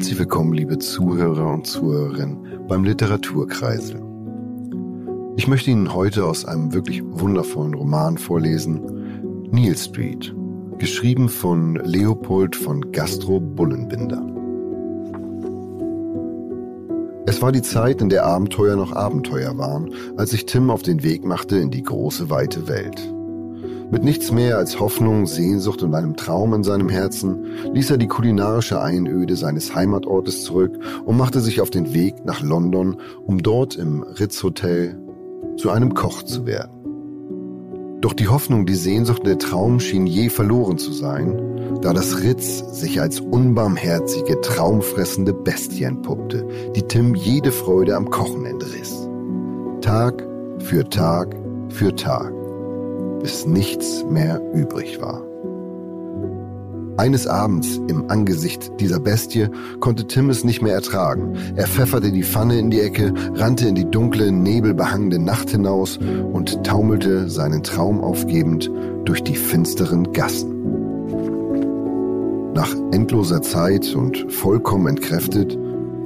Herzlich willkommen, liebe Zuhörer und Zuhörerinnen, beim Literaturkreisel. Ich möchte Ihnen heute aus einem wirklich wundervollen Roman vorlesen, Neil Street, geschrieben von Leopold von Gastro Bullenbinder. Es war die Zeit, in der Abenteuer noch Abenteuer waren, als sich Tim auf den Weg machte in die große, weite Welt. Mit nichts mehr als Hoffnung, Sehnsucht und einem Traum in seinem Herzen ließ er die kulinarische Einöde seines Heimatortes zurück und machte sich auf den Weg nach London, um dort im Ritz Hotel zu einem Koch zu werden. Doch die Hoffnung, die Sehnsucht und der Traum schien je verloren zu sein, da das Ritz sich als unbarmherzige, traumfressende Bestie entpuppte, die Tim jede Freude am Kochen entriss. Tag für Tag für Tag bis nichts mehr übrig war. Eines Abends im Angesicht dieser Bestie konnte Tim es nicht mehr ertragen. Er pfefferte die Pfanne in die Ecke, rannte in die dunkle, nebelbehangene Nacht hinaus und taumelte seinen Traum aufgebend durch die finsteren Gassen. Nach endloser Zeit und vollkommen entkräftet,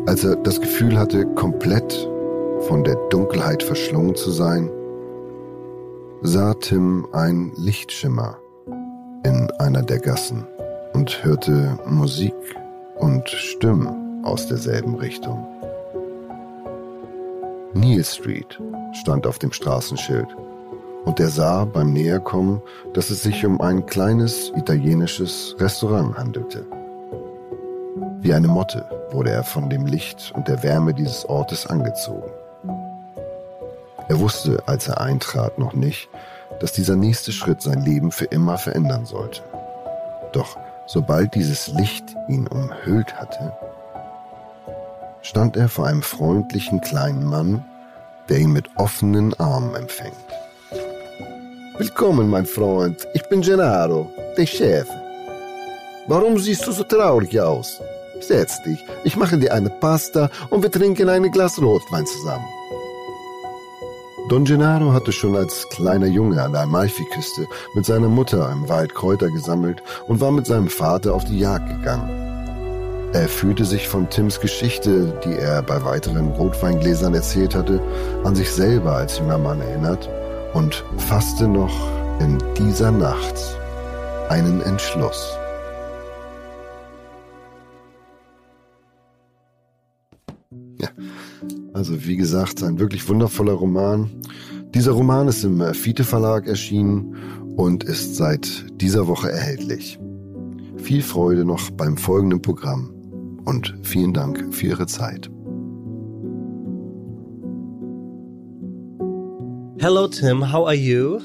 als er das Gefühl hatte, komplett von der Dunkelheit verschlungen zu sein, sah Tim ein Lichtschimmer in einer der Gassen und hörte Musik und Stimmen aus derselben Richtung. Neil Street stand auf dem Straßenschild und er sah beim Näherkommen, dass es sich um ein kleines italienisches Restaurant handelte. Wie eine Motte wurde er von dem Licht und der Wärme dieses Ortes angezogen. Er wusste, als er eintrat, noch nicht, dass dieser nächste Schritt sein Leben für immer verändern sollte. Doch sobald dieses Licht ihn umhüllt hatte, stand er vor einem freundlichen kleinen Mann, der ihn mit offenen Armen empfängt. Willkommen, mein Freund. Ich bin Gennaro, der Chef. Warum siehst du so traurig aus? Setz dich, ich mache dir eine Pasta und wir trinken ein Glas Rotwein zusammen. Don Gennaro hatte schon als kleiner Junge an der Amalfiküste mit seiner Mutter im Wald Kräuter gesammelt und war mit seinem Vater auf die Jagd gegangen. Er fühlte sich von Tims Geschichte, die er bei weiteren Rotweingläsern erzählt hatte, an sich selber als junger Mann erinnert und fasste noch in dieser Nacht einen Entschluss. Ja, also wie gesagt, ein wirklich wundervoller Roman. Dieser Roman ist im Fiete Verlag erschienen und ist seit dieser Woche erhältlich. Viel Freude noch beim folgenden Programm und vielen Dank für Ihre Zeit. Hello Tim, how are you?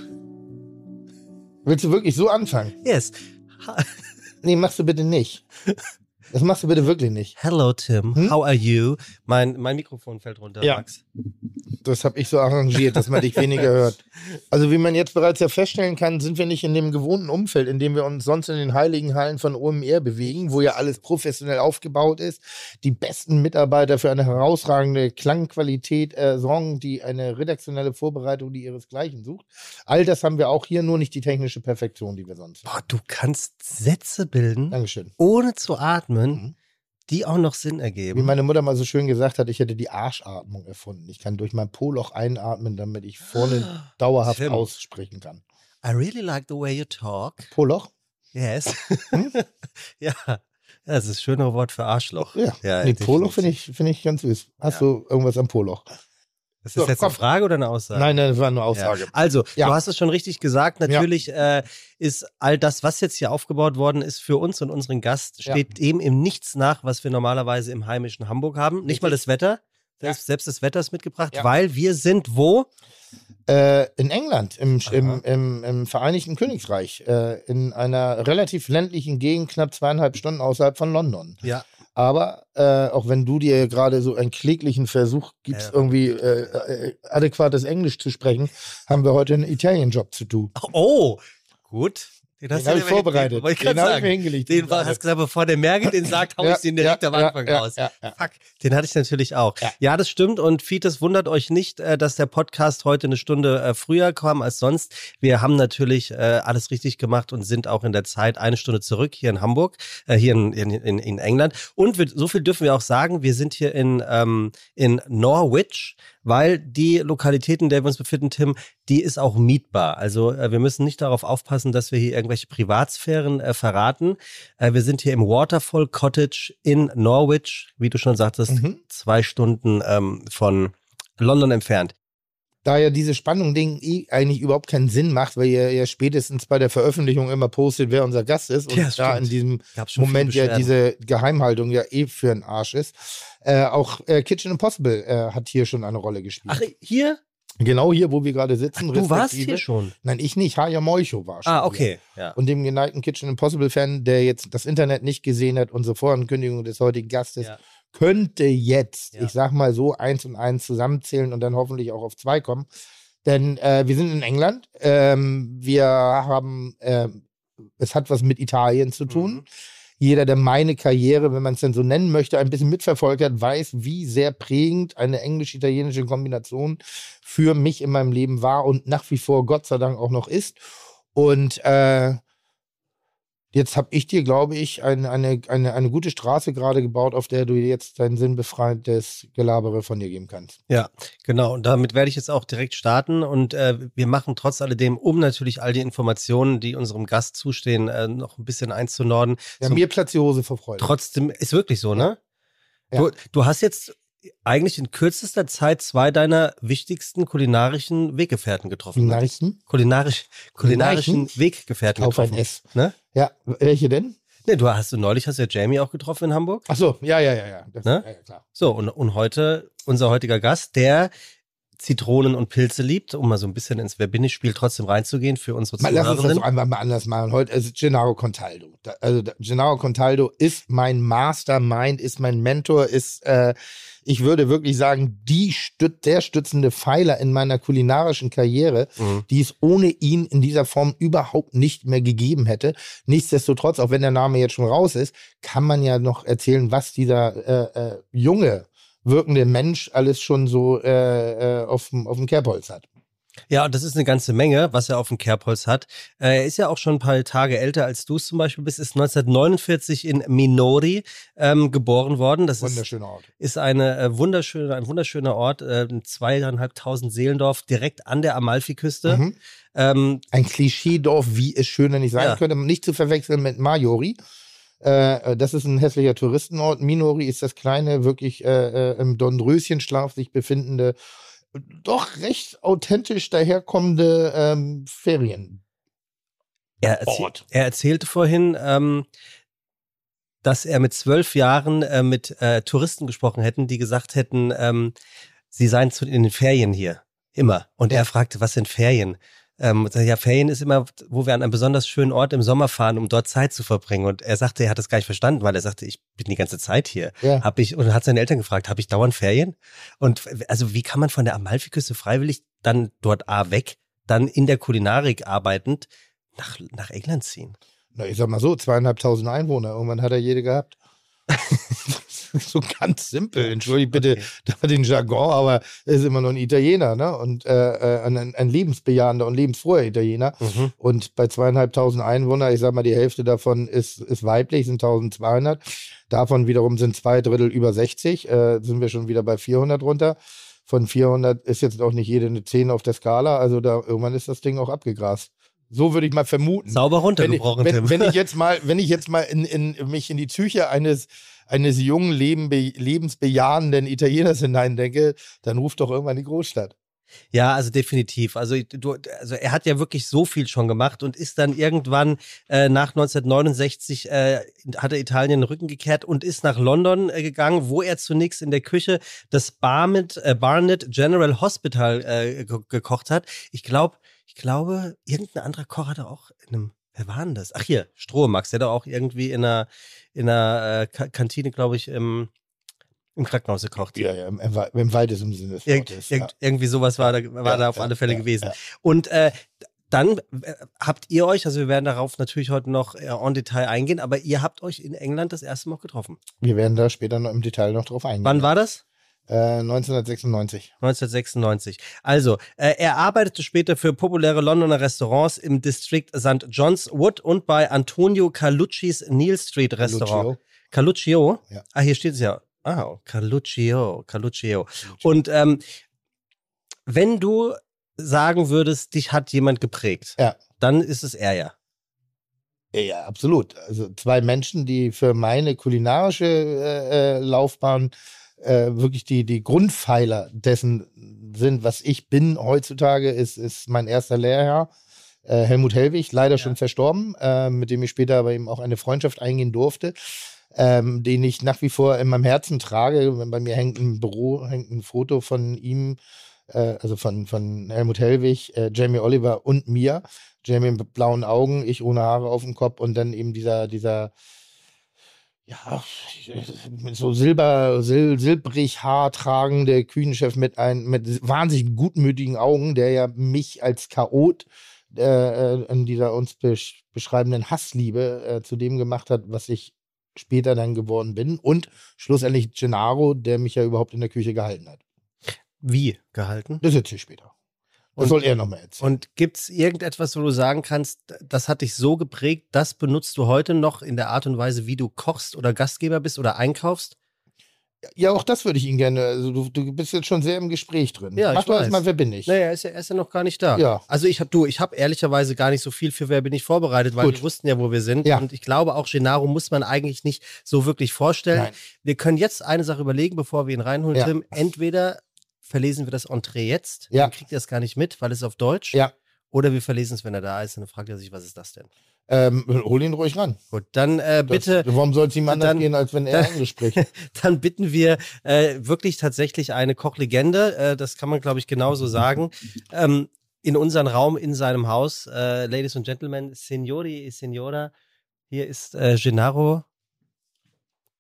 Willst du wirklich so anfangen? Yes. Nee, machst du bitte nicht. Das machst du bitte wirklich nicht. Hello Tim, Hm? how are you? Mein, mein Mikrofon fällt runter, Ja. Max. Das habe ich so arrangiert, dass man dich weniger hört. Also wie man jetzt bereits ja feststellen kann, sind wir nicht in dem gewohnten Umfeld, in dem wir uns sonst in den heiligen Hallen von OMR bewegen, wo ja alles professionell aufgebaut ist, die besten Mitarbeiter für eine herausragende Klangqualität äh, sorgen, die eine redaktionelle Vorbereitung, die ihresgleichen sucht. All das haben wir auch hier, nur nicht die technische Perfektion, die wir sonst haben. Boah, du kannst Sätze bilden, Dankeschön. ohne zu atmen, Mhm. Die auch noch Sinn Wie ergeben. meine Mutter mal so schön gesagt hat, ich hätte die Arschatmung erfunden. Ich kann durch mein Po-Loch einatmen, damit ich vorne dauerhaft Tim. aussprechen kann. I really like the way you talk. Po-Loch? Yes. Hm? ja. das ist das schönere Wort für Arschloch. Ja. ja nee, Po-Loch finde ich, finde ich ganz süß. Hast Ja. du irgendwas am Po-Loch? Ist das So, jetzt eine komm. Frage oder eine Aussage? Nein, nein, das war eine Aussage. Ja. Also, Ja. du hast es schon richtig gesagt. Natürlich äh, ist all das, was jetzt hier aufgebaut worden ist, für uns und unseren Gast, Ja. steht dem im Nichts nach, was wir normalerweise im heimischen Hamburg haben. Nicht mal das Wetter. Selbst, selbst das Wetter ist mitgebracht, Ja. weil wir sind wo? Äh, in England, im, im, im, im Vereinigten Königreich, äh, in einer relativ ländlichen Gegend, knapp zweieinhalb Stunden außerhalb von London. Ja. Aber äh, auch wenn du dir gerade so einen kläglichen Versuch gibst, Ja. irgendwie äh, äh, adäquates Englisch zu sprechen, haben wir heute einen Italien-Job zu tun. Oh, gut. Den hast den du ich vorbereitet. Den, den habe ich mir hingelegt. Den war, hast gesagt, bevor der Merge den sagt, hau ich den direkt am Anfang raus. Fuck, den hatte ich natürlich auch. Ja, das stimmt. Und Fites, wundert euch nicht, äh, dass der Podcast heute eine Stunde äh, früher kam als sonst. Wir haben natürlich äh, alles richtig gemacht und sind auch in der Zeit eine Stunde zurück hier in Hamburg, hier in, in, in England. Und wir, so viel dürfen wir auch sagen, wir sind hier in, ähm, in Norwich weil die Lokalität, in der wir uns befinden, Tim, die ist auch mietbar. Also äh, wir müssen nicht darauf aufpassen, dass wir hier irgendwelche Privatsphären äh, verraten. Äh, wir sind hier im Waterfall Cottage in Norwich, wie du schon sagtest, mhm. zwei Stunden ähm, von London entfernt da ja diese Spannung-Ding eh eigentlich überhaupt keinen Sinn macht, weil ihr ja spätestens bei der Veröffentlichung immer postet, wer unser Gast ist und ja, da in diesem Moment ja diese Geheimhaltung ja eh für einen Arsch ist. Äh, auch äh, Kitchen Impossible äh, hat hier schon eine Rolle gespielt. Ach, hier? Genau hier, wo wir gerade sitzen. Ach, du warst hier schon? Nein, ich nicht. Haya Moicho war schon. Ah, okay. Ja. Und dem geneigten Kitchen Impossible-Fan, der jetzt das Internet nicht gesehen hat, unsere Vorankündigung des heutigen Gastes, ja könnte jetzt, ja. ich sag mal so, eins und eins zusammenzählen und dann hoffentlich auch auf zwei kommen. Denn äh, wir sind in England. Ähm, wir haben, äh, es hat was mit Italien zu tun. Mhm. Jeder, der meine Karriere, wenn man es denn so nennen möchte, ein bisschen mitverfolgt hat, weiß, wie sehr prägend eine englisch-italienische Kombination für mich in meinem Leben war und nach wie vor Gott sei Dank auch noch ist. Und äh, Jetzt habe ich dir, glaube ich, eine, eine, eine, eine gute Straße gerade gebaut, auf der du jetzt dein sinnbefreites Gelabere von dir geben kannst. Ja, genau. Und damit werde ich jetzt auch direkt starten. Und äh, wir machen trotz alledem, um natürlich all die Informationen, die unserem Gast zustehen, äh, noch ein bisschen einzunorden. Ja, so, mir platzt die Hose vor Freude. Trotzdem, ist wirklich so, ne? Ja. Du, du hast jetzt eigentlich in kürzester Zeit zwei deiner wichtigsten kulinarischen Weggefährten getroffen. Kulinarischen? Kulinarisch, kulinarischen Weggefährten Auf getroffen. Auf ein S. Ne? Ja, welche denn? Ne, du hast du neulich hast du ja Jamie auch getroffen in Hamburg. Ach so, ja, ja, ja, ja. Das, ne? ja, ja klar. So, und, und heute, unser heutiger Gast, der Zitronen und Pilze liebt, um mal so ein bisschen ins Wer bin ich Spiel trotzdem reinzugehen für unsere mal, Zuhörerinnen. Lass uns das doch einmal mal anders machen. Heute ist Gennaro Contaldo. Also Gennaro Contaldo ist mein Mastermind, ist mein Mentor, ist äh, ich würde wirklich sagen, die Stüt der stützende Pfeiler in meiner kulinarischen Karriere, mhm. die es ohne ihn in dieser Form überhaupt nicht mehr gegeben hätte. Nichtsdestotrotz, auch wenn der Name jetzt schon raus ist, kann man ja noch erzählen, was dieser äh, äh, junge, wirkende Mensch alles schon so äh, äh auf dem Kerbholz hat. Ja, und das ist eine ganze Menge, was er auf dem Kerbholz hat. Äh, er ist ja auch schon ein paar Tage älter als du es zum Beispiel bist, ist 1949 in Minori ähm, geboren worden. Das Wunderschöner Ort. Ist eine äh, wunderschöne, ein wunderschöner Ort, äh, zweieinhalbtausend Seelendorf, direkt an der Amalfiküste. Mhm. Ähm, ein Klischeedorf, wie es schöner nicht sein ja. könnte, nicht zu verwechseln mit Majori. Äh, das ist ein hässlicher Touristenort. Minori ist das kleine, wirklich äh, äh im Dornröschenschlaf sich befindende doch recht authentisch daherkommende ähm, Ferien. Er, erzähl er, erzählte vorhin, ähm, dass er mit zwölf Jahren äh, mit äh, Touristen gesprochen hätten, die gesagt hätten, ähm, sie seien zu, in den Ferien hier. Immer. Und er fragte, was sind Ferien? Ähm, ja, Ferien ist immer, wo wir an einem besonders schönen Ort im Sommer fahren, um dort Zeit zu verbringen. Und er sagte, er hat das gar nicht verstanden, weil er sagte, ich bin die ganze Zeit hier. Ja. Hab ich, und hat seine Eltern gefragt, habe ich dauernd Ferien? Und also wie kann man von der Amalfiküste freiwillig dann dort A weg, dann in der Kulinarik arbeitend nach, nach England ziehen? Na, ich sag mal so, zweieinhalbtausend Einwohner. Irgendwann hat er jede gehabt. so ganz simpel. Entschuldigt bitte okay. den Jargon, aber er ist immer noch ein Italiener, ne? Und äh, äh, ein, ein lebensbejahender und lebensfroher Italiener. Mhm. Und bei zweieinhalbtausend Einwohnern, ich sag mal, die Hälfte davon ist, ist weiblich, sind 1200. Davon wiederum sind zwei Drittel über 60, äh, sind wir schon wieder bei 400 runter. Von 400 ist jetzt auch nicht jede eine 10 auf der Skala, also da irgendwann ist das Ding auch abgegrast. So würde ich mal vermuten. Sauber runtergebrochen, wenn, wenn, wenn ich jetzt mal, wenn ich jetzt mal in, in mich in die Psyche eines eines jungen, lebensbejahenden Italieners hineindenke, dann ruft doch irgendwann die Großstadt. Ja, also definitiv. Also, du, also er hat ja wirklich so viel schon gemacht und ist dann irgendwann äh, nach 1969 äh, hat er Italien den Rücken gekehrt und ist nach London äh, gegangen, wo er zunächst in der Küche das Barnet, äh, Barnet General Hospital äh, gekocht hat. Ich glaube, ich glaube, irgendein anderer Koch hat er auch in einem Wer war denn das? Ach hier, Strohmax, der hat auch irgendwie in einer, in einer äh, Kantine, glaube ich, im, im Krankenhaus gekocht. Ja, ja, im, im weitesten Sinne des Wortes. Irgend, ja. Irgendwie sowas war da, war ja, da auf alle Fälle ja, gewesen. Und äh, dann äh, habt ihr euch, also wir werden darauf natürlich heute noch äh, en Detail eingehen, aber ihr habt euch in England das erste Mal getroffen. Wir werden da später noch im Detail noch drauf eingehen. Wann war das? Äh, 1996. 1996. Also, äh, er arbeitete später für populäre Londoner Restaurants im Distrikt St. John's Wood und bei Antonio Calucci's Neil Street Restaurant. Caluccio? Ja. Ah, hier steht es ja. Ah, Caluccio, Caluccio. Und ähm, wenn du sagen würdest, dich hat jemand geprägt, ja. dann ist es er ja. Ja, absolut. Also zwei Menschen, die für meine kulinarische äh, äh, Laufbahn äh, wirklich die, die Grundpfeiler dessen sind, was ich bin heutzutage, ist, ist mein erster Lehrherr, äh, Helmut Hellwig, leider ja. schon verstorben, äh, mit dem ich später aber eben auch eine Freundschaft eingehen durfte. Ähm, den ich nach wie vor in meinem Herzen trage. Bei mir hängt im Büro hängt ein Foto von ihm äh, also von, von Helmut Hellwig, äh, Jamie Oliver und mir. Jamie mit blauen Augen, ich ohne Haare auf dem Kopf und dann eben dieser, dieser, ja, so silber, sil, silbrig Haar tragende Küchenchef mit ein, mit wahnsinnig gutmütigen Augen, der ja mich als Chaot äh, äh in dieser uns besch beschreibenden Hassliebe äh, zu dem gemacht hat, was ich später dann geworden bin. Und schlussendlich Gennaro, der mich ja überhaupt in der Küche gehalten hat. Wie gehalten? Das erzähle ich später. Das und, soll er nochmal erzählen. Und gibt es irgendetwas, wo du sagen kannst, das hat dich so geprägt, das benutzt du heute noch in der Art und Weise, wie du kochst oder Gastgeber bist oder einkaufst? Ja, auch das würde ich Ihnen gerne. Also du, du bist jetzt schon sehr im Gespräch drin. Ja, Mach ich doch erstmal, wer bin ich? Naja, er ist ja, er ist ja noch gar nicht da. Ja. Also ich habe du, ich habe ehrlicherweise gar nicht so viel für Wer bin ich vorbereitet, weil Gut. wir wussten ja, wo wir sind. Ja. Und ich glaube, auch Gennaro muss man eigentlich nicht so wirklich vorstellen. Nein. Wir können jetzt eine Sache überlegen, bevor wir ihn reinholen, ja. Tim. Entweder verlesen wir das Entree jetzt, ja. dann kriegt ihr es gar nicht mit, weil es auf Deutsch. Ja. Oder wir verlesen es, wenn er da ist, und dann fragt er sich, was ist das denn? Ähm, hol ihn ruhig ran. Gut, dann äh, bitte. Das, warum soll es ihm anders dann, gehen, als wenn er dann, Englisch spricht? dann bitten wir äh, wirklich tatsächlich eine Kochlegende, äh, das kann man, glaube ich, genauso sagen, ähm, in unseren Raum, in seinem Haus. Äh, Ladies and Gentlemen, Signori e Signora, hier ist äh, Gennaro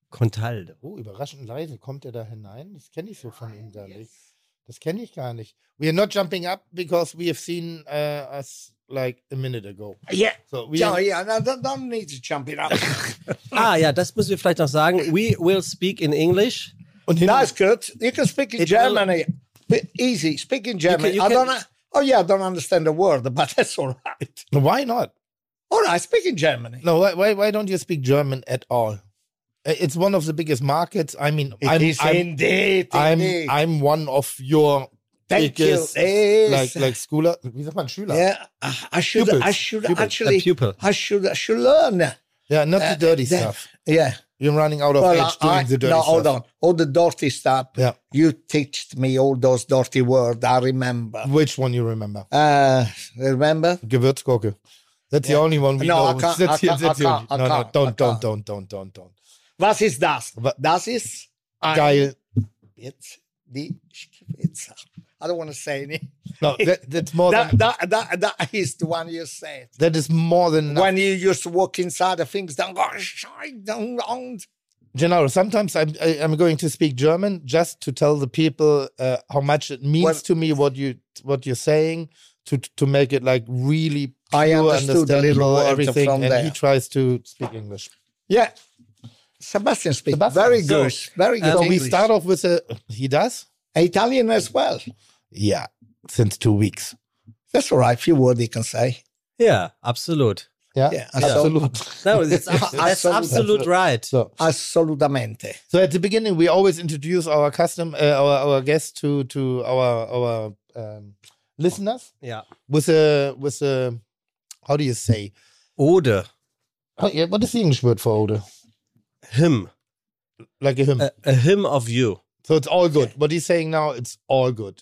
Contaldo. Oh, überraschend leise kommt er da hinein. Das kenne ich so von ihm gar nicht. Das kenne ich gar nicht. We are not jumping up because we have seen uh, us like a minute ago. Yeah. So we yeah, yeah. No, don't, don't need to jump it up. ah, ja, das müssen wir vielleicht noch sagen. We will speak in English. Und That's good. You can speak in German. Easy. Speak in German. You can, you I don't. Oh yeah, I don't understand a word, but that's all right. Why not? All right, speak in German. No, why, why, why don't you speak German at all? It's one of the biggest markets. I mean, it I'm, I'm, indeed, I'm, indeed. I'm one of your Thank biggest, you. like like Schüler. Wie sagt man Schüler? Yeah, I should, Pupils. I should Pupils. actually, pupil. I should, I should learn. Yeah, not uh, the dirty the, stuff. Yeah. You're running out of well, edge doing I, the dirty no, stuff. hold on. All the dirty stuff. Yeah. You teached me all those dirty words. I remember. Which one you remember? Uh, remember? Gewürzgurke. That's yeah. the only one we no, know. I can't, that's, I can't, that's I can't, no, no, don't, don't, don't, don't, don't, don't. Was ist das? Das ist geil. Jetzt die Spitze. I don't want to say any. No, that, that's more that, than that, that, that is the one you said. That is more than when you used to walk inside the things. Don't go. Don't, Gennaro, sometimes I'm I, am i am going to speak German just to tell the people uh, how much it means well, to me what you what you're saying to to make it like really pure, I understood a little everything. And there. he tries to speak English. Yeah, Sebastian speaks Sebastian. very good, so, very good. So English. we start off with a he does Italian as well. Yeah, since two weeks. That's all right. Few words he can say. Yeah, absolute. Yeah, yeah absolute. no, it's abs- that's absolute right. So, Assolutamente. So at the beginning, we always introduce our custom, uh, our our guests to to our our um, listeners. Yeah. With a with a how do you say? Ode. Oh, yeah, what is the English word for ode? Hymn. Like a hymn. A, a hymn of you. So it's all good. What he's saying now, it's all good.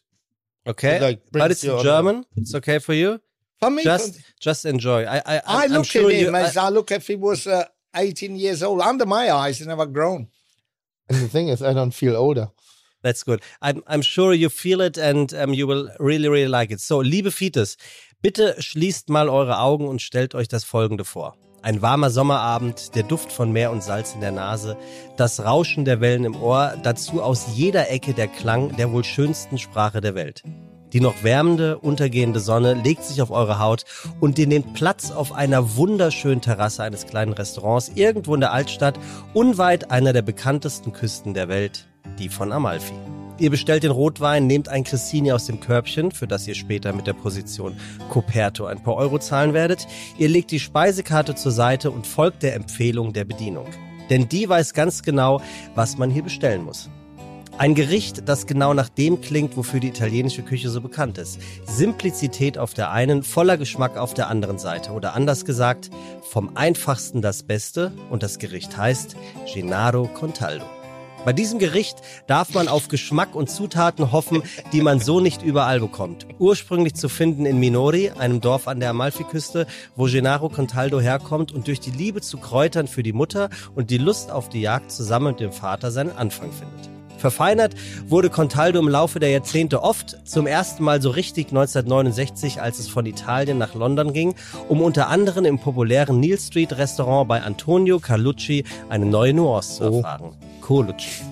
Okay. It like but it's in German. It's okay for you. For me, just just enjoy. I I, I look sure at him you, as I, I, look if he was uh, 18 years old. Under my eyes, he's never grown. And the thing is, I don't feel older. That's good. I'm I'm sure you feel it and um, you will really really like it. So, liebe Fites, bitte schließt mal eure Augen und stellt euch das Folgende vor. Ein warmer Sommerabend, der Duft von Meer und Salz in der Nase, das Rauschen der Wellen im Ohr, dazu aus jeder Ecke der Klang der wohl schönsten Sprache der Welt. Die noch wärmende, untergehende Sonne legt sich auf eure Haut und ihr nehmt Platz auf einer wunderschönen Terrasse eines kleinen Restaurants irgendwo in der Altstadt, unweit einer der bekanntesten Küsten der Welt, die von Amalfi. Ihr bestellt den Rotwein, nehmt ein Cressini aus dem Körbchen, für das ihr später mit der Position Coperto ein paar Euro zahlen werdet. Ihr legt die Speisekarte zur Seite und folgt der Empfehlung der Bedienung. Denn die weiß ganz genau, was man hier bestellen muss. Ein Gericht, das genau nach dem klingt, wofür die italienische Küche so bekannt ist. Simplizität auf der einen, voller Geschmack auf der anderen Seite. Oder anders gesagt, vom einfachsten das Beste und das Gericht heißt Gennaro Contaldo. Bei diesem Gericht darf man auf Geschmack und Zutaten hoffen, die man so nicht überall bekommt. Ursprünglich zu finden in Minori, einem Dorf an der Amalfiküste, wo Gennaro Contaldo herkommt und durch die Liebe zu Kräutern für die Mutter und die Lust auf die Jagd zusammen mit dem Vater seinen Anfang findet. Verfeinert wurde Contaldo im Laufe der Jahrzehnte oft, zum ersten Mal so richtig 1969, als es von Italien nach London ging, um unter anderem im populären Neil Street Restaurant bei Antonio Carlucci eine neue Nuance zu oh. erfahren. Colucci.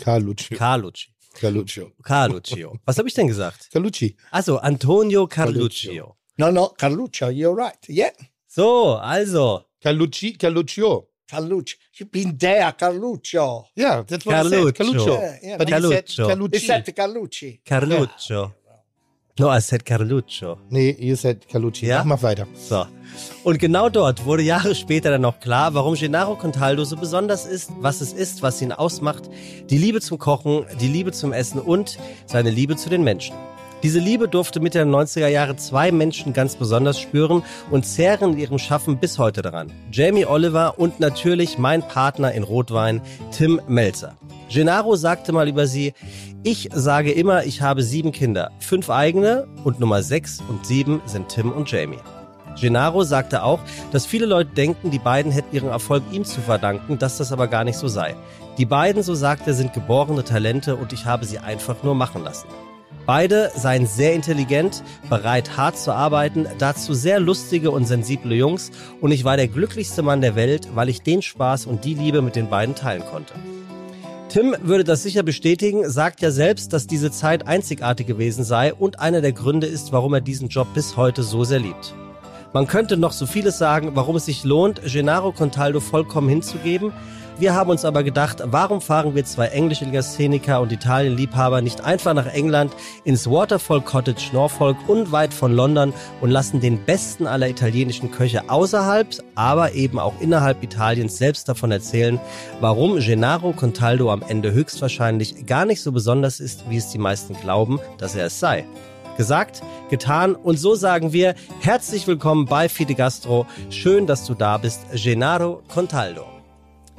Carlucci. Carlucci. Carluccio. Carluccio. Was habe ich denn gesagt? Carlucci. Also Antonio Carluccio. No, no, Carluccio, you're right. Yeah. So, also. Carlucci, Carluccio. Carluccio. You've been there, Carluccio. Yeah, that's what Carluccio. I said. Carluccio. Yeah, yeah, but Carluccio. He said Carlucci. He said Carlucci. Carluccio. Yeah. No, I said Carluccio. Nee, you said Carlucci. Ja? Mach, mach weiter. So. Und genau dort wurde Jahre später dann noch klar, warum Gennaro Contaldo so besonders ist, was es ist, was ihn ausmacht. Die Liebe zum Kochen, die Liebe zum Essen und seine Liebe zu den Menschen. Diese Liebe durfte Mitte der 90er Jahre zwei Menschen ganz besonders spüren und zehren in ihrem Schaffen bis heute daran. Jamie Oliver und natürlich mein Partner in Rotwein, Tim Melzer. Gennaro sagte mal über sie, ich sage immer, ich habe sieben Kinder, fünf eigene und Nummer sechs und sieben sind Tim und Jamie. Gennaro sagte auch, dass viele Leute denken, die beiden hätten ihren Erfolg ihm zu verdanken, dass das aber gar nicht so sei. Die beiden, so sagt er, sind geborene Talente und ich habe sie einfach nur machen lassen. Beide seien sehr intelligent, bereit hart zu arbeiten, dazu sehr lustige und sensible Jungs und ich war der glücklichste Mann der Welt, weil ich den Spaß und die Liebe mit den beiden teilen konnte. Tim würde das sicher bestätigen, sagt ja selbst, dass diese Zeit einzigartig gewesen sei und einer der Gründe ist, warum er diesen Job bis heute so sehr liebt. Man könnte noch so vieles sagen, warum es sich lohnt, Gennaro Contaldo vollkommen hinzugeben, wir haben uns aber gedacht, warum fahren wir zwei englische Legastheniker und Italien-Liebhaber nicht einfach nach England ins Waterfall Cottage Norfolk unweit von London und lassen den besten aller italienischen Köche außerhalb, aber eben auch innerhalb Italiens selbst davon erzählen, warum Gennaro Contaldo am Ende höchstwahrscheinlich gar nicht so besonders ist, wie es die meisten glauben, dass er es sei. Gesagt, getan und so sagen wir herzlich willkommen bei Fide Gastro. Schön, dass du da bist, Gennaro Contaldo.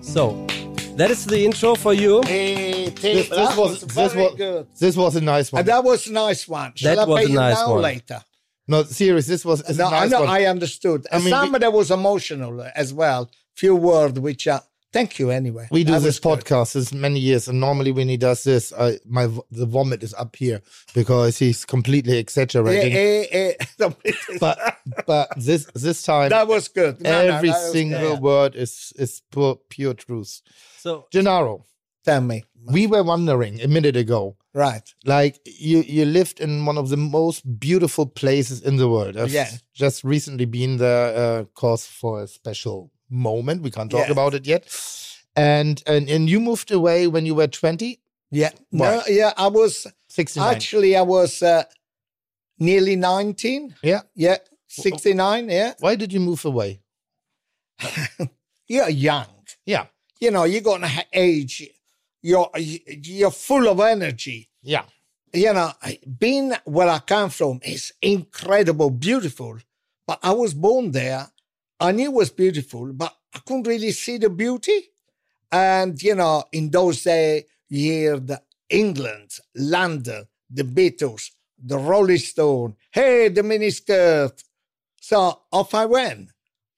So, that is the intro for you. Hey, this, this was, this was good. This was a nice one. And that was a nice one. Shall that I was a nice one. later? No, serious. This was no, nice I know. One. I understood. And I mean, some we, that was emotional as well. Few words which are Thank you anyway. We do that this podcast this many years, and normally when he does this, I, my the vomit is up here because he's completely exaggerating. Eh, eh, eh. but but this this time that was good. No, every no, single good. word is is pure, pure truth. So Gennaro, tell me. We were wondering a minute ago. Right. Like you you lived in one of the most beautiful places in the world. I've yeah. just recently been there, uh, cause for a special moment. We can't talk yeah. about it yet. And, and and you moved away when you were 20? Yeah. No, yeah, I was 69. Actually, I was uh, nearly 19. Yeah. Yeah. 69, yeah. Why did you move away? you're young. Yeah. You know, you're going to age. You're you're full of energy. Yeah. You know, being where I come from is incredible, beautiful. But I was born there I knew it was beautiful, but I couldn't really see the beauty. And, you know, in those days, you hear the England, London, the Beatles, the Rolling Stone, hey, the miniskirt. So off I went.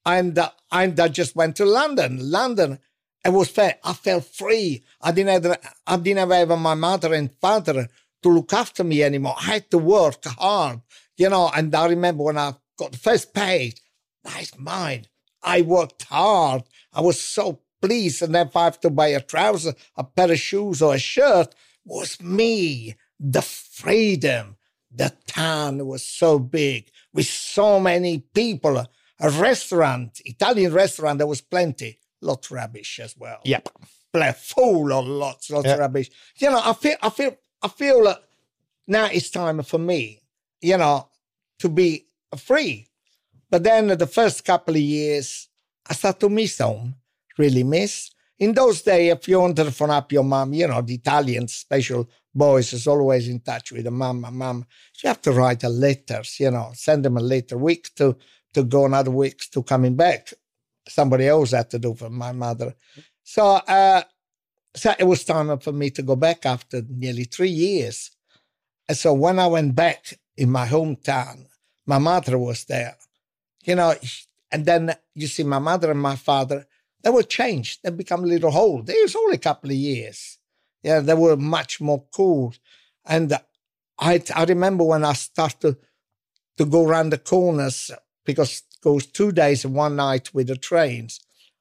And, uh, and I just went to London. London, it was fair. I felt free. I didn't have, I didn't have my mother and father to look after me anymore. I had to work hard, you know. And I remember when I got the first pay, that's mine. I worked hard. I was so pleased. And if I have to buy a trouser, a pair of shoes, or a shirt, was me. The freedom, The town was so big with so many people. A restaurant, Italian restaurant, there was plenty. Lot rubbish as well. Yep. Full of lots, lots yep. of rubbish. You know, I feel, I feel, I feel that now it's time for me, you know, to be free. But then the first couple of years, I start to miss home, really miss. In those days, if you wanted to phone up your mom, you know, the Italian special boys is always in touch with the mom, mom. You have to write a letters, you know, send them a letter, week to, to go another week to coming back. Somebody else had to do for my mother. So, uh, so it was time for me to go back after nearly three years. And so when I went back in my hometown, my mother was there, you know, and then you see my mother and my father, they were changed. They become a little old. It was only a couple of years. Yeah, they were much more cool. And I, I remember when I started to go around the corners because it goes two days and one night with the trains,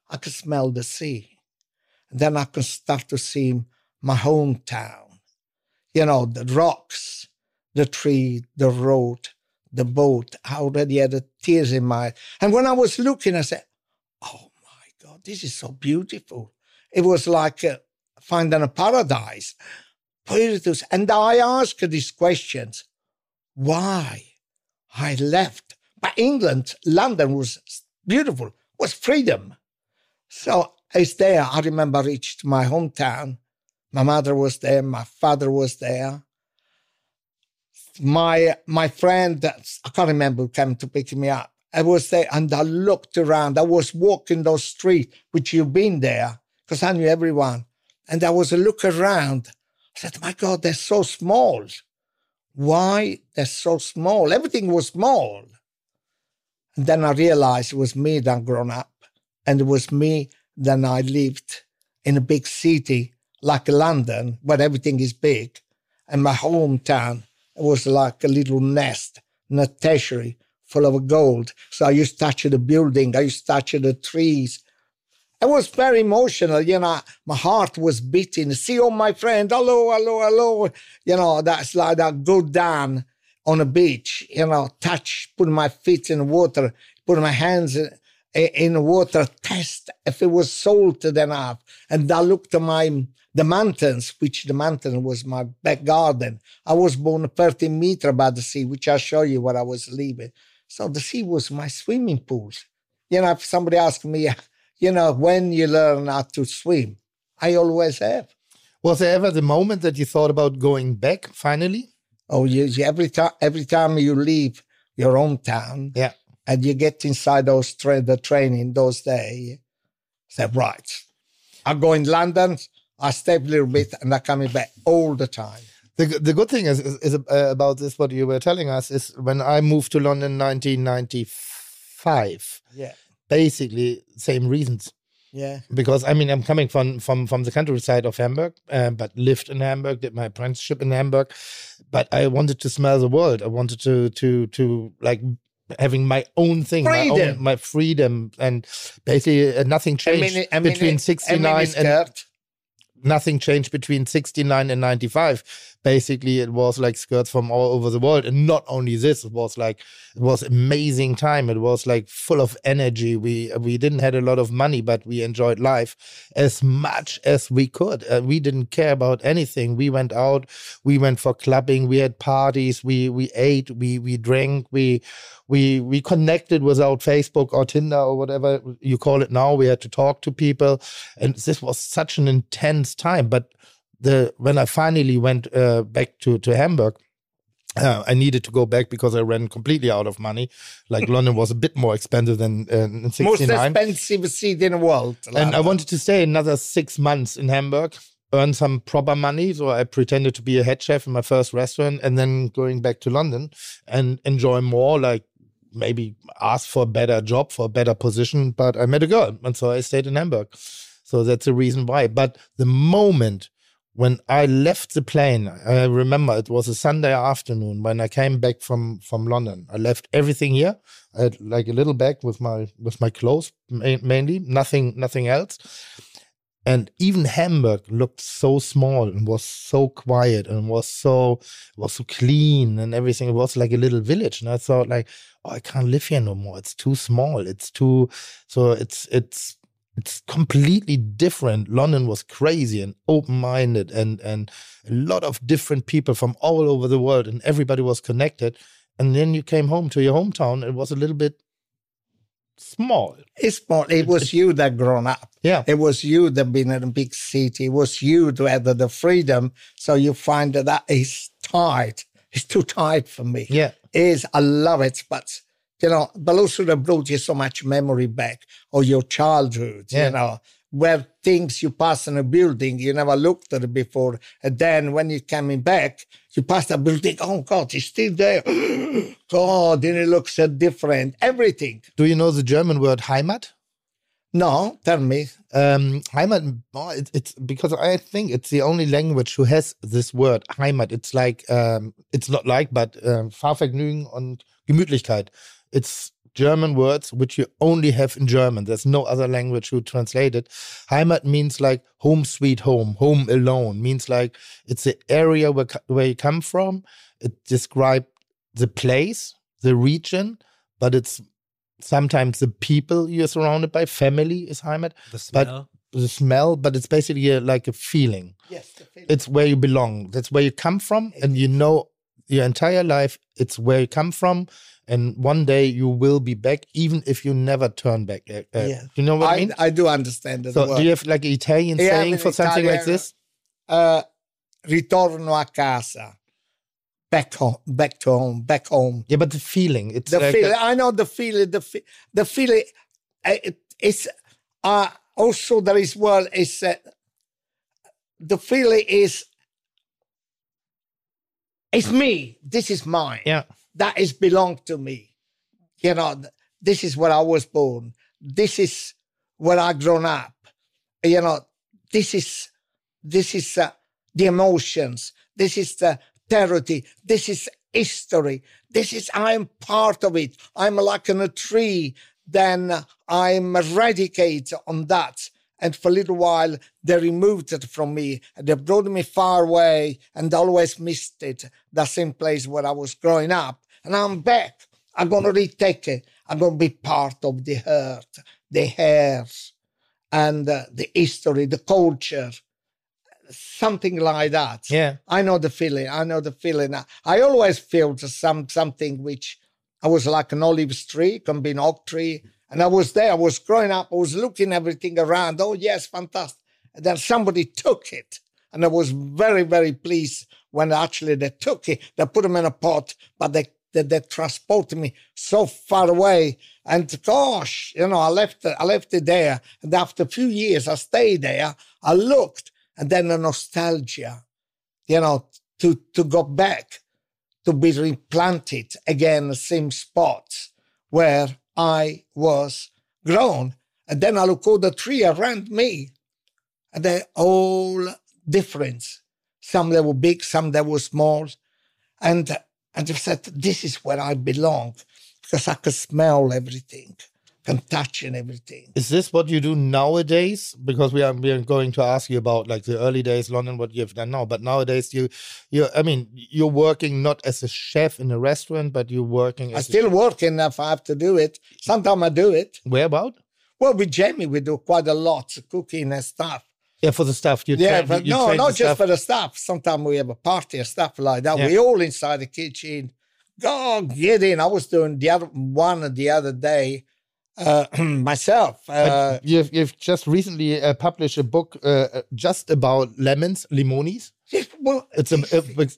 I could smell the sea. And then I could start to see my hometown. You know, the rocks, the tree, the road, the boat. I already had tears in my eyes. And when I was looking, I said, Oh my God, this is so beautiful. It was like uh, finding a paradise. And I asked these questions why I left. But England, London was beautiful, was freedom. So it's there. I remember I reached my hometown. My mother was there, my father was there my my friend, I can't remember came to pick me up. I was there and I looked around. I was walking those streets, which you've been there, because I knew everyone. And I was a look around. I said, my God, they're so small. Why they're so small? Everything was small. And then I realized it was me that grown up. And it was me that I lived in a big city like London, where everything is big, and my hometown was like a little nest in a tertiary full of gold. So I used to touch the building, I used to touch the trees. It was very emotional, you know. My heart was beating. See all my friends, hello, hello, hello. You know, that's like that go down on a beach, you know, touch, put my feet in water, put my hands in, in water, test if it was salted enough. And I looked at my the mountains, which the mountain was my back garden. I was born 30 meters above the sea, which I'll show you where I was living. So the sea was my swimming pool. You know, if somebody asked me, you know, when you learn how to swim, I always have. Was there ever the moment that you thought about going back finally? Oh, you, every time every time you leave your hometown, yeah, and you get inside those tra- the train in those days, say right, I go in London, I step a little bit and I'm coming back all the time. The, the good thing is, is, is uh, about this, what you were telling us, is when I moved to London in 1995. Yeah. Basically, same reasons. Yeah. Because I mean, I'm coming from from from the countryside of Hamburg, uh, but lived in Hamburg, did my apprenticeship in Hamburg. But I wanted to smell the world. I wanted to to to like having my own thing, freedom. my own my freedom, and basically uh, nothing changed between sixty nine and nothing changed between 69 and 95 basically it was like skirts from all over the world. And not only this it was like it was amazing time. It was like full of energy. We we didn't had a lot of money but we enjoyed life as much as we could. Uh, we didn't care about anything. We went out we went for clubbing we had parties we we ate we we drank we we we connected without facebook or tinder or whatever you call it now. We had to talk to people. And this was such an intense time. But the when I finally went uh, back to to Hamburg, uh, I needed to go back because I ran completely out of money. Like London was a bit more expensive than uh, in '69. Most expensive city in the world. And I wanted to stay another six months in Hamburg, earn some proper money. So I pretended to be a head chef in my first restaurant, and then going back to London and enjoy more. Like maybe ask for a better job, for a better position. But I met a girl, and so I stayed in Hamburg. So that's the reason why. But the moment when I left the plane, I remember it was a Sunday afternoon when I came back from from London. I left everything here. I had like a little bag with my with my clothes mainly, nothing nothing else. and even Hamburg looked so small and was so quiet and was so was so clean and everything. It was like a little village, and I thought like, oh, I can't live here no more. It's too small. It's too so. It's it's it's completely different. London was crazy and open minded, and and a lot of different people from all over the world, and everybody was connected. And then you came home to your hometown. It was a little bit small. It's small. It was you that grown up. Yeah. It was you that been in a big city. It was you that had the freedom. So you find that that is tight. It's too tight for me. Yeah. It is. I love it, but you know, but also that brought you so much memory back or your childhood, yeah. you know, where things you pass in a building, you never looked at it before. And then when you're coming back, you pass the building, oh God, it's still there. God, then it looks so different. Everything. Do you know the German word Heimat? No, tell me. Um, Heimat, oh, it, it's because I think it's the only language who has this word Heimat. It's like, um, it's not like, but um, Fahrvergnügen und Gemütlichkeit. It's German words which you only have in German. There's no other language who translate it. Heimat means like home sweet home, home alone. Means like it's the area where where you come from. It describes the place, the region, but it's sometimes the people you're surrounded by. Family is Heimat. The smell. But the smell, but it's basically a, like a feeling. Yes, the feeling. It's where you belong. That's where you come from, and you know your entire life. It's where you come from and one day you will be back, even if you never turn back. Uh, uh yeah. You know what I, I, mean? I do understand that. So, do you have like an Italian yeah, saying for something like this? Uh, ritorno a casa. Back home, back to home, back home. Yeah, but the feeling, it's the like feeling. A, I know the feeling. The the feeling. It, it's uh, also there is well. Is uh, the feeling is it's me. This is mine. Yeah that is belong to me. You know, this is where I was born. This is where I grown up. You know, this is this is uh, the emotions. This is the territory. This is history. This is I'm part of it. I'm like in a tree. Then I'm eradicate on that. And for a little while, they removed it from me. They brought me far away and always missed it, the same place where I was growing up and I'm back. I'm going to retake it. I'm going to be part of the hurt, the hairs, and uh, the history, the culture, something like that. Yeah, I know the feeling. I know the feeling. I always felt some something which I was like an olive tree, can be an oak tree, and I was there. I was growing up. I was looking everything around. Oh yes, fantastic. And then somebody took it, and I was very very pleased when actually they took it. They put them in a pot, but they that, transported me so far away. And gosh, you know, I left I left it there. And after a few years, I stayed there. I looked, and then the nostalgia, you know, to to go back, to be replanted again, the same spots where I was grown. And then I look all the tree around me, and they're all different. Some that were big, some that were small. And and I said, this is where I belong because I can smell everything, can touch and everything. Is this what you do nowadays? Because we are we are going to ask you about like the early days, London, what you've done now. But nowadays, you you I mean, you're working not as a chef in a restaurant, but you're working. I still work enough. I have to do it. Sometimes I do it. Where about? Well, with Jamie, we do quite a lot cooking and stuff. Yeah, for the staff. You yeah, but you no, not just staff. for the staff. Sometimes we have a party or stuff like that. Yeah. We all inside the kitchen. Go get in. I was doing the other one the other day uh, myself. Uh, you've you've just recently uh, published a book uh, just about lemons, limonis. Well, it's a,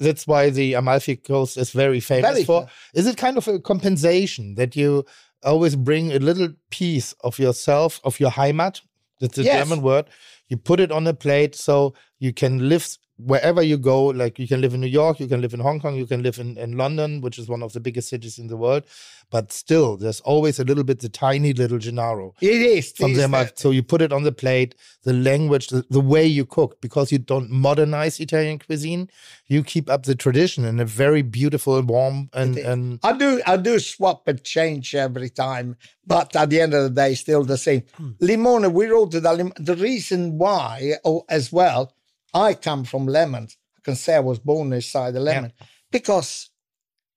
that's why the Amalfi Coast is very famous very for. Is it kind of a compensation that you always bring a little piece of yourself, of your Heimat? That's a yes. German word you put it on a plate so you can live wherever you go, like you can live in New York, you can live in Hong Kong, you can live in, in London, which is one of the biggest cities in the world. But still, there's always a little bit the tiny little Gennaro. It is. From them, so you put it on the plate, the language, the, the, way you cook, because you don't modernize Italian cuisine, you keep up the tradition in a very beautiful, warm and and. I do I do swap and change every time, but at the end of the day, still the same. Hmm. Limone, we wrote the the reason why, oh, as well I come from lemons. I can say I was born inside a lemon yeah. because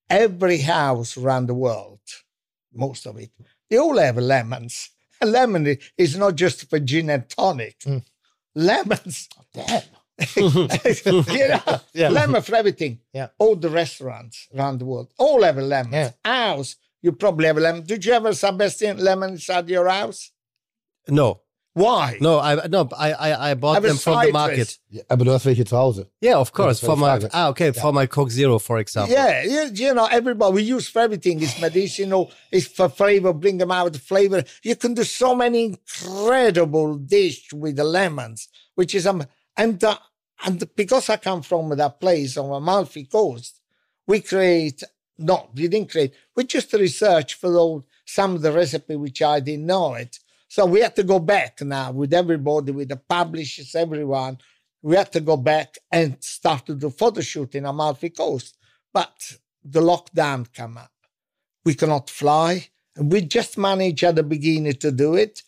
every house around the world, most of it, they all have lemons. A lemon is not just for gin and tonic. Mm. Lemons, damn. you know, yeah. lemon for everything. Yeah. All the restaurants around the world all have a lemon. Yeah. House, you probably have a lemon. Did you ever, Sebastian, lemon inside your house? No. Why? No, I no, I I, I bought them from the market. Ja, aber du hast welche zu Hause. Yeah, of course. For my ah, okay, yeah. for my Coke Zero, for example. Yeah, you, you know, everybody we use for everything. It's medicinal. It's for flavor. Bring them out with flavor. You can do so many incredible dish with the lemons, which is um and uh, and because I come from that place on Amalfi Coast, we create. No, we didn't create. We just research for all, some of the recipe which I didn't know it so we had to go back now with everybody, with the publishers, everyone. We had to go back and start to do photo shoot in Amalfi Coast. But the lockdown came up. We cannot fly. We just managed at the beginning to do it.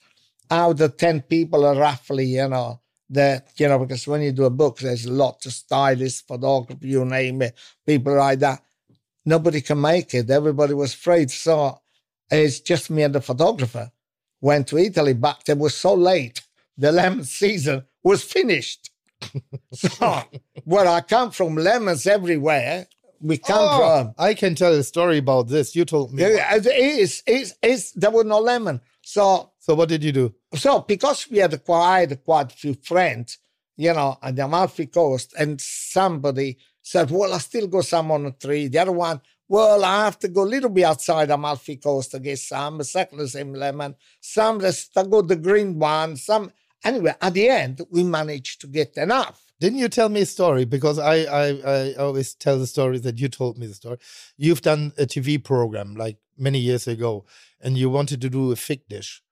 Out of 10 people are roughly, you know, that, you know, because when you do a book, there's a lot of stylists, photographers, you name it, people like that. Nobody can make it. Everybody was afraid. So it's just me and the photographer went to Italy, but it was so late. The lemon season was finished. so where I come from, lemons everywhere. We come oh, from. I can tell a story about this. You told me. It is, it's, it's, there was no lemon. So, so what did you do? So because we had quite quite a few friends, you know, on the Amalfi Coast, and somebody said, "Well, I still got some on the tree." The other one, well, I have to go a little bit outside Amalfi Coast to get some, exactly the same lemon. Some that go the green one, some. Anyway, at the end, we managed to get enough. Didn't you tell me a story? Because I, I, I always tell the story that you told me the story. You've done a TV program like many years ago, and you wanted to do a fig dish.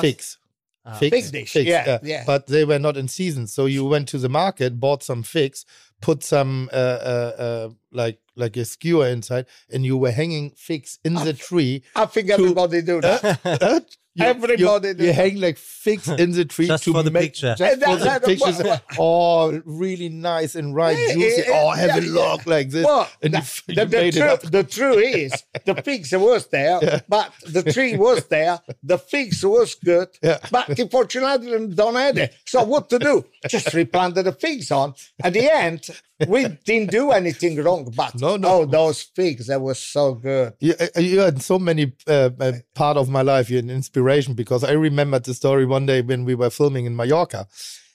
Figs. Uh, figs, fig dish, figs, yeah, uh, yeah. But they were not in season, so you went to the market, bought some figs, put some uh, uh, uh like like a skewer inside, and you were hanging figs in the tree. I think to, everybody do that. You, Everybody you, you hang like figs in the tree just to for the make, picture. Just for the pictures. oh, really nice and right, yeah, juicy. Yeah, oh, have yeah, a look like this. Well, and the, you, the, the, tru- the truth is, the figs was there, but the tree was there. The figs was good, but unfortunately, don't have it. So what to do? Just replanted the figs on. At the end, we didn't do anything wrong, but no, no. oh, those figs, that was so good. You, uh, you had so many uh, uh, part of my life. You're an inspiration because I remembered the story one day when we were filming in Mallorca.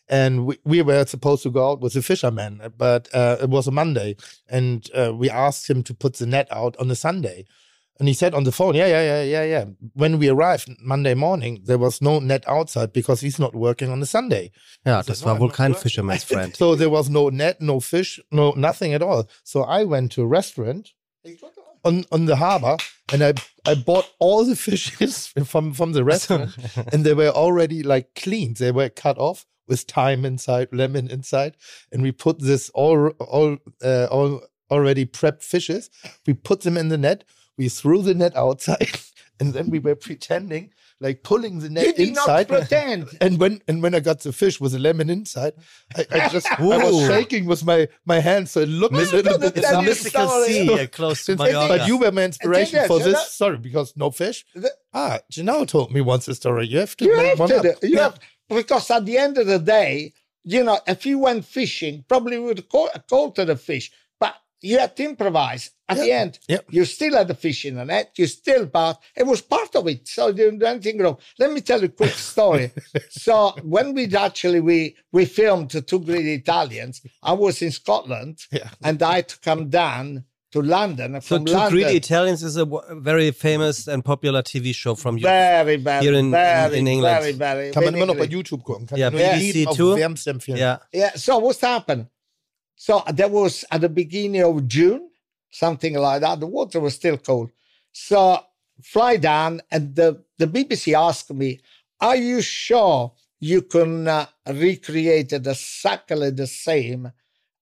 And we, we were supposed to go out with a fisherman, but uh, it was a Monday. And uh, we asked him to put the net out on a Sunday. And he said on the phone, yeah, yeah, yeah, yeah, yeah. When we arrived Monday morning, there was no net outside because he's not working on a Sunday. Ja, das said, war no, wohl kein fisherman's friend. so there was no net, no fish, no nothing at all. So I went to a restaurant on, on the harbor and I, I bought all the fishes from, from the restaurant and they were already like cleaned. They were cut off with thyme inside, lemon inside. And we put this all, all, uh, all already prepped fishes. We put them in the net we threw the net outside and then we were pretending like pulling the net you inside. pretend. And when and when I got the fish with a lemon inside, I, I just I was shaking with my my hands, so it looked a little bit. It's a mystical sea close to Mallorca. But you were my inspiration for this. Sorry, because no fish. ah, Gennaro told me once a story. You have to you have to, up. You have, because at the end of the day, you know, if you went fishing, probably would caught, caught the fish you had to improvise. At yep. the end, yep. you still had the fish in the net. You still part. It was part of it. So you didn't do anything wrong. Let me tell you a quick story. so when we actually we we filmed the two great Italians, I was in Scotland yeah. and I had to come down to London. So, From Two London, Greedy Italians is a very famous and popular TV show from you. very, very, here in- very, in in England. very, very. Kann man immer noch bei very- YouTube gucken. Kann Ja, ich BBC jedem auf too. Yeah. Yeah. So what's happened? So there was at the beginning of June, something like that. The water was still cold. So fly down, and the the BBC asked me, "Are you sure you can uh, recreate it exactly the same?"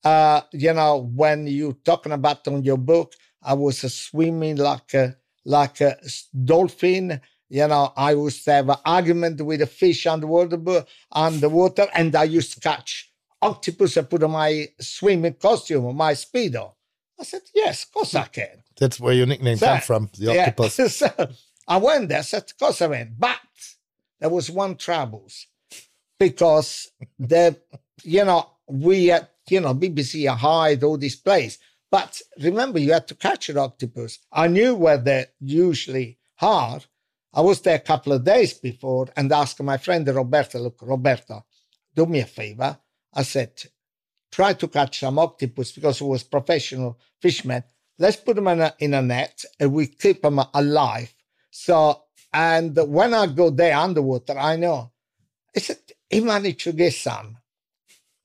Uh, you know, when you talking about on your book, I was uh, swimming like a like a s- dolphin. You know, I used to have an argument with a fish underwater, underwater, and I used to catch octopus. I put on my swimming costume, my speedo. I said, "Yes, of course I can." That's where your nickname So- comes from, the Yeah. octopus. so I went there, said, of course I went. But there was one troubles because the, you know, we had, you know, BBC hide all this place. But remember, you had to catch an octopus. I knew where they usually are. I was there a couple of days before and asked my friend Roberta, look, Roberta, do me a favor. I said, try to catch some octopus because he was professional fisherman. Let's put them in a, in a net and we keep them alive. So, and when I go there underwater, I know. I said, he managed to get some.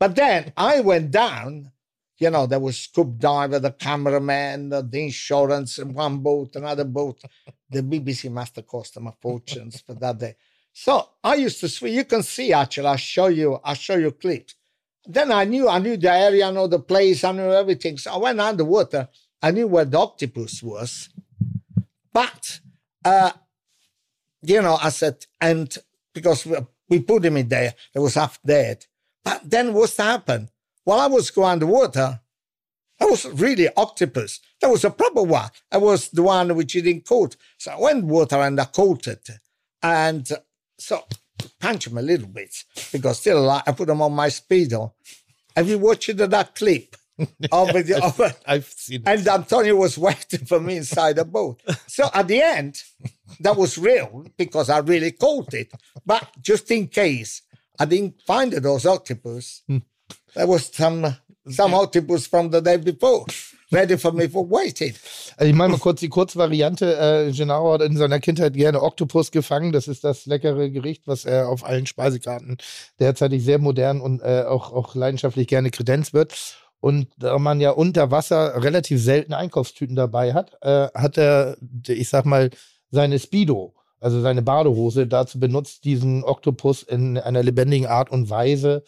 But then I went down, you know, there was scuba diver, the cameraman, the, insurance, one boat, another boat. The BBC must have cost them a fortune for that day. So I used to swim. You can see actually, I'll show you, I'll show you clips. Then I knew, I knew the area, I know the place, I knew everything. So I went underwater. I knew where the octopus was. But, uh, you know, I said, and because we, we put him in there, he was half dead. But then what's happened? While I was going underwater, that was really octopus. That was a proper one. That was the one which he didn't coat. So I went water and I it. And so punch him a little bit because still alive. I put him on my speedo. Have you watched that clip? of the, of, I've seen it. and Antonio was waiting for me inside the boat. So at the end, that was real because I really caught it. But just in case I didn't find those octopus, hmm. there was some some octopus from the day before ready for me for. Also ich mache mal kurz die Kurzvariante. Äh, Gennaro hat in seiner Kindheit gerne Oktopus gefangen. Das ist das leckere Gericht, was er auf allen Speisekarten derzeitig sehr modern und äh, auch, auch leidenschaftlich gerne kredenzt wird. Und da man ja unter Wasser relativ selten Einkaufstüten dabei hat, äh, hat er, ich sag mal, seine Speedo, also seine Badehose, dazu benutzt, diesen Oktopus in einer lebendigen Art und Weise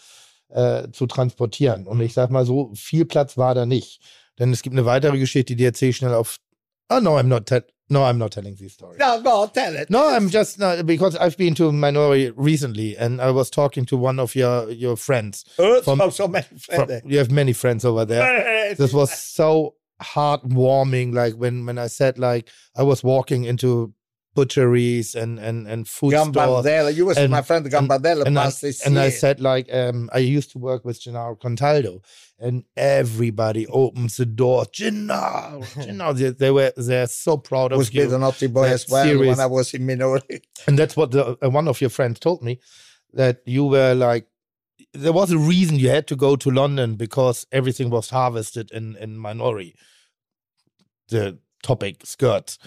äh, zu transportieren. Und ich sag mal so, viel Platz war da nicht. Denn es gibt eine weitere Geschichte, die erzähle ich schnell auf. Oh no, I'm not. Te- no, I'm not telling these stories. No, go tell it. No, I'm just not because I've been to Minori recently, and I was talking to one of your your friends. Oh, From- so, so many From- friends. you have many friends over there. This was so heartwarming. Like when when I said like I was walking into butcheries and and and food stores. Gambardella. You was and- my friend Gambardella and I, and I said like um I used to work with Gennaro Contaldo and everybody opens the door Gennaro Gennaro they, they were they're so proud of was you a naughty boy That as well serious- when I was in minority. and that's what the, uh, one of your friends told me that you were like there was a reason you had to go to London because everything was harvested in in Minori the topic skirts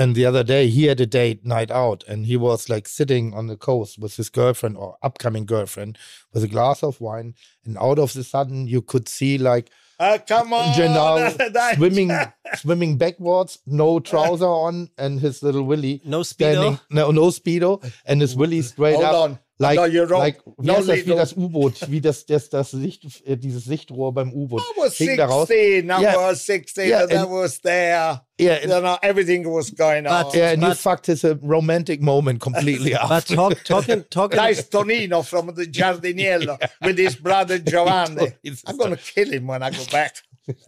and the other day he had a date night out and he was like sitting on the coast with his girlfriend or upcoming girlfriend with a glass of wine and out of the sudden you could see like Uh, come on. Gennaro swimming swimming backwards no trouser on and his little willy No standing speedo. no no speedo and his willy straight Hold up on. Like no, you're wrong. like wie no, heißt das wie das U-Boot wie das das das Sicht äh, dieses Sichtrohr beim U-Boot raus 16. I Yeah. was 16. Yeah, and I and- was there. yeah and, You know, everything was going But- on. yeah and you But- fucked his uh, romantic moment completely up But talk, talking, talking. Nice Tonino from the Giardiniello with his brother Giovanni. I'm going to kill him when I go back.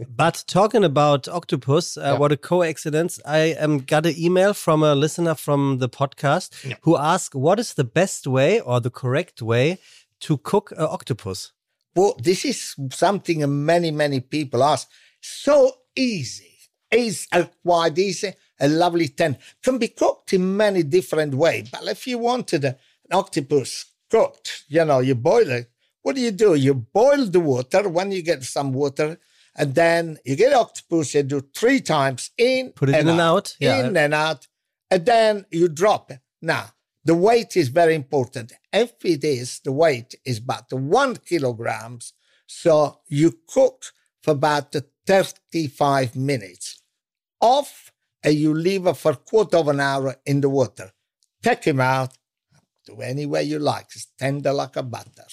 But talking about octopus, uh, Yeah. what a coincidence! I um, got an email from a listener from the podcast who asked, "What is the best way or the correct way to cook an octopus?" Well, this is something many, many people ask. So easy. It's quite easy, a lovely ten. Can be cooked in many different ways. But if you wanted an octopus cooked, you know, you boil it. What do you do? You boil the water. When you get some water, and then you get octopus, you do three times in, put it and in and out, yeah. in and out, and then you drop it. Now, the weight is very important. If it is, the weight is about one kilograms. So you cook for about 35 minutes off and you leave it for a quarter of an hour in the water. Take him out, do any way you like. It's tender like a butter.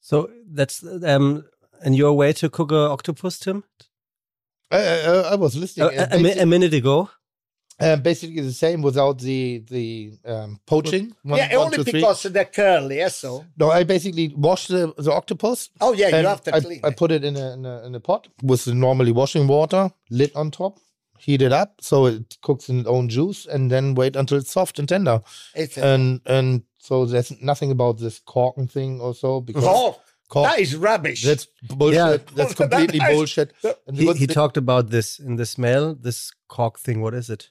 So that's um, and your way to cook a octopus, Tim? Uh, uh, I was listening. Uh, a, a, minute ago. Uh, basically the same without the the um, poaching. One, yeah, one, only two, because they're curly. Yeah, so. No, I basically wash the, the octopus. Oh yeah, you have to I, clean. I, it. put it in a, in a, in a pot with normally washing water, lid on top, heat it up so it cooks in its own juice, and then wait until it's soft and tender. It's and and so there's nothing about this corking thing or so because. Cork. Cork. That is rubbish. That's bullshit. Yeah. That's completely that is, bullshit. He, he talked about this in the smell. This cork thing. What is it?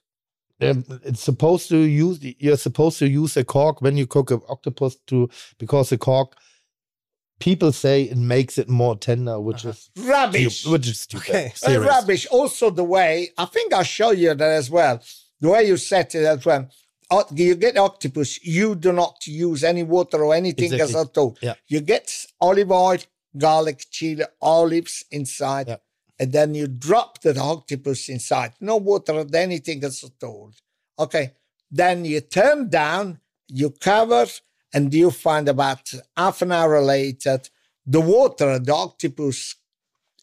Um, it's supposed to use you're supposed to use a cork when you cook an octopus to because the cork people say it makes it more tender which uh-huh. is rubbish which is stupid okay. uh, rubbish also the way i think i'll show you that as well the way you set it as well you get octopus you do not use any water or anything exactly. as at all yeah. you get olive oil garlic chili olives inside yeah and then you drop the octopus inside. No water or anything as at all. Okay. Then you turn down, you cover, and you find about half an hour later, the water, the octopus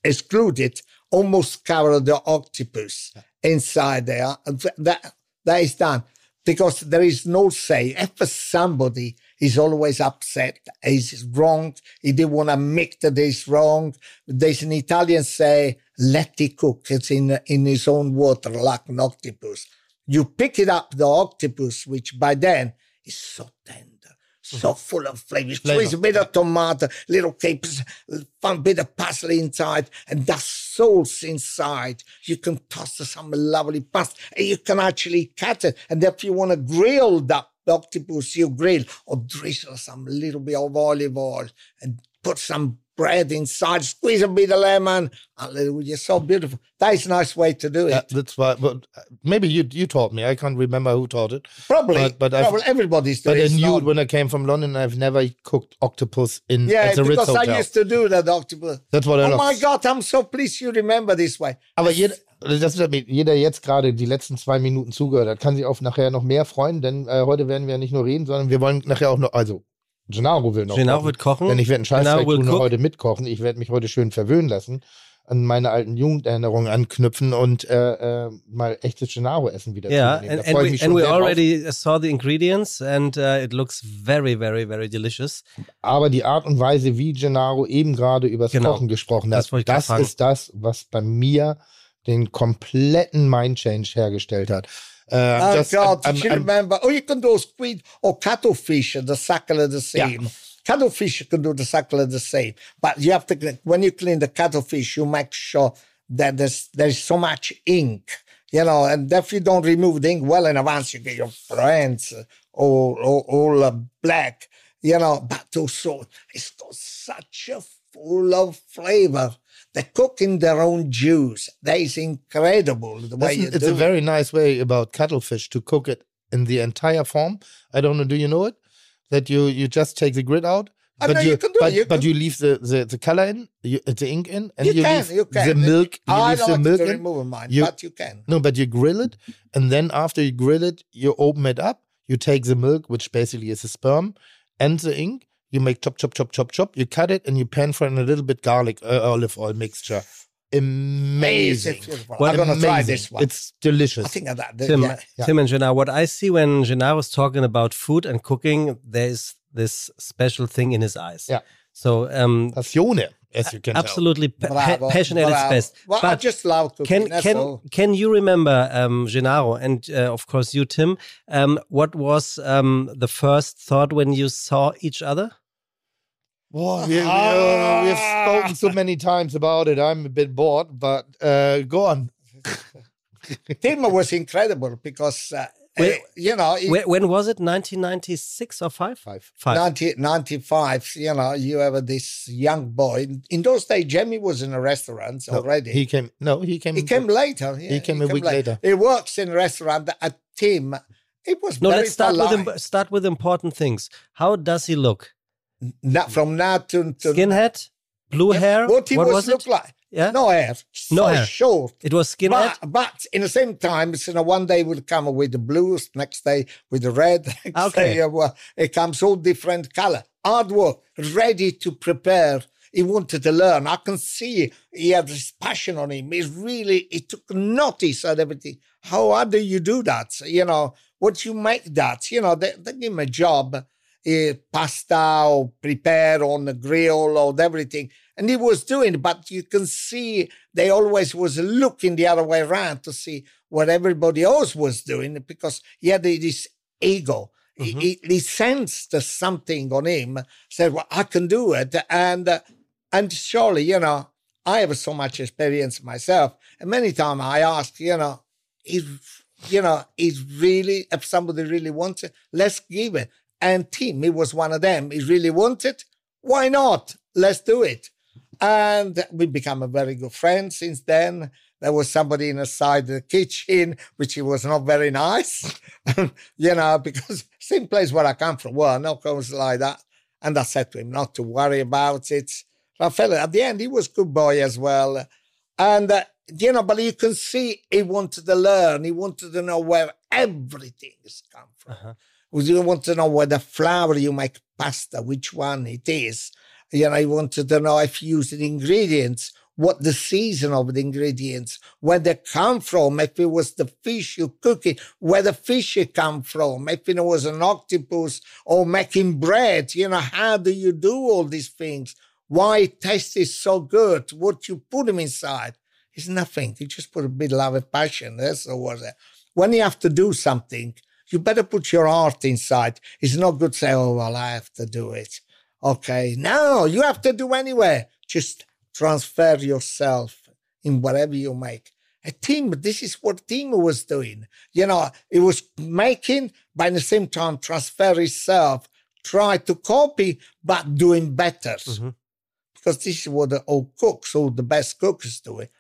excluded, almost covered the octopus inside there. That, that is done because there is no say. If somebody is always upset, is wrong, he didn't want to make the dish wrong, there's an Italian say, let it cook. It's in, in his own water like an octopus. You pick it up, the octopus, which by then is so tender so mm-hmm. full of flavor. Squeeze a bit of tomato, little capers, fun bit of parsley inside, and the sauce inside. You can toss some lovely pasta, and you can actually cut it. And if you want to grill that octopus, you grill or drizzle some little bit of olive oil and put some bread inside, squeeze a bit of lemon. Hallelujah, so beautiful. That is a nice way to do it. Yeah, that's why. But maybe you you taught me. I can't remember who taught it. Probably, but, but probably everybody's doing it. But I knew when I came from London, I've never cooked octopus in yeah, at the Ritz because I used to do that octopus. That's what I Oh my God, I'm so pleased you remember this way. Aber jeder, das jeder jetzt gerade die letzten zwei Minuten zugehört hat, kann sich auf nachher noch mehr freuen, denn äh, heute werden wir nicht nur reden, sondern wir wollen nachher auch noch, also Gennaro will noch Gennaro kochen. wird kochen. Denn ich werde einen Scheißdreck tun und heute mitkochen. Ich werde mich heute schön verwöhnen lassen, an meine alten Jugenderinnerungen anknüpfen und äh, äh, mal echtes Gennaro essen wieder yeah, zu nehmen. and, and we, and we already drauf. saw the ingredients and uh, it looks very, very, very delicious. Aber die Art und Weise, wie Gennaro eben gerade übers genau. Kochen gesprochen hat, das, das ist das, was bei mir den kompletten Mind-Change hergestellt hat. Uh, oh just, God, I'm, you I'm, remember? Oh, you can do squid or cuttlefish, the suckle of the same. Yeah. Cuttlefish can do the suckle of the same, but you have to when you clean the cuttlefish, you make sure that there's there's so much ink, you know, and if you don't remove the ink well in advance, you get your friends all all, all uh, black, you know. But also, it's got such a full of flavor they cook in their own juice. That is incredible the way That's, It's a very nice way about cuttlefish to cook it in the entire form. I don't know. Do you know it? That you you just take the grit out. But you, you, can do but, it. You but you leave the, the, the color in, you, the ink in, and you, you can, leave you can. the milk. You I leave don't the milk to in. remove mine, you, but you can. No, but you grill it, and then after you grill it, you open it up. You take the milk, which basically is the sperm, and the ink. You make chop, chop, chop, chop, chop. You cut it, and you pan fry in a little bit garlic, uh, olive oil mixture amazing. I'm going to try this one. It's delicious. I think of that. Tim, yeah. Tim and Gennaro, what I see when Gennaro is talking about food and cooking, there's this special thing in his eyes. Yeah. So, um, Passione, as you can absolutely pa passionate bravo. at best. Well, but I just love cooking. Can can all. can you remember, um, Gennaro, and uh, of course you, Tim? Um, what was um, the first thought when you saw each other? Boy, we, we, uh, we've spoken so many times about it. I'm a bit bored, but uh, go on. Tim was incredible because uh, uh, you know, it, when was it? 1996 or five? Five. Five. 90, 95, you know, you have this young boy. In those days, Jamie was in a restaurant no, already. He came, no, he came. He came later. Yeah, he came he a came week later. later. He works in a restaurant at Tim. It was no. let's start polite. with start with important things. How does he look? Not from now to, to skinhead, blue hair. What he what was, was look it? like. Yeah. No hair. No hair. Short. It was skinhead. But, but in the same time, you know, one day will come with the blues, next day with the red. Next okay. Day, uh, it comes all different color. Hard work, ready to prepare. He wanted to learn. I can see he had this passion on him. He really, he took notice of everything. How, how do you do that? You know, what you make that? You know, they, they give him a job, uh, pasta or prepare on the grill or everything. And he was doing but you can see they always was looking the other way around to see what everybody else was doing because he had this ego. Mm-hmm. he, he, sensed something on him said well i can do it. And uh, and surely you know i have so much experience myself and many times i ask you know is you know is really if somebody really wants it let's give it and tim he was one of them he really wanted why not let's do it and we become a very good friend since then. There was somebody inside the kitchen, which he was not very nice, you know, because same place where I come from, well, no comes like that. And I said to him not to worry about it. Rafael, at the end, he was good boy as well. And, uh, you know, but you can see he wanted to learn. He wanted to know where everything is come from. Uh-huh. Do you want to know where the flour you make pasta, which one it is you know, I wanted to know if you use the ingredients, what the season of the ingredients, where they come from, if it was the fish you cooking, where the fish it come from, if it was an octopus or making bread, you know, how do you do all these things? Why it tastes so good? What you put them inside? It's nothing. You just put a bit of love and passion. That's all was it. When you have to do something, you better put your heart inside. It's not good to say, oh, well, I have to do it. Okay. No, you have to do anyway. Just transfer yourself in whatever you make. A team, this is what Tim was doing. You know, it was making, but at the same time, transfer itself, try to copy, but doing better. Mm-hmm. Because this is what the old cooks, all the best cooks do it.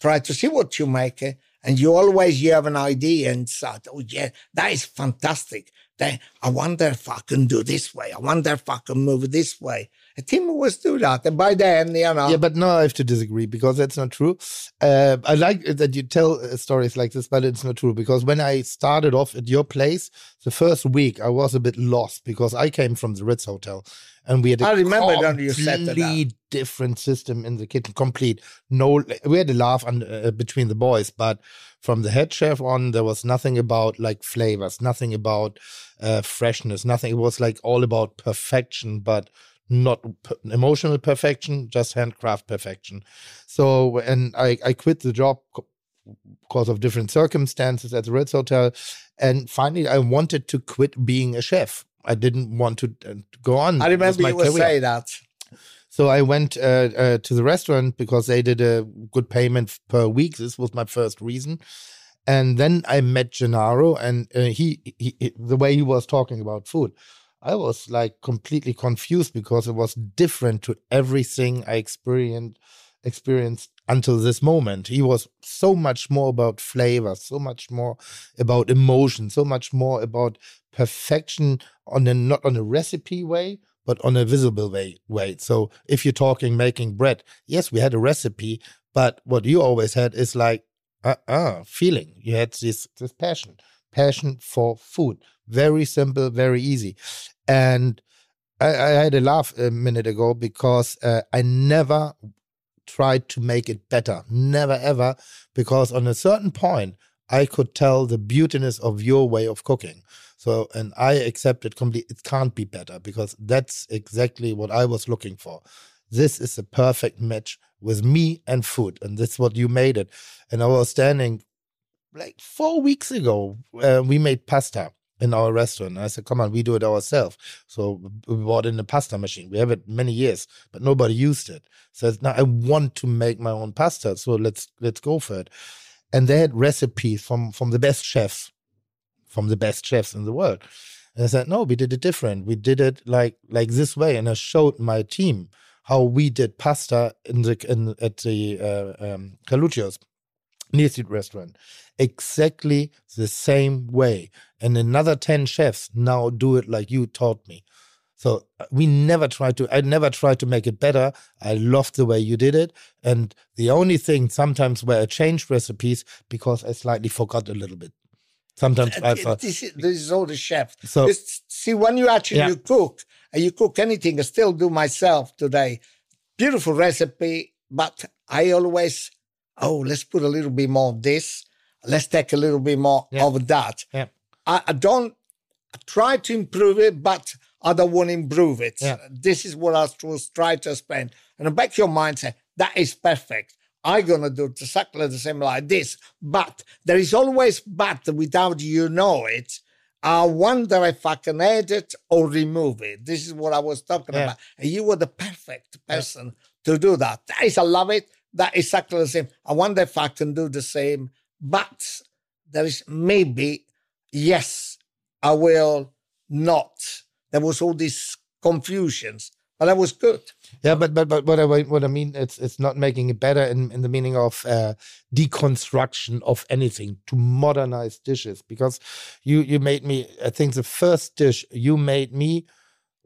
Try to see what you make, and you always you have an idea inside. Oh yeah, that is fantastic. Then I wonder if I can do this way. I wonder if I can move this way. Tim was do that. And by then, you know. Yeah, but no, I have to disagree because that's not true. Uh, I like that you tell uh, stories like this, but it's not true because when I started off at your place, the first week I was a bit lost because I came from the Ritz Hotel and we had a I remember completely you said that different system in the kitchen. Complete. No, we had a laugh on, uh, between the boys, but from the head chef on, there was nothing about like flavors, nothing about uh, freshness, nothing. It was like all about perfection, but not emotional perfection, just handcraft perfection. So, and I, I quit the job because of different circumstances at the Ritz Hotel. And finally, I wanted to quit being a chef. I didn't want to, uh, go on. I remember you would say that. So I went uh, uh, to the restaurant because they did a good payment per week. This was my first reason. And then I met Gennaro, and uh, he, he, he, the way he was talking about food, I was like completely confused because it was different to everything I experienced experienced until this moment. He was so much more about flavor, so much more about emotion, so much more about perfection on a not on a recipe way, but on a visible way. way. So if you're talking making bread, yes, we had a recipe, but what you always had is like uh uh feeling. You had this this passion, passion for food. Very simple, very easy. And I, I had a laugh a minute ago because uh, I never tried to make it better. Never ever, because on a certain point, I could tell the beautiness of your way of cooking. So, and I accept it completely. It can't be better because that's exactly what I was looking for. This is a perfect match with me and food. And that's what you made it. And I was standing like four weeks ago, uh, we made pasta in our restaurant. I said, come on, we do it ourselves. So we bought in a pasta machine. We have it many years, but nobody used it. So now I want to make my own pasta. So let's let's go for it. And they had recipes from from the best chefs from the best chefs in the world. And I said, no, we did it different. We did it like like this way. And I showed my team how we did pasta in the in, at the uh, um, Carluccio's Neal Street restaurant. Exactly the same way. And another 10 chefs now do it like you taught me. So uh, we never try to i never try to make it better. I love the way you did it. And the only thing sometimes where i change recipes because i slightly forgot a little bit. Sometimes I thought, this, is, this is all the chef so this, see when you actually yeah. you cook and you cook anything i still do myself today. Beautiful recipe but i always oh, let's put a little bit more of this. Let's take a little bit more yeah. of that. Yeah. I, I, don't try to improve it, but I don't want to improve it. Yeah. This is what I was trying to explain. And the back of your mind say, that is perfect. I'm gonna do exactly the same like this. But there is always but without you know it. I wonder if I can edit or remove it. This is what I was talking yeah. about. And you were the perfect person yeah. to do that. That is, I love it that exactly the same. I wonder if I can do the same, but there is maybe, yes, I will not. There was all these confusions, but that was good. Yeah, but but but what I what I mean, it's it's not making it better in in the meaning of uh, deconstruction of anything to modernize dishes because you you made me. I think the first dish you made me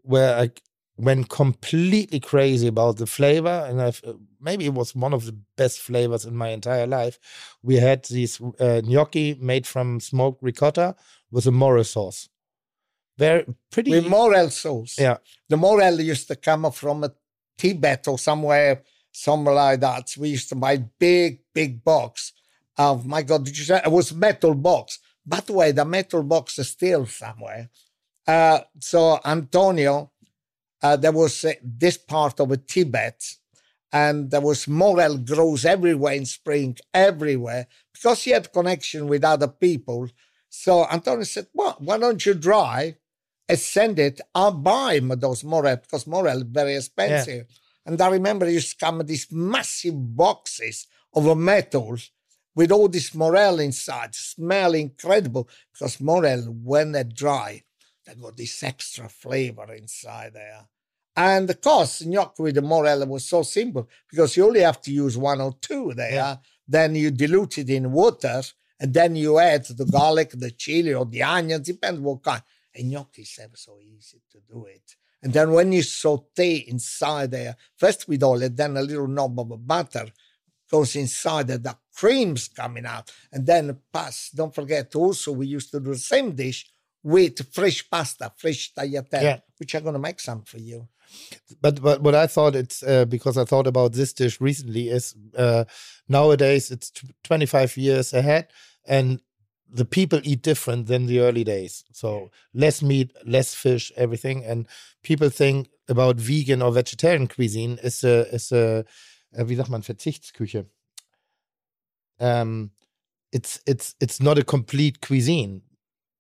where I went completely crazy about the flavor, and I've, uh, maybe it was one of the best flavors in my entire life. We had these uh, gnocchi made from smoked ricotta with a morel sauce. Very pretty. With morel sauce. Yeah. The morel used to come from a Tibet or somewhere, somewhere like that. We used to buy big, big box of, my God, did you say? It was metal box. By the way, the metal box is still somewhere. Uh, so Antonio uh, there was uh, this part of Tibet, and there was morel grows everywhere in spring, everywhere, because he had connection with other people. So Antonio said, well, why don't you drive and send it? I'll buy those morel, because morel is very expensive. Yeah. And I remember he used to come with these massive boxes of metal with all this morel inside, smell incredible, because morel, when they dry, they got this extra flavor inside there. And the cost gnocchi with the morella was so simple because you only have to use one or two there. Yeah. Then you dilute it in water and then you add the garlic, the chili, or the onions, depends what kind. And gnocchi is ever so easy to do it. And then when you saute inside there, first with oil and then a little knob of butter goes inside there, the cream's coming out. And then pass. Don't forget also we used to do the same dish with fresh pasta, fresh tagliatelle, yeah. which I'm going to make some for you. But but what I thought it's uh, because I thought about this dish recently is uh, nowadays it's 25 years ahead and the people eat different than the early days. So less meat, less fish, everything. And people think about vegan or vegetarian cuisine is a, is a, uh, wie sagt man, Verzichtsküche. Um, it's it's it's not a complete cuisine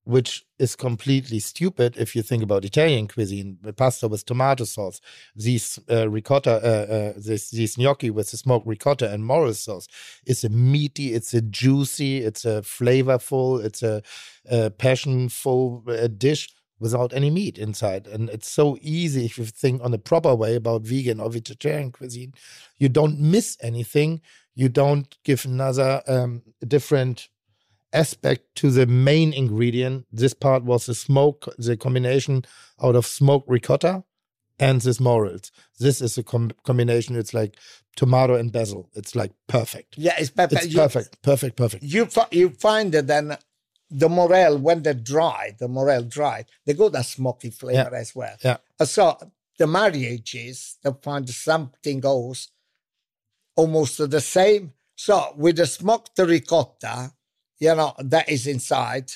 which is completely stupid if you think about Italian cuisine. The pasta with tomato sauce, these uh, ricotta, uh, uh, these gnocchi with the smoked ricotta and morel sauce. It's a meaty, it's a juicy, it's a flavorful, it's a, a passionful uh, dish without any meat inside. And it's so easy if you think on a proper way about vegan or vegetarian cuisine. You don't miss anything. You don't give another um, different aspect to the main ingredient. This part was the smoke, the combination out of smoked ricotta and this morels. This is a com combination. It's like tomato and basil. It's like perfect. Yeah, it's perfect. It's perfect, perfect, perfect. You you find that then the morel when they're dry, the morel dry, they got a smoky flavor yeah. as well. Yeah. Uh, so the marriage is they find something else almost the same. So with the smoked ricotta, you know, that is inside.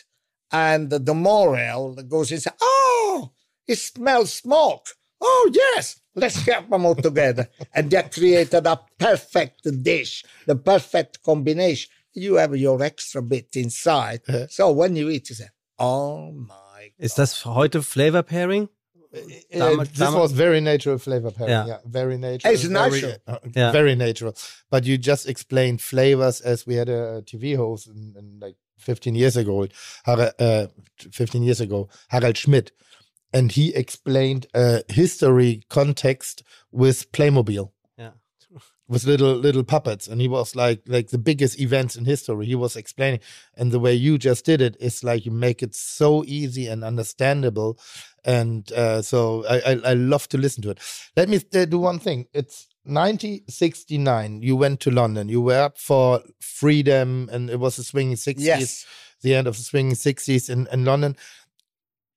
And the morel that goes inside, oh, it smells smoke. Oh, yes, let's get them all together. and they created a perfect dish, the perfect combination. You have your extra bit inside. Uh-huh. so when you eat, you say, oh my God. Ist das heute Flavor Pairing? Uh, this was very natural flavor pairing. Yeah, yeah very natural. It's natural. uh, yeah. Very natural. But you just explained flavors as we had a TV host and, and like 15 years ago, uh, 15 years ago, Harald Schmidt, and he explained uh, history context with Playmobil. Yeah. with little little puppets, and he was like like the biggest events in history. He was explaining, and the way you just did it is like you make it so easy and understandable, and uh, so I, I, I love to listen to it. Let me uh, do one thing. It's 1969. You went to London. You were up for freedom, and it was the swinging 60s. Yes. The end of the swinging 60s in, in London.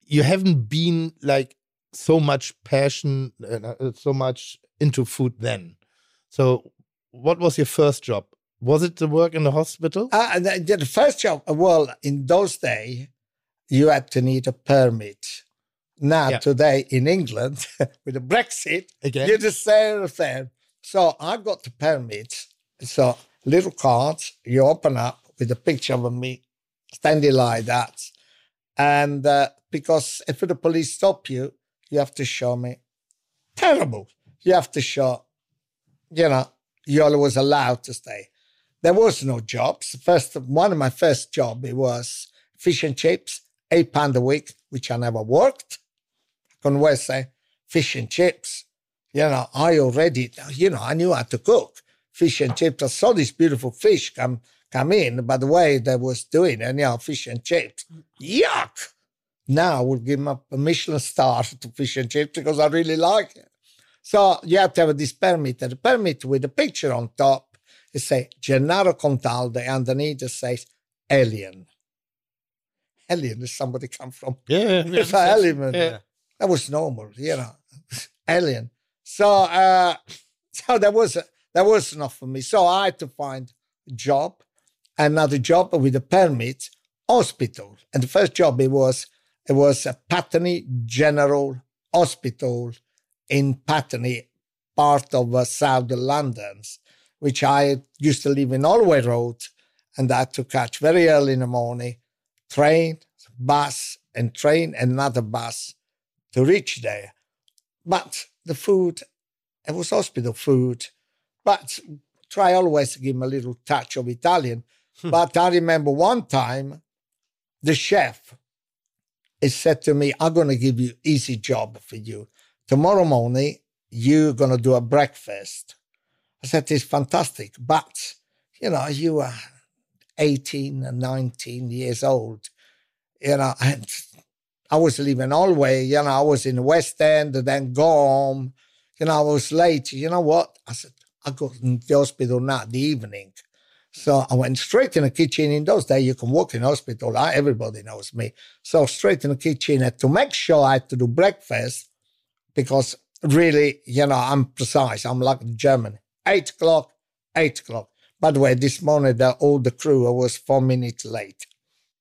You haven't been like so much passion, uh, so much into food then. So, what was your first job? Was it the work in the hospital? Uh, the, the first job, well, in those days, you had to need a permit. Now, yeah. today in England, with the Brexit, Again? you just say thing. So I got the permit. So little cards you open up with a picture of me standing like that. And uh, because if the police stop you, you have to show me. Terrible. You have to show, you know, you're always allowed to stay. There was no jobs. First, one of my first job, it was fish and chips, eight pound a week, which I never worked. Can always say fish and chips. You know, I already, you know, I knew how to cook fish and chips. I saw this beautiful fish come come in, by the way they was doing it, you know, fish and chips. Yuck! Now I will give them a Michelin star to fish and chips because I really like it. So you have to have this permit. The permit with a picture on top, it say Gennaro Contaldo, underneath it says alien. Alien is somebody come from. Yeah, yeah it's an element. Yeah. That was normal, you know. alien. So uh, so that was that was enough for me. So I had to find a job, another job with a permit, hospital. And the first job it was it was a Putney General Hospital in Putney, part of uh, South London, which I used to live in Holloway Road, and I had to catch very early in the morning, train, bus, and train another bus to reach there. But the food, it was hospital food, but try always to give him a little touch of Italian. Hmm. but I remember one time the chef he said to me, I'm going to give you easy job for you. Tomorrow morning, you're going to do a breakfast. I said, it's fantastic, but, you know, you are 18 and 19 years old, you know, and I was living way. you know, I was in the West End then go home. You know, I was late. You know what? I said, I go to the hospital now the evening. So I went straight in the kitchen. In those days, you can walk in hospital. Everybody knows me. So straight in the kitchen to make sure I had to do breakfast because really, you know, I'm precise. I'm like German. Eight o'clock, eight o'clock. By the way, this morning, all the crew was four minutes late.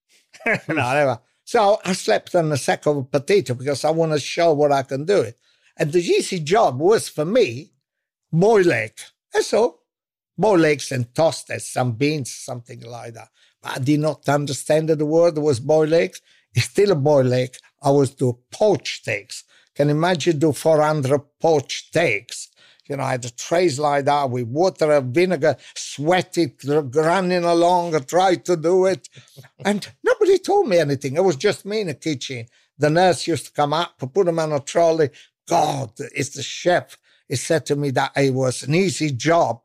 no, never. So I slept on a sack of potato because I want to show what I can do. It. And the easy job was for me, boil egg. That's all. Boil eggs and toasted, some beans, something like that. But I did not understand that the word was boiled eggs. It's still a boiled egg. I was do poached eggs. Can you imagine do 400 poached eggs? You know, I had trays like that with water and vinegar, sweated, running along, I tried to do it. And nobody told me anything. It was just me in the kitchen. The nurse used to come up, put them on a trolley. God, it's the chef. He said to me that it was an easy job.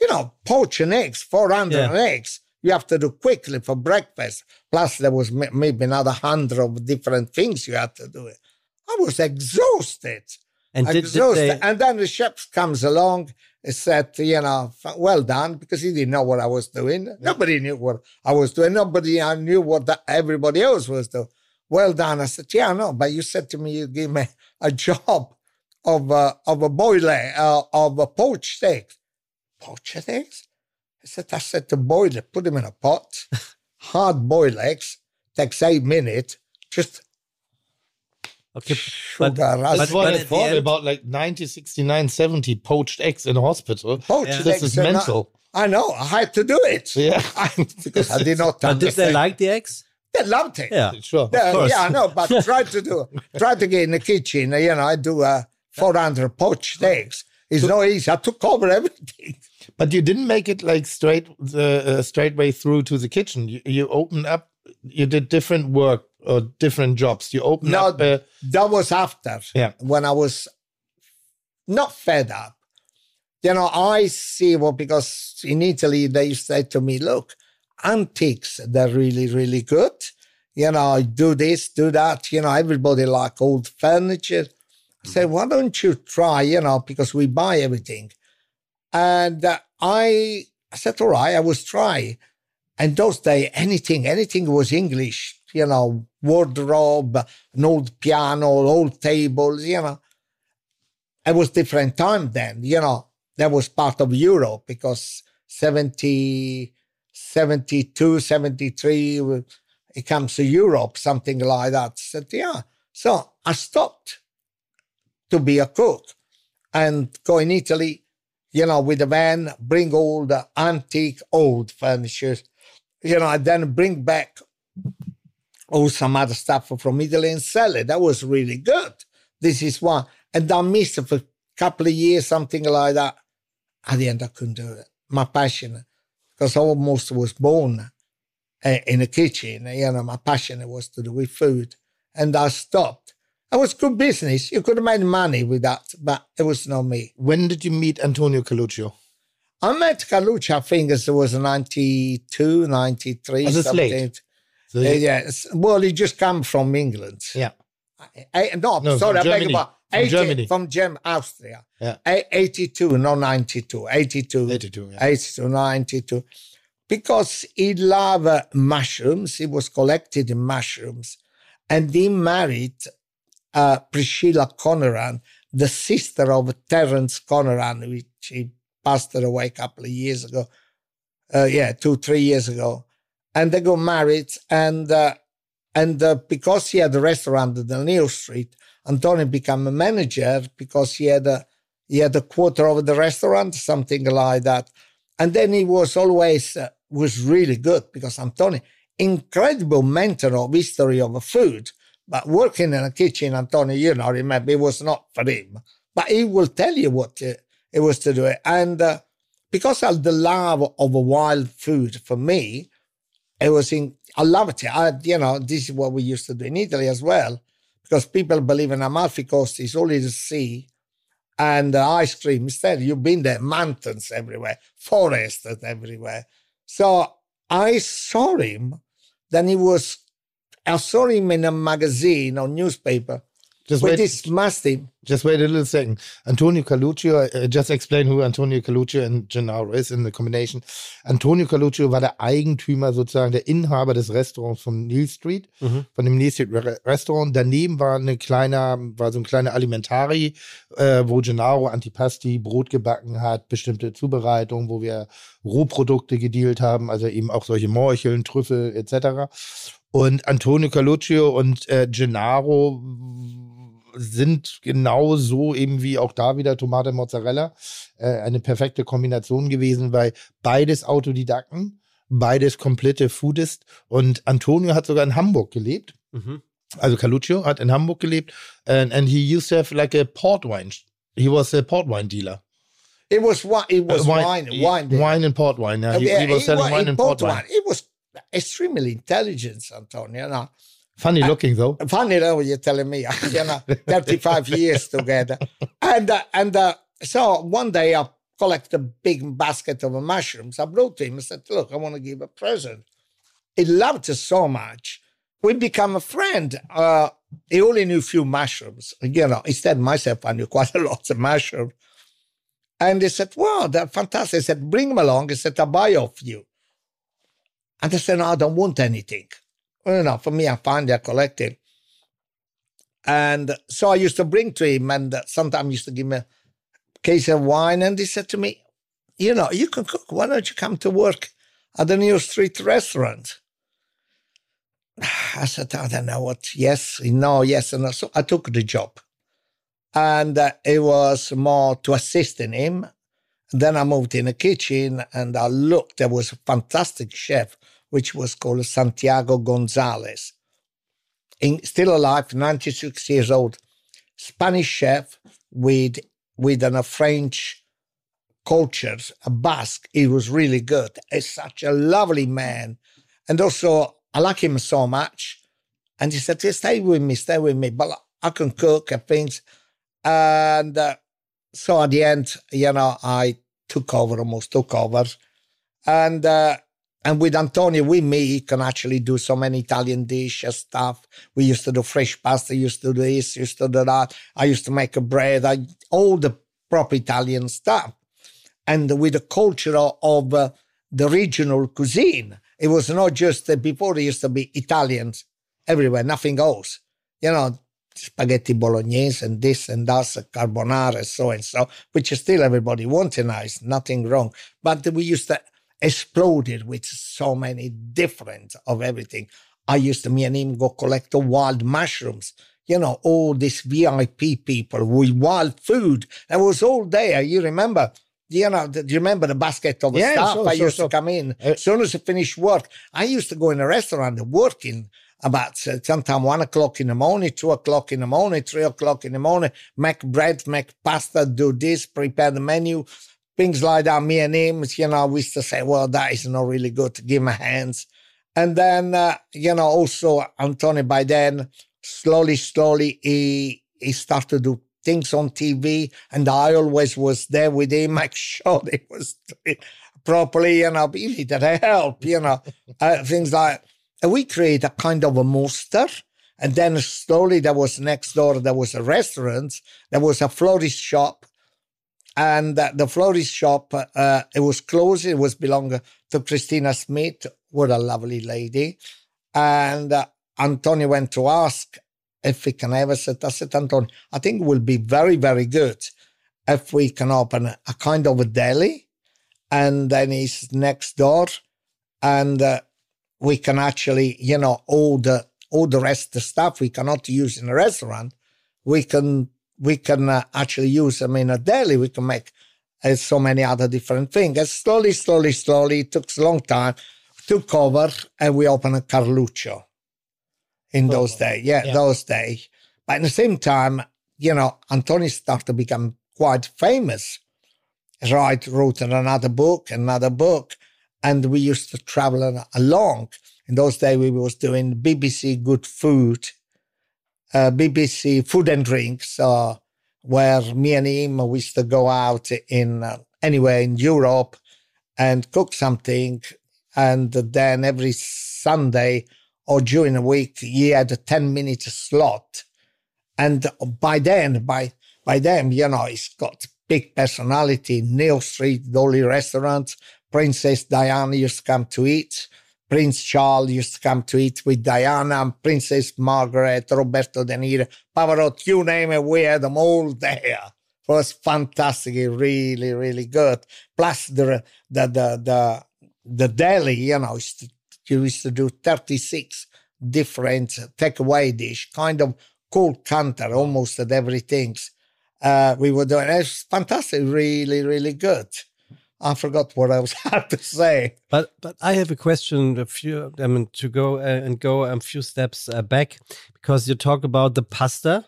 You know, poaching eggs, 400 yeah. eggs, you have to do quickly for breakfast. Plus, there was maybe another hundred of different things you had to do. I was exhausted. And did, did they... And then the chef comes along and said, you know, well done, because he didn't know what I was doing. Yeah. Nobody knew what I was doing. Nobody I knew what the, everybody else was doing. Well done. I said, yeah, no, but you said to me you give me a job of a, of a boiler, uh, of a poached eggs. Poached eggs? I said, I said to boil it, put them in a pot, hard boil eggs, takes eight minutes, just Okay, but, but, but what I thought about like 1969, 70 poached eggs in a hospital. Poached yeah. This is mental. I, I know. I had to do it. Yeah. I, because I did not But did they like the eggs? They loved it. Yeah, sure. Yeah, yeah, I know. But try to do, try to get in the kitchen. You know, I do uh, 400 poached eggs. It's so, no easy. I took over everything. But you didn't make it like straight the uh, straight way through to the kitchen. You, you opened up. You did different work or different jobs. You opened no, up. Uh, that was after. Yeah. When I was not fed up. You know, I see well because in Italy they say to me, "Look, antiques they're really really good." you know, do this, do that. You know, everybody like old furniture. I said, why don't you try, you know, because we buy everything. And uh, I, I said, all right, I was try. And those days, anything, anything was English, you know, wardrobe, an old piano, old tables, you know. It was different time then, you know. That was part of Europe because 70, 72, 73, it comes to Europe, something like that. Said, yeah. So I stopped to be a cook and go in Italy, you know, with a van, bring all the antique old furniture, you know, and then bring back all some other stuff from Italy and sell it. That was really good. This is one. And I missed it for a couple of years, something like that. At the end, I couldn't do it. My passion, because I almost was born uh, in the kitchen. You know, my passion was to do with food, and I stopped. It was good business. You could have made money with that, but it was not me. When did you meet Antonio Carluccio? I met Carluccio, I think it was 92, 93. As a slave. So uh, yeah, well, he just come from England. Yeah. I, no, no, sorry, I beg your pardon. From 80, Germany. From Germany, Austria. Yeah. 82, not 92. 82. 82, yeah. 82, 92 because he loved mushrooms. He was collected in mushrooms. And he married uh, Priscilla Conran, the sister of Terence Conran, which he passed away a couple of years ago. Uh, yeah, two, three years ago. And they got married. And uh, and uh, because he had a restaurant the Neal Street, Antonio became a manager because he had a he had a quarter of the restaurant, something like that. And then he was always uh, was really good because Antonio, incredible mentor of history of food, but working in a kitchen, Antonio, you know, remember, it was not for him. But he will tell you what it was to do it. And uh, because of the love of wild food for me, it was in, I loved it. I, you know, this is what we used to do in Italy as well, because people believe in Amalfi Coast is only the sea and uh, ice cream. Instead, you've been there, mountains everywhere, forests everywhere. So I saw him. Then he was, I saw him in a magazine or newspaper just wait, this mastiff. Just wait a little second. Antonio Carluccio, uh, just explain who Antonio Carluccio und Gennaro ist in the combination. Antonio Carluccio war der Eigentümer, sozusagen der Inhaber des Restaurants vom Neil Street, mhm. von dem Neil Street Restaurant. Daneben war eine kleine, war so ein kleiner Alimentari, äh, wo Gennaro Antipasti Brot gebacken hat, bestimmte Zubereitungen, wo wir Rohprodukte gedealt haben, also eben auch solche Morcheln, Trüffel etc. Und Antonio Carluccio und äh, Gennaro sind genau so eben wie auch da wieder Tomate Mozzarella äh, eine perfekte Kombination gewesen, weil beides Autodidakten, beides komplette Foodist und Antonio hat sogar in Hamburg gelebt. Mhm. Also Caluccio hat in Hamburg gelebt and, and he used to have like a port wine. He was a port wine dealer. It was wine. It was uh, wine. Wine. Wine, wine and port wine. Yeah, he, he was selling wine and port wine. It was extremely intelligent, Antonio. Know, Funny looking though. Funny though, you're telling me. You know, 35 years together. And uh, and uh, so one day I collected a big basket of mushrooms. I brought to him and said, look, I want to give a present. He loved it so much. We become a friend. Uh, he only knew a few mushrooms. You know, instead myself, I knew quite a lot of mushrooms. And he said, wow, they're fantastic. He said, bring them along. He said, I'll buy off you. And I said, no, I don't want anything you know, for me, I find they're collecting. And so I used to bring to him, and sometimes used to give me a case of wine. And he said to me, You know, you can cook. Why don't you come to work at the new Street restaurant? I said, I don't know what. Yes, no, yes. And so I took the job. And uh, it was more to assist in him. Then I moved in the kitchen and I looked. There was a fantastic chef which was called Santiago Gonzalez. In, still alive, 96 years old, Spanish chef with with a French culture, a Basque. He was really good. He's such a lovely man. And also, I like him so much. And he said, stay with me, stay with me. But I can cook and things. And uh, so at the end, you know, I took over, almost took over. And uh, and with Antonio, with me, he can actually do so many Italian dishes stuff. We used to do fresh pasta, used to do this, used to do that. I used to make a bread, I, all the proper Italian stuff. And with the culture of uh, the regional cuisine, it was not just that before there used to be Italians everywhere, nothing else. You know, spaghetti bolognese and this and that, carbonara, so and so, which is still everybody wanted nice, nothing wrong. But we used to exploded with so many different of everything. I used to, me and him go collect the wild mushrooms. You know, all these VIP people with wild food. It was all there. You remember? You know, do you remember the basket of yeah, stuff? So, I so, used so. to come in uh, as soon as I finished work. I used to go in a restaurant working about uh, sometime one o'clock in the morning, two o'clock in the morning, three o'clock in the morning, make bread, make pasta, do this, prepare the menu, things like that. Me and him, you know, we used to say, well, that is not really good to give my hands. And then, uh, you know, also Antonio by then, slowly, slowly, he, he started to do things on TV and I always was there with him, make sure they was properly, you know, he needed help, you know, uh, things like, and we create a kind of a monster. And then slowly there was next door, there was a restaurant, there was a florist shop, and the florist shop uh, it was closed it was belong to christina smith what a lovely lady. And uh, antonio went to ask if we can have it i said antonio i think it will be very very good if we can open a kind of a deli and then he's next door and uh, we can actually you know all the all the rest of the stuff we cannot use in a restaurant we can we can uh, actually use them in a deli. We can make uh, so many other different things. And slowly, slowly, slowly, it took a long time, took over, and we opened a Carluccio in oh, those days. Yeah, yeah, those days. But at the same time, you know, Antonio started to become quite famous. Right, wrote another book, another book, and we used to travel along. In those days, we was doing BBC Good Food uh, BBC Food and Drinks, uh, where me and him used to go out in uh, anywhere in Europe and cook something. And then every Sunday or during the week, he had a 10 minute slot. And by then, by by then, you know, he's got big personality. Neal Street, Dolly Restaurant, Princess Diana used to come to eat. Prince Charles used to come to eat with Diana, Princess Margaret, Roberto De Niro, Pavarotti, you name it, we had them all there. It was fantastic, really, really good. Plus the the the the, the deli, you know, you used to do 36 different takeaway dish, kind of cool counter, almost at everything. Uh, we were doing. It was fantastic, really, really good. I forgot what I was about to say. But but I have a question. A few, I mean, to go uh, and go a few steps uh, back because you talk about the pasta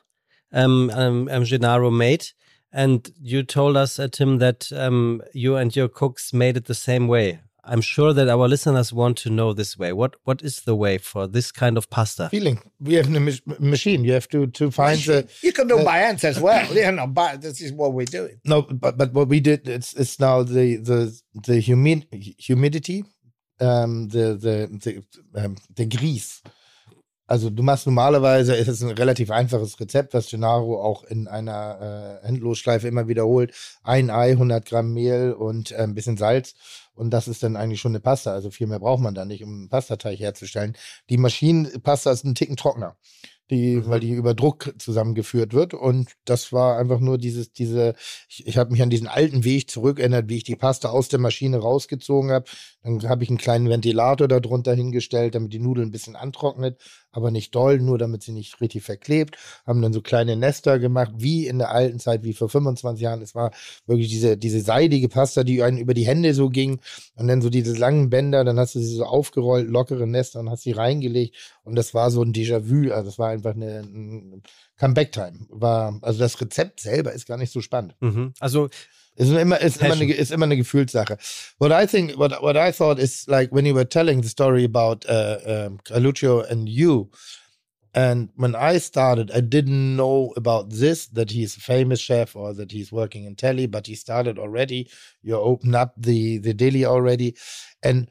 um, um, um Gennaro made, and you told us, uh, Tim, that um, you and your cooks made it the same way. I'm sure that our listeners want to know this way. What what is the way for this kind of pasta? Feeling. We have a machine. You have to to find the. You can do the, by hand as well. you know, but this is what we're doing. No, but but what we did it's it's now the the the humid humidity, um, the the the um, the Grieß. Also du machst normalerweise, ist es ein relativ einfaches Rezept, was Gennaro auch in einer äh, Endlosschleife immer wiederholt. Ein Ei, 100 Gramm Mehl und äh, ein bisschen Salz. Und das ist dann eigentlich schon eine Pasta. Also viel mehr braucht man da nicht, um einen Pastateig herzustellen. Die Maschinenpasta ist ein Ticken trockener die, mhm. weil die über Druck zusammengeführt wird. Und das war einfach nur dieses, diese, ich, ich habe mich an diesen alten Weg zurückerinnert, wie ich die Pasta aus der Maschine rausgezogen habe. Dann habe ich einen kleinen Ventilator darunter hingestellt, damit die Nudeln ein bisschen antrocknet, aber nicht doll, nur damit sie nicht richtig verklebt. Haben dann so kleine Nester gemacht, wie in der alten Zeit, wie vor 25 Jahren. Es war wirklich diese, diese seidige Pasta, die einen über die Hände so ging. Und dann so diese langen Bänder, dann hast du sie so aufgerollt, lockere Nester und hast sie reingelegt. Und das war so ein Déjà-vu. Also es war einfach eine, ein Comeback-Time. War, also das Rezept selber ist gar nicht so spannend. Mhm. Also Ist immer, ist immer, eine, ist immer eine Gefühlssache. What I think, what, what I thought is like when you were telling the story about uh, um, Carluccio and you, and when I started, I didn't know about this that he's a famous chef or that he's working in telly, but he started already. You opened up the the deli already, and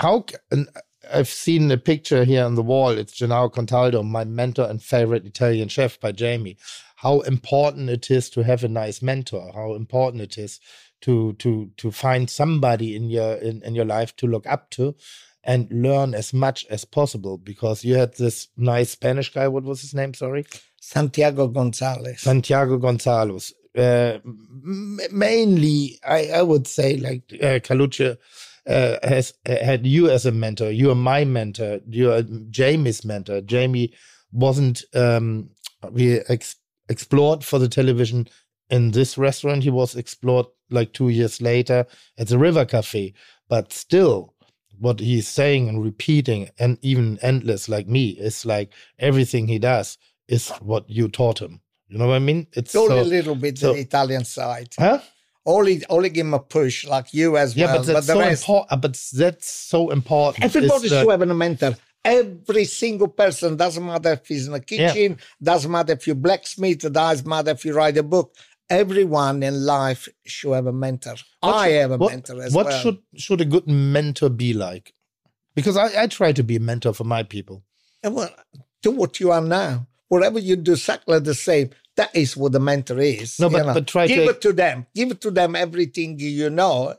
how? And I've seen a picture here on the wall. It's Gennaro Contaldo, my mentor and favorite Italian chef by Jamie. How important it is to have a nice mentor. How important it is to to to find somebody in your in, in your life to look up to and learn as much as possible because you had this nice Spanish guy. What was his name? Sorry, Santiago Gonzalez. Santiago Gonzalez. Uh, mainly, I, I would say like uh, Caluche uh, has had you as a mentor. You are my mentor. You are Jamie's mentor. Jamie wasn't um, we ex- explored for the television in this restaurant. He was explored like two years later at the River Cafe. But still, what he's saying and repeating, and even endless like me, is like everything he does is what you taught him. You know what I mean? It's only so, a little bit so, the Italian side. Huh? only only give him a push like you as yeah, well. but that's but so important. But that's so important. Everybody should have a mentor. Every single person doesn't matter if he's in the kitchen, yeah. doesn't matter if you're blacksmith, doesn't matter if you write a book. Everyone in life should have a mentor. What I should, have a what, mentor as what well. What should should a good mentor be like? Because I, I try to be a mentor for my people. And well, do what you are now. Whatever you do, exactly the same. That is what the mentor is. No, but, but try give to... it to them. Give it to them everything you know.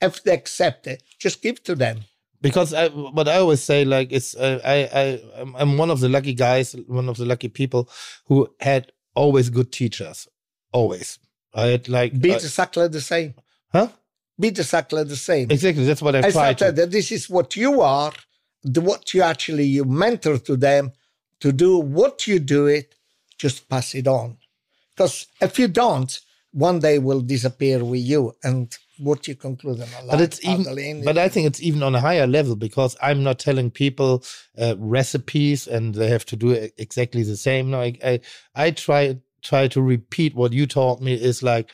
If they accept it, just give to them. Because I, what I always say, like, it's uh, I, I, I'm one of the lucky guys, one of the lucky people who had always good teachers. Always, I had like be exactly the same. Huh? Be exactly the same. Exactly. That's what I, I try to. That this is what you are. The, what you actually you mentor to them to do what you do it just pass it on. Because if you don't, one day will disappear with you. And what you conclude in But it's even, but I think it's even on a higher level because I'm not telling people uh, recipes and they have to do exactly the same. No, I, I, I try try to repeat what you taught me is like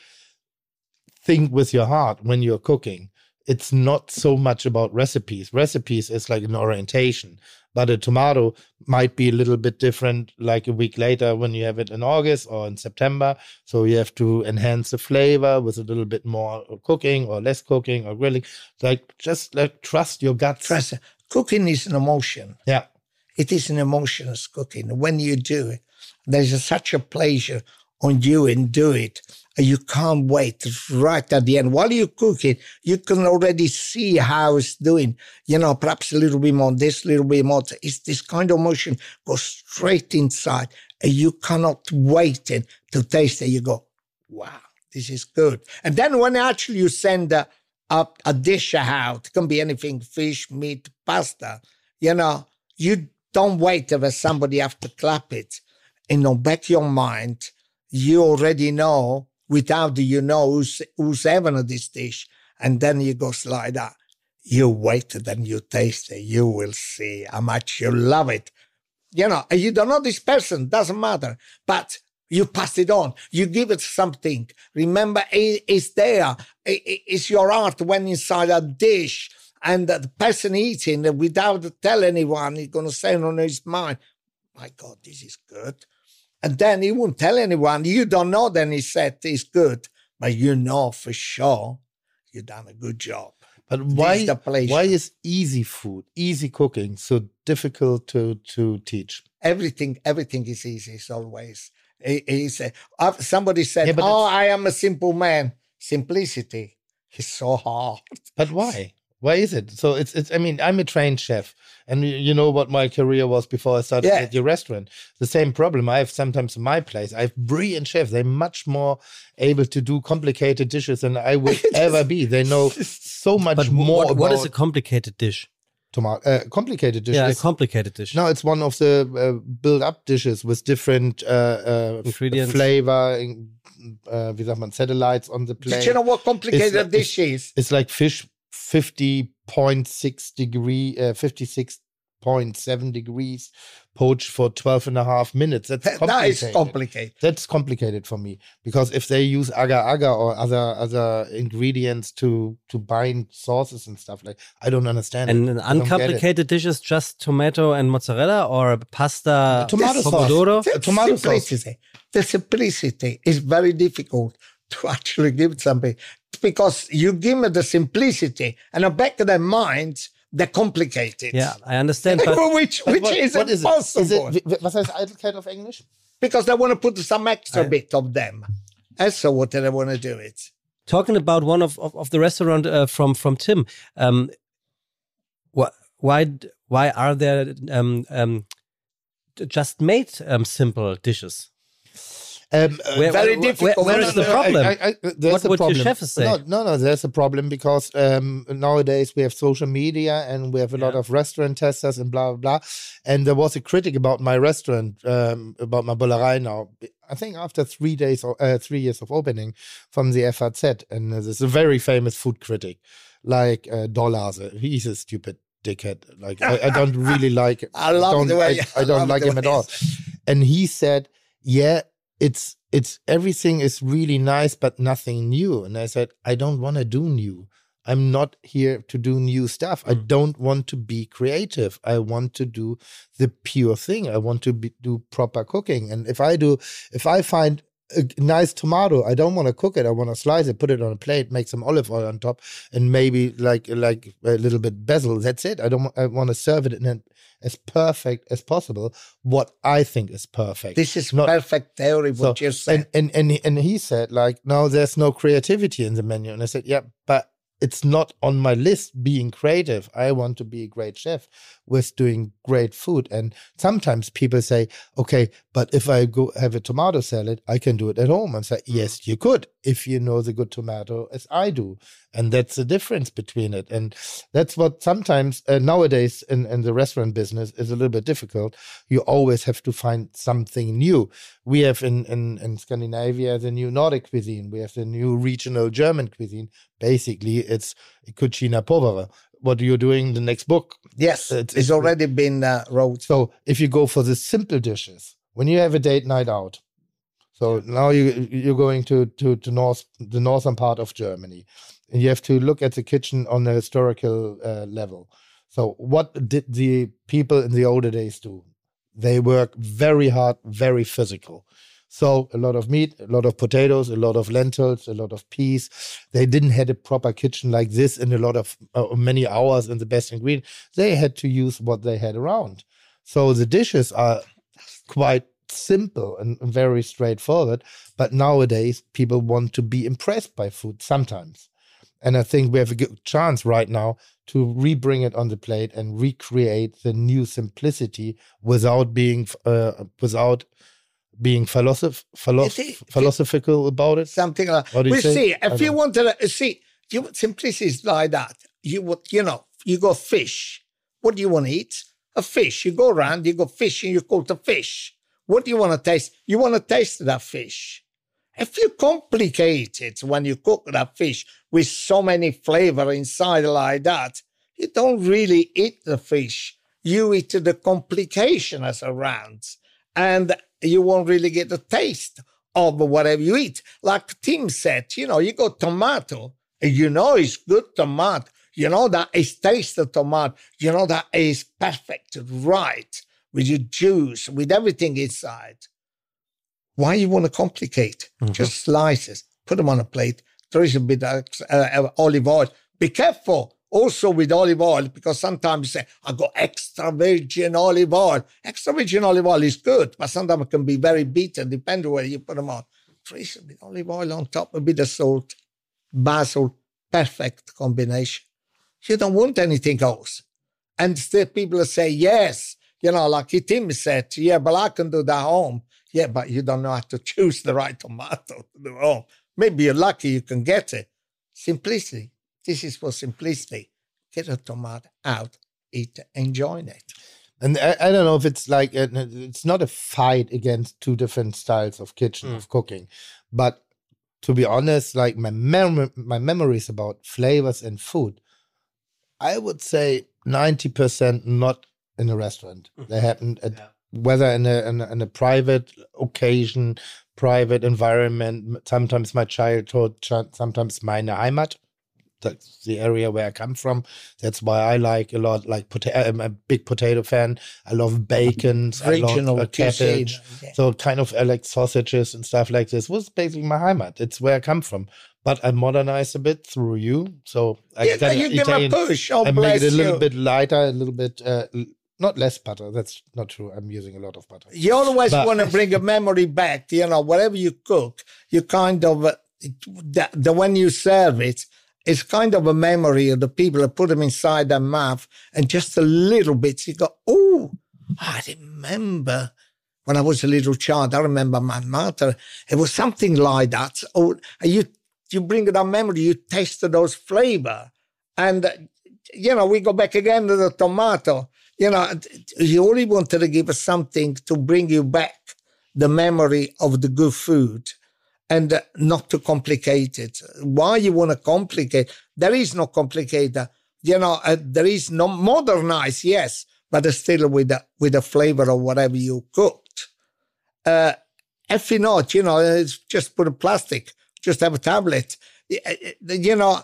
think with your heart when you're cooking. It's not so much about recipes. Recipes is like an orientation but a tomato might be a little bit different like a week later when you have it in August or in September. So you have to enhance the flavor with a little bit more cooking or less cooking or grilling. Like just like trust your gut. Trust. Cooking is an emotion. Yeah. It is an emotion cooking. When you do it, there's a, such a pleasure on you and do it you can't wait right at the end. While you're cooking, you can already see how it's doing. You know, perhaps a little bit more this, little bit more. It's this kind of motion goes straight inside and you cannot wait to taste it. You go, wow, this is good. And then when actually you send a, a, a dish out, it can be anything, fish, meat, pasta, you know, you don't wait for somebody have to clap it. In the back of your mind, you already know without you know who's, who's having this dish. And then you go like that. You wait, then you taste it. You will see how much you love it. You know, you don't know this person, doesn't matter. But you pass it on. You give it something. Remember, it's there. It's your art when inside a dish. And the person eating without tell anyone, he's going to say on his mind, my God, this is good. And then he won't tell anyone. You don't know then he said it's good, but you know for sure you've done a good job. But why, why is easy food, easy cooking so difficult to, to teach? Everything, everything is easy. It's always. He, uh, somebody said, yeah, "Oh, I am a simple man." Simplicity is so hard. But why? Why is it? So it's it's. I mean, I'm a trained chef, and you know what my career was before I started yeah. at your restaurant. The same problem I have sometimes in my place. I have brilliant chefs. They're much more able to do complicated dishes than I would ever be. They know so much but more. What, what is a complicated dish? Tomato, uh, complicated dish. Yeah, a complicated dish. No, it's one of the uh, build-up dishes with different uh, uh ingredients, flavor. Uh, wie sagt man, satellites on the plate. Do you know what complicated it's, dish is? It's like fish 50.6 degree, uh, 56.7 degrees poached for 12 and a half minutes. That's complicated. That is complicated. That's complicated for me because if they use agar agar or other other ingredients to to bind sauces and stuff like, I don't understand. And an uncomplicated dish is just tomato and mozzarella or pasta, tomato sauce. The, tomato simplicity. Sauce. The simplicity is very difficult to actually give something because you give me the simplicity and the back of their minds they're complicated. Yeah, I understand. But which which what, is what impossible. Is it? Is it, was heißt Eitelkeit of English? Because they want to put some extra I, bit of them. That's so what they want to do it. Talking about one of, of, of the restaurant uh, from from Tim, um, what why why are there um, um, just made um, simple dishes? Um, where, very difficult. where, where is the problem? I, I, I, what would problem. your chef say? No, no, no, there's a problem because um, nowadays we have social media and we have a yeah. lot of restaurant testers and blah, blah, blah. And there was a critic about my restaurant, um, about my Bullerei now. I think after three days or uh, three years of opening from the FAZ. And uh, there's a very famous food critic like uh, Dollase. He's a stupid dickhead. Like I, I don't really like. I love the way. I, I don't like him at all. And he said, "Yeah, it's it's everything is really nice but nothing new. And i said i don't want to do new. I'm not here to do new stuff. Mm. i don't want to be creative. I want to do the pure thing. I want to be, do proper cooking. And if i do if i find a nice tomato. I don't want to cook it. I want to slice it, put it on a plate, make some olive oil on top, and maybe like like a little bit basil. That's it. I don't. I want to serve it in a, as perfect as possible. What I think is perfect. This is not perfect theory. What so, you said. And, and and and he said like, no, there's no creativity in the menu. And I said, yeah, but it's not on my list being creative. I want to be a great chef with doing great food. And sometimes people say, okay, but if I go have a tomato salad, I can do it at home. And say, yes, you could if you know the good tomato as I do. And that's the difference between it. And that's what sometimes uh, nowadays in, in the restaurant business is a little bit difficult. You always have to find something new. We have in, in, in Scandinavia the new Nordic cuisine. We have the new regional German cuisine. Basically, it's cucina povera what are you're doing the next book. Yes, it's, it's already been uh, wrote. So if you go for the simple dishes, when you have a date night out, so now you you're going to to to north the northern part of Germany, and you have to look at the kitchen on a historical uh, level. So what did the people in the older days do? They work very hard, very physical. So a lot of meat, a lot of potatoes, a lot of lentils, a lot of peas. They didn't have a proper kitchen like this in a lot of uh, many hours and the best ingredient. They had to use what they had around. So the dishes are quite simple and very straightforward. But nowadays, people want to be impressed by food sometimes. And I think we have a good chance right now to rebring it on the plate and recreate the new simplicity without being uh, without being philosoph- philosoph- philosophical about it? Something like that. We see. If you want to see, you simplicity is like that. You would, you know, you go fish. What do you want to eat? A fish. You go around, you go fishing, you call the fish. What do you want to taste? You want to taste that fish. If you complicate it when you cook that fish with so many flavor inside like that, you don't really eat the fish. You eat the complication as around. And you won't really get a taste of whatever you eat. Like Tim said, you know, you got tomato, and you know it's good tomato. You know that it's taste of tomato. You know that is perfect, right, with your juice, with everything inside. Why you want to complicate? Mm-hmm. Just slices, put them on a plate. There is a bit of uh, olive oil. Be careful also with olive oil, because sometimes you say, I got extra virgin olive oil. Extra virgin olive oil is good, but sometimes it can be very bitter, depending where you put them on. Trace a bit olive oil on top, a bit of salt, basil, perfect combination. You don't want anything else. And still people say, yes, you know, like Tim said, yeah, but I can do that home. Yeah, but you don't know how to choose the right tomato to do home. Maybe you're lucky you can get it. Simplicity. This is for simplicity. Get a tomato out, eat, enjoy it. And I, I, don't know if it's like a, it's not a fight against two different styles of kitchen mm. of cooking, but to be honest, like my mem- my memories about flavors and food, I would say ninety percent not in a restaurant. Mm-hmm. They happened at yeah. whether in a, in a, in a private occasion, private environment, sometimes my childhood, sometimes meine Heimat. That's the area where I come from. That's why I like a lot. Like I'm a big potato fan. I love bacon. I love uh, cabbage. Yeah. So kind of uh, like sausages and stuff like this was basically my Heimat. It's where I come from. But I modernized a bit through you. So I yeah, you give a push. Oh, I make it a little you. bit lighter, a little bit uh, not less butter. That's not true. I'm using a lot of butter. You always but, want to bring a memory back. You know, whatever you cook, you kind of uh, the, the when you serve it, it's kind of a memory of the people that put them inside their mouth, and just a little bit, you go, oh, I remember when I was a little child. I remember my mother. It was something like that. Oh, you you bring that memory, you taste those flavor, and you know we go back again to the tomato you know, you only wanted to give us something to bring you back the memory of the good food and not to complicate it. Why you want to complicate? There is no complicator. You know, uh, there is no modernize, yes, but still with the, with the flavor of whatever you cooked. Uh, if you not, you know, it's just put a plastic, just have a tablet. You know,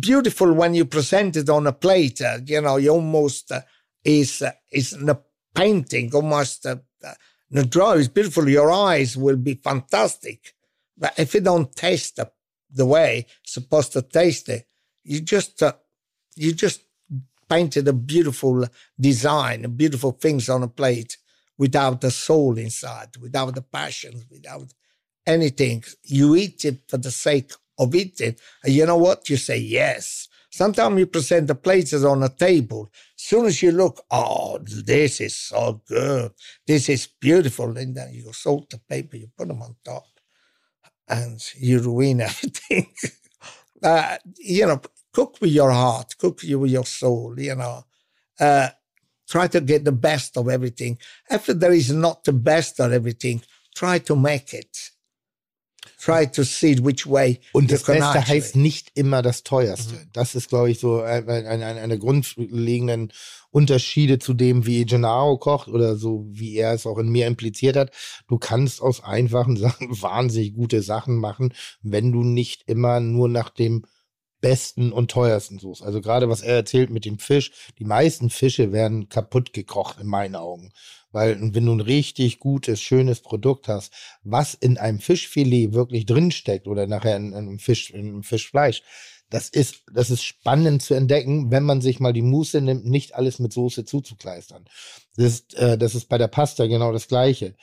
beautiful when you present it on a plate. Uh, you know, you almost uh, is uh, is the painting almost uh, the draw is beautiful. Your eyes will be fantastic, but if you don't taste the, the way supposed to taste it, you just uh, you just painted a beautiful design, beautiful things on a plate without the soul inside, without the passion, without anything. You eat it for the sake of eating, and you know what? You say yes. Sometimes you present the plates on a table. Soon as you look, oh, this is so good. This is beautiful. And then you salt the paper, you put them on top, and you ruin everything. uh, you know, cook with your heart, cook with your soul, you know. Uh, try to get the best of everything. If there is not the best of everything, try to make it try to see which way. Und das Beste heißt nicht immer das teuerste. Mhm. Das ist, glaube ich, so eine, eine, eine grundlegenden Unterschiede zu dem, wie Gennaro kocht oder so, wie er es auch in mir impliziert hat. Du kannst aus einfachen Sachen wahnsinnig gute Sachen machen, wenn du nicht immer nur nach dem besten und teuersten suchst. Also gerade was er erzählt mit dem Fisch, die meisten Fische werden kaputt gekocht in meinen Augen. Weil wenn du ein richtig gutes, schönes Produkt hast, was in einem Fischfilet wirklich drinsteckt oder nachher in, einem Fisch, in einem Fischfleisch, das ist, das ist spannend zu entdecken, wenn man sich mal die Muße nimmt, nicht alles mit Soße zuzukleistern. Das ist, äh, das ist bei der Pasta genau das Gleiche.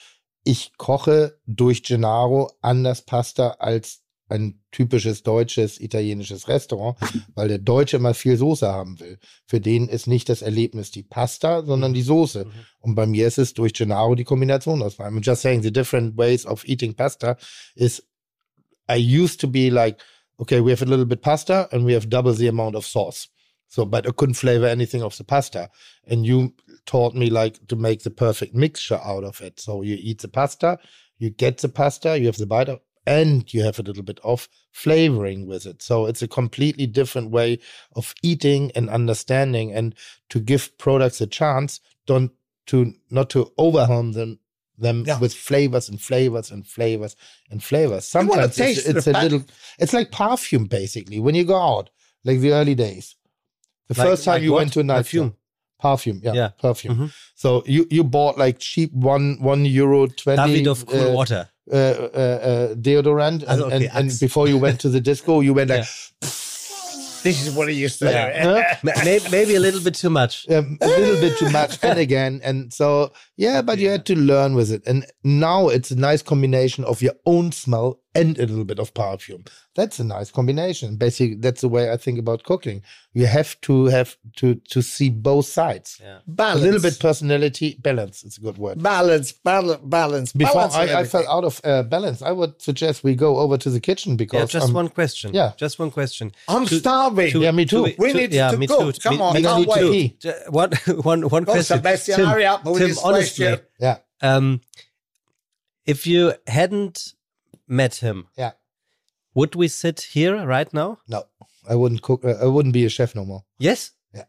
Ich koche durch Gennaro anders Pasta als ein typisches deutsches, italienisches Restaurant, weil der Deutsche immer viel Soße haben will. Für den ist nicht das Erlebnis die Pasta, sondern die Soße. Mhm. Und bei mir ist es durch Gennaro die Kombination aus beidem. Just saying, the different ways of eating pasta is, I used to be like, okay, we have a little bit pasta and we have double the amount of sauce. So, but I couldn't flavor anything of the pasta. And you taught me like to make the perfect mixture out of it. So you eat the pasta, you get the pasta, you have the bite of, and you have a little bit of flavoring with it. So it's a completely different way of eating and understanding and to give products a chance, don't to not to overwhelm them them yeah. with flavors and flavors and flavors and flavors. Sometimes it's, it's a little it's like perfume basically when you go out, like the early days. The like, first time like you what? went to a night perfume. Perfume, yeah, yeah. perfume. Mm -hmm. So you you bought like cheap one one euro twenty. Davidoff cool uh, water. Uh, uh, uh, deodorant, and, okay, and, and, before you went to the disco, you went like. Yeah. This is what I used to yeah. maybe, maybe, a little bit too much. Um, a little bit too much. and again, and so yeah, but yeah. you had to learn with it. And now it's a nice combination of your own smell and a little bit of perfume. That's a nice combination. Basically, that's the way I think about cooking. You have to have to to see both sides. Yeah. Balance. A little bit personality balance. It's a good word. Balance, balance, balance. Before balance I, I fell out of uh, balance, I would suggest we go over to the kitchen because yeah, just um, one question. Yeah, just one question. I'm to, starving. To, yeah, me too. To, we need yeah, to me cook. Too. Come me, on, me can't wait. Too. One, one, one oh, question. Sebastian, Tim, hurry up. Tim, honestly, yeah. Um, if you hadn't met him, yeah would we sit here right now? No, I wouldn't cook. Uh, I wouldn't be a chef no more. Yes. Yeah.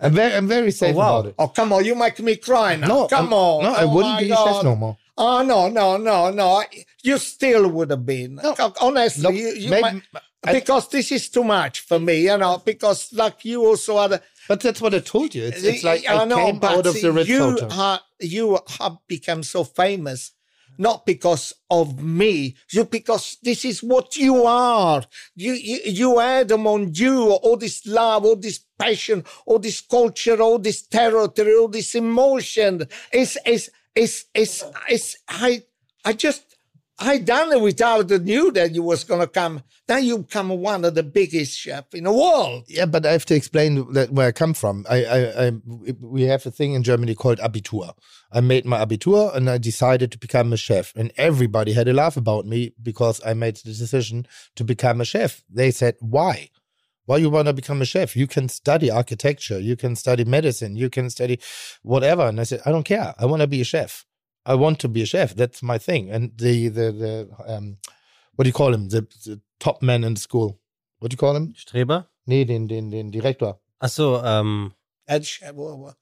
I'm very, I'm very safe oh, wow. about it. Oh, come on, you make me cry now. No, come I'm, on. No, I oh wouldn't be God. a chef no more. Oh no, no, no, no! You still would have been. No, Honestly, no, you, you maybe, might, I, because this is too much for me, you know. Because like you also are. But that's what I told you. It's, it's like I, I know, came out of the Ritz you Are, you have become so famous not because of me, because this is what you are. You, you, you add on you all this love, all this passion, all this culture, all this territory, all this emotion. It's, it's, it's, it's, it's, I, I just, I done it without the knew that you was gonna come. Now you become one of the biggest chef in the world. Yeah, but I have to explain that where I come from. I, I, I, we have a thing in Germany called Abitur. I made my Abitur and I decided to become a chef, and everybody had a laugh about me because I made the decision to become a chef. They said, "Why? Why you want to become a chef? You can study architecture, you can study medicine, you can study whatever." And I said, "I don't care. I want to be a chef." I want to be a chef. That's my thing. And the the the um, what do you call him? The, the top man in the school. What do you call him? Streber? Nee, den den den Direktor. Ach so, um, Ed, well,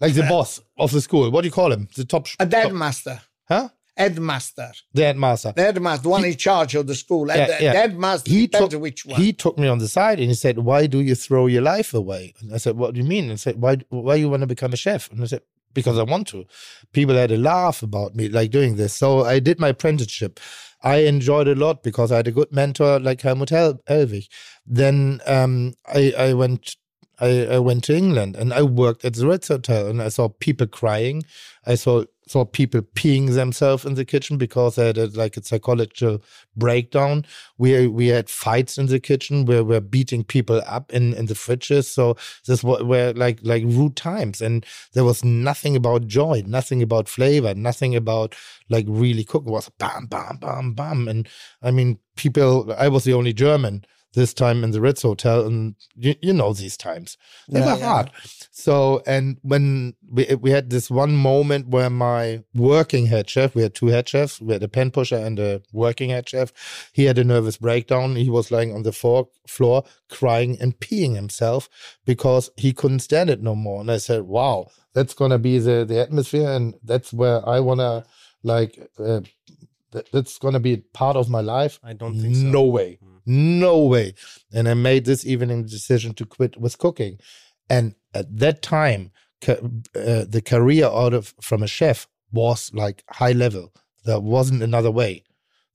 like the boss of the school. What do you call him? The top. A dead master. Huh? Headmaster. The headmaster. The headmaster, the one he, in charge of the school. Yeah, the, yeah. the headmaster, he took, which one. He took me on the side and he said, Why do you throw your life away? And I said, What do you mean? And he said, Why why you want to become a chef? And I said, because I want to. People had a laugh about me like doing this. So I did my apprenticeship. I enjoyed a lot because I had a good mentor like Helmut Hellwig. Then um, I, I went I, I, went to England and I worked at the Ritz Hotel and I saw people crying. I saw saw people peeing themselves in the kitchen because they had a, like a psychological breakdown. We we had fights in the kitchen where we're beating people up in, in the fridges. So this were like like rude times, and there was nothing about joy, nothing about flavor, nothing about like really cooking. It was bam bam bam bam, and I mean people. I was the only German this time in the Ritz Hotel, and you, you know these times they yeah, were hard. So, and when we we had this one moment where my working head chef, we had two head chefs, we had a pen pusher and a working head chef. He had a nervous breakdown. He was lying on the floor, floor crying and peeing himself because he couldn't stand it no more. And I said, "Wow, that's gonna be the the atmosphere, and that's where I wanna like." Uh, that's going to be part of my life. I don't think so. No way. Mm. No way. And I made this evening decision to quit with cooking. And at that time, ca- uh, the career out of from a chef was like high level. There wasn't another way.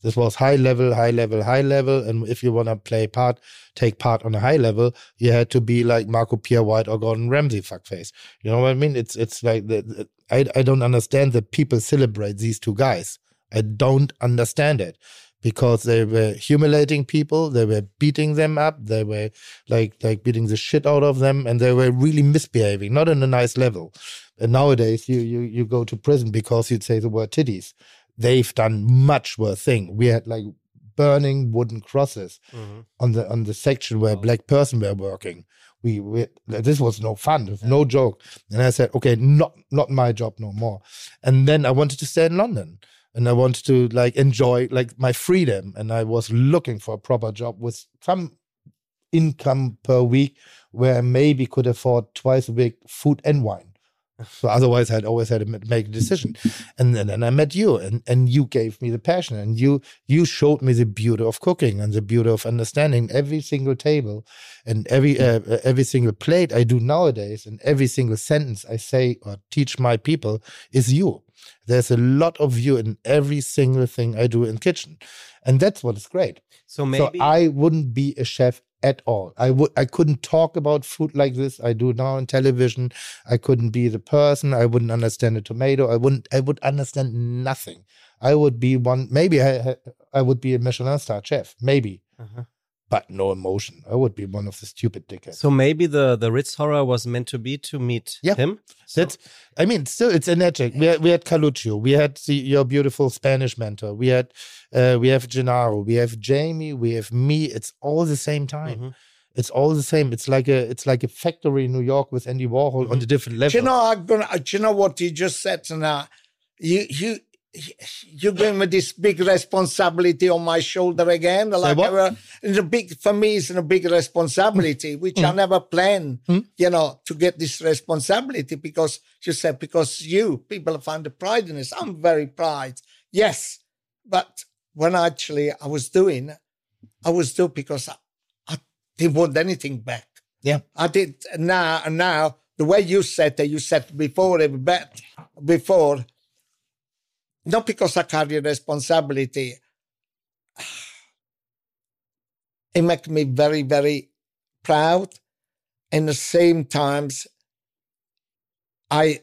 This was high level, high level, high level. And if you want to play part, take part on a high level, you had to be like Marco Pierre White or Gordon Ramsay fuckface. You know what I mean? It's it's like the, the, I I don't understand that people celebrate these two guys. I don't understand it because they were humiliating people, they were beating them up, they were like like beating the shit out of them, and they were really misbehaving, not on a nice level. And nowadays, you you you go to prison because you'd say the word titties. They've done much worse thing. We had like burning wooden crosses mm-hmm. on the on the section where oh. black person were working. We, we, this was no fun, yeah. no joke. And I said, okay, not not my job no more. And then I wanted to stay in London and I wanted to like enjoy like my freedom. And I was looking for a proper job with some income per week where I maybe could afford twice a week food and wine. So otherwise, I'd always had to make a decision. And then, I met you, and, and you gave me the passion, and you you showed me the beauty of cooking and the beauty of understanding every single table, and every uh, uh every single plate I do nowadays, and every single sentence I say or teach my people is you. There's a lot of you in every single thing I do in kitchen, and that's what is great. So maybe so I wouldn't be a chef at all. I would I couldn't talk about food like this. I do now on television. I couldn't be the person. I wouldn't understand a tomato. I wouldn't I would understand nothing. I would be one maybe I I would be a Michelin star chef. Maybe. Uh-huh but no emotion. I would be one of the stupid dickheads. So maybe the the Ritz horror was meant to be to meet yeah. him. So. That's. I mean, still, it's energetic. We had, we had Carluccio. We had the, your beautiful Spanish mentor. We had uh, we have Gennaro. We have Jamie. We have me. It's all the same time. Mm-hmm. It's all the same. It's like a it's like a factory in New York with Andy Warhol mm-hmm. on a different level. Do you know? I'm gonna. Do you know what you just said? Now, you you you give me this big responsibility on my shoulder again. Like what? the big for me it's a big responsibility, which mm. I never planned, mm. you know, to get this responsibility because you said because you people find the pride in this. I'm very proud, yes, but when actually I was doing, I was doing because I, I didn't want anything back. Yeah, I did now. And now the way you said that you said before, before not because I carry responsibility. It makes me very, very proud. And the same times, I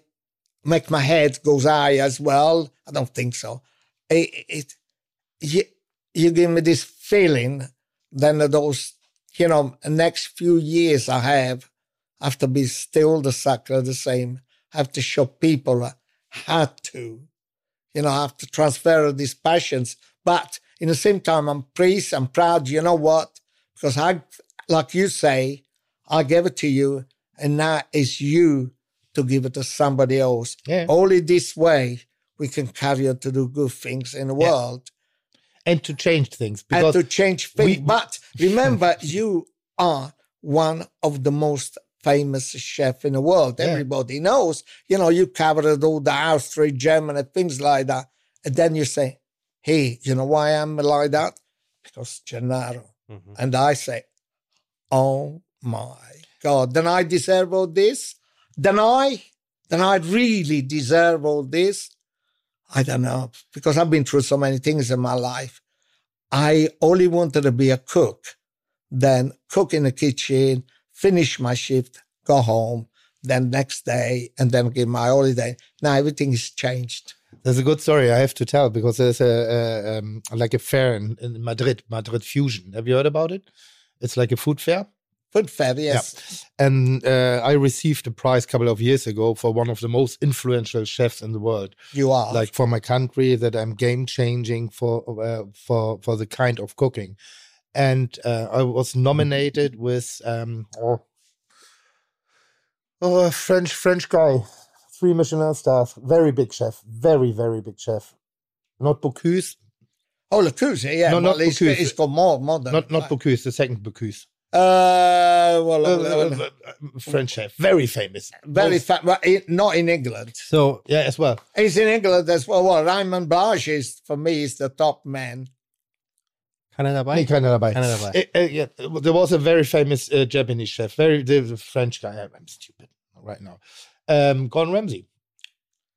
make my head goes high as well. I don't think so. It, it you, you give me this feeling. Then those, you know, next few years I have, have to be still the sucker the same. I have to show people how to you know, I have to transfer these passions. But in the same time, I'm pleased, I'm proud. You know what? Because I, like you say, I gave it to you, and now it's you to give it to somebody else. Yeah. Only this way we can carry on to do good things in the yeah. world. And to change things. and to change things. We, but remember, you are one of the most famous chef in the world. Yeah. Everybody knows. You know, you covered all the Austria, Germany, things like that. And then you say, hey, you know why I'm like that? Because Gennaro. Mm-hmm. And I say, oh my God, then I deserve all this? Then I, then I really deserve all this? I don't know, because I've been through so many things in my life. I only wanted to be a cook, then cook in the kitchen, finish my shift, go home, then next day, and then give my holiday. Now everything is changed. There's a good story I have to tell because there's a, a um, like a fair in, in, Madrid, Madrid Fusion. Have you heard about it? It's like a food fair. Food fair, yes. Yeah. And uh, I received a prize a couple of years ago for one of the most influential chefs in the world. You are like for my country that I'm game changing for uh, for for the kind of cooking and uh, I was nominated with um, oh, oh, French French guy, three Michelin stars, very big chef, very very big chef, not Bocuse. Oh, Le yeah. No, well, not he's, Bocuse. He's got more, more than not not Bocuse, the second Bocuse. Uh, well, uh, uh, uh, French chef, very famous, very famous. not in England. So yeah, as well. He's in England as well. Well, Raymond Blanc is for me is the top man. Keiner dabei? Nee, keiner dabei. Keiner dabei. Uh, uh, yeah, there was a very famous uh, Japanese chef, very the French guy. I'm stupid right now. Um, Gordon Ramsay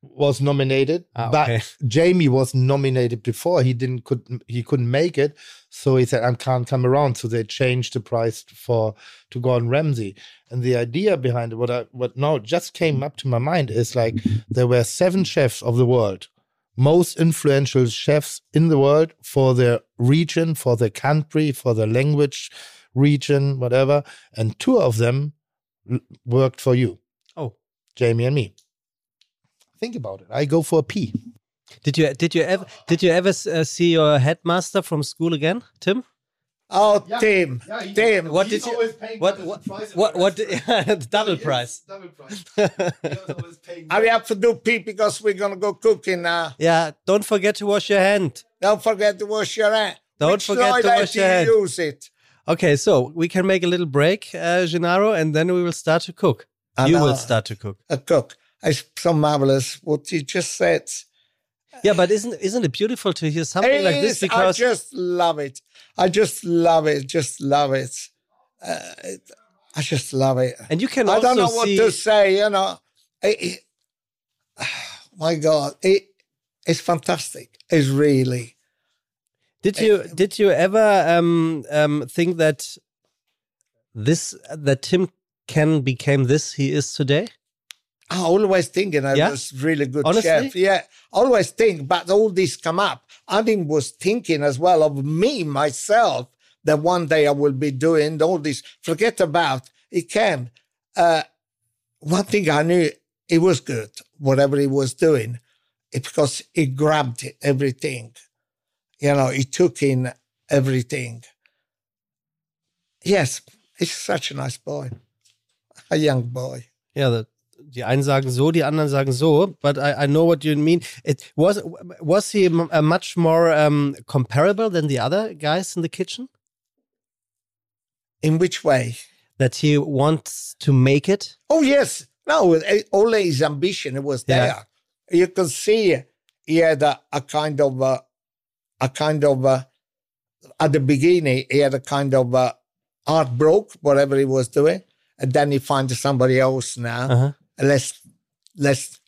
was nominated, ah, okay. but Jamie was nominated before. He didn't could he couldn't make it, so he said I can't come around. So they changed the price for to Gordon Ramsay. And the idea behind it, what I what now just came up to my mind is like there were seven chefs of the world most influential chefs in the world for their region, for their country, for their language region, whatever. And two of them worked for you. Oh, Jamie and me. Think about it. I go for a P. Did you did you ever did you ever uh, see your headmaster from school again, Tim? Oh, yeah. Tim, yeah, Tim. What did you? What what what, what did, double price? Double price. Hurry up to do pee because we're gonna go cooking now. Yeah, don't forget to wash your hand. Don't forget to wash your hand. Don't Which forget to wash your hand. Use it. Okay, so we can make a little break, uh, Gennaro, and then we will start to cook. And, you uh, will start to cook. A cook. It's so marvelous what you just said. Yeah, but isn't isn't it beautiful to hear something it like this? Because I just love it. I just love it. Just love it. Uh, it I just love it. And you can. I don't know what to say. You know, it, it, my God, it it's fantastic. It's really. Did you did you ever um, um, think that this that Tim Ken became this he is today? I always thinking I yeah? was really good Honestly? chef. Yeah, always think, but all this come up. Adam was thinking as well of me, myself, that one day I will be doing all this. Forget about it came. Uh, one thing I knew, it was good, whatever he was doing, it, because he grabbed everything. You know, he took in everything. Yes, he's such a nice boy, a young boy. Yeah, the die einen sagen so, die anderen sagen so, but I, I know what you mean. It was was he a uh, much more um, comparable than the other guys in the kitchen? In which way? That he wants to make it. Oh yes, no, eh, all his ambition was there. Yeah. You can see he had a, a kind of a, a kind of a, at the beginning he had a kind of a heart broke whatever he was doing, and then he finds somebody else now. Uh-huh. And let's let's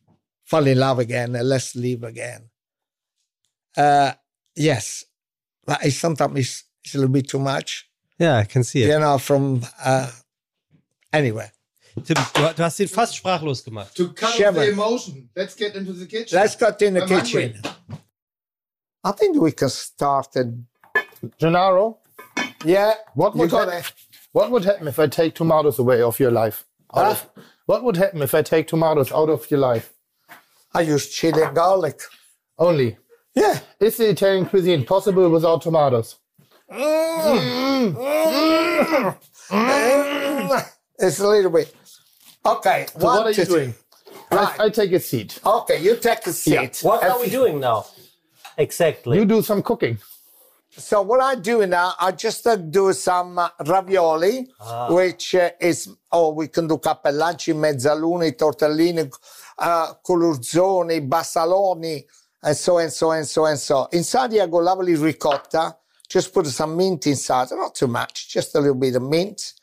fall in love again and let's live again. Uh, yes, but it sometimes it's, it's a little bit too much. Yeah, I can see it. You know, from uh, anyway. Tim, du, du, hast ihn fast sprachlos gemacht. To cut off the emotion. Let's get into the kitchen. Let's get in the I'm kitchen. Hungry. I think we can start at Gennaro. Yeah. What would, ha- what would happen if I take tomatoes away of your life? Huh? Of, what would happen if I take tomatoes out of your life? I use chili and garlic. Only? Yeah. Is the Italian cuisine possible without tomatoes? Mm. Mm. Mm. It's a little bit. Okay. So what are you doing? Right. I, I, take a seat. Okay, you take a seat. Yeah. What are we doing now? Exactly. You do some cooking. So what I do now, I just uh, do some uh, ravioli, ah. which uh, is, oh, we can do cappellacci, mezzaluni, tortellini, uh, colurzoni, bassaloni, and so and so and so and so. Inside I go lovely ricotta. Just put some mint inside, not too much, just a little bit of mint.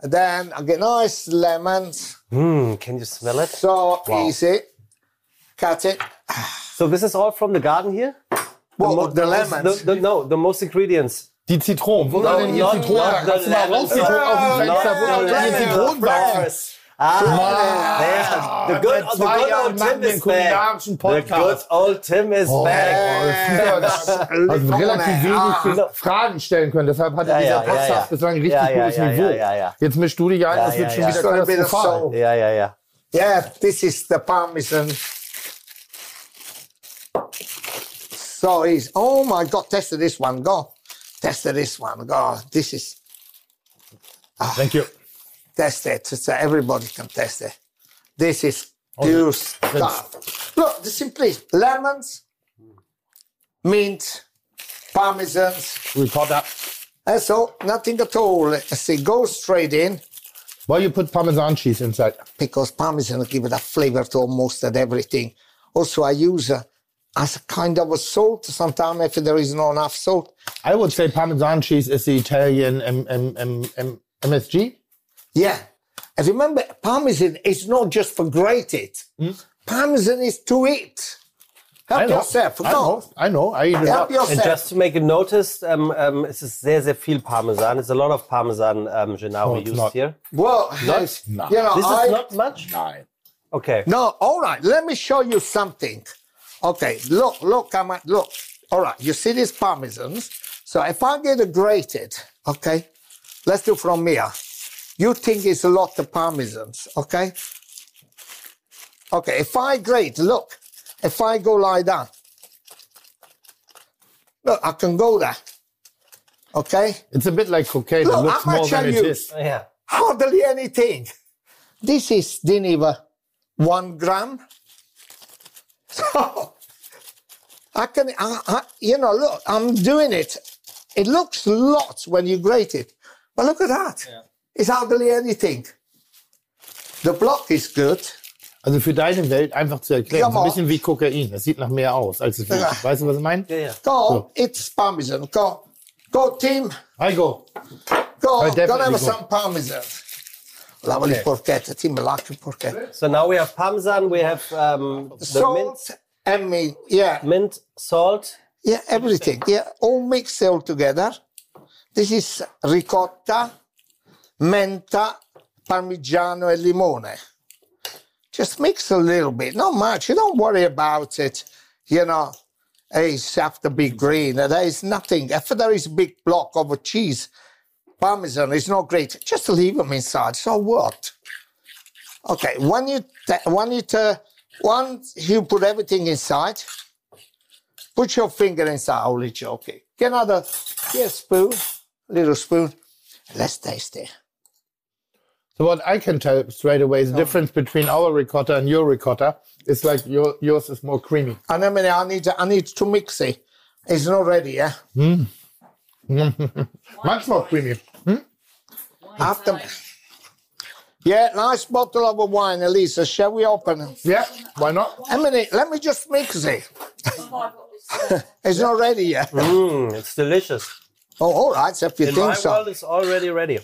And then I get nice lemons. Mmm, can you smell it? So wow. easy. Cut it. So this is all from the garden here? Well, the, the lemons. The, the, no, the most ingredients. Die Zitronen. Wo no, denn die Zitronen? Kannst du mal rausziehen auf dem Fenster, wo die Zitronen wachsen? Ah, the good, the good old Tim is back. The good old Tim is oh, back. Oh, also relativ wenig ah. Fragen stellen können. Deshalb hatte ja, dieser Podcast ja, ja. bislang richtig ja, gutes Niveau. Jetzt mischst du dich ein, das wird schon wieder katastrophal. Ja, ja, ja. Yeah, this is the parmesan. So he's, Oh my God, test this one. Go. Test this one. Go. This is. Oh. Thank you test it so everybody can test it. This is. Oh, stuff. Look, the simply lemons, mint, parmesan. parmesans. Ricotta. That's all, nothing at all. I say go straight in. Why you put Parmesan cheese inside? Because Parmesan give it a flavor to almost everything. Also, I use uh, as a kind of a salt sometimes if there is not enough salt. I would say Parmesan cheese is the Italian M- M- M- MSG. Yeah. And remember, Parmesan is not just for grated. Mm. Parmesan is to eat. Help I yourself. I know. I know. I eat Help yourself. And just to make it noticed, um, um, es ist sehr, sehr viel Parmesan. It's a lot of Parmesan um, Gennaro no, used not. here. Well, not, no. you know, this I, is not much? No. Okay. No, all right. Let me show you something. Okay, look, look, come on, look. All right, you see these parmesans? So if I get it grated, okay, let's do from here. You think it's a lot of parmesans, okay? Okay, if I grate, look, if I go like that, look, I can go there. Okay? It's a bit like cocaine. Look, it looks more than it is. Oh, yeah. Hardly anything. This is didn't even one gram. So I can, I, I, you know, look, I'm doing it. It looks lots when you grate it, but look at that. Yeah. It's hardly anything. The block is good. Also für deine Welt einfach zu erklären, so ein bisschen wie Kokain. Das sieht nach mehr aus, als es ja. Weißt du, was ich meine? Ja, ja. Go, so. it's Parmesan. Go. Go, team. I go. Go, I go have go. some Parmesan. Lovely okay. porchetta, team like porchetta. So now we have Parmesan, we have um, the salt mint. And mint, yeah. Mint, salt. Yeah, everything. Yeah, all mixed all together. This is ricotta menta, parmigiano, and limone. Just mix a little bit, not much. You don't worry about it. You know, it's have to be green. There is nothing. If there is a big block of a cheese, parmesan is not great. Just leave them inside. So what? Okay, when you when you once you put everything inside, put your finger inside. Holy okay. Get another, get a spoon, little spoon. Let's taste it. So what I can tell straight away, the oh. difference between our ricotta and your ricotta is like your, yours is more creamy. And then I need to, I need to mix it. It's not ready, yeah. Mm. Much more creamy. Hmm? After. Yeah, nice bottle of wine, Elisa. Shall we open it? Yeah, why not? Emily, let me just mix it. it's not ready yet. Mm, it's delicious. Oh, all right, so if you In think my so. world, it's already ready.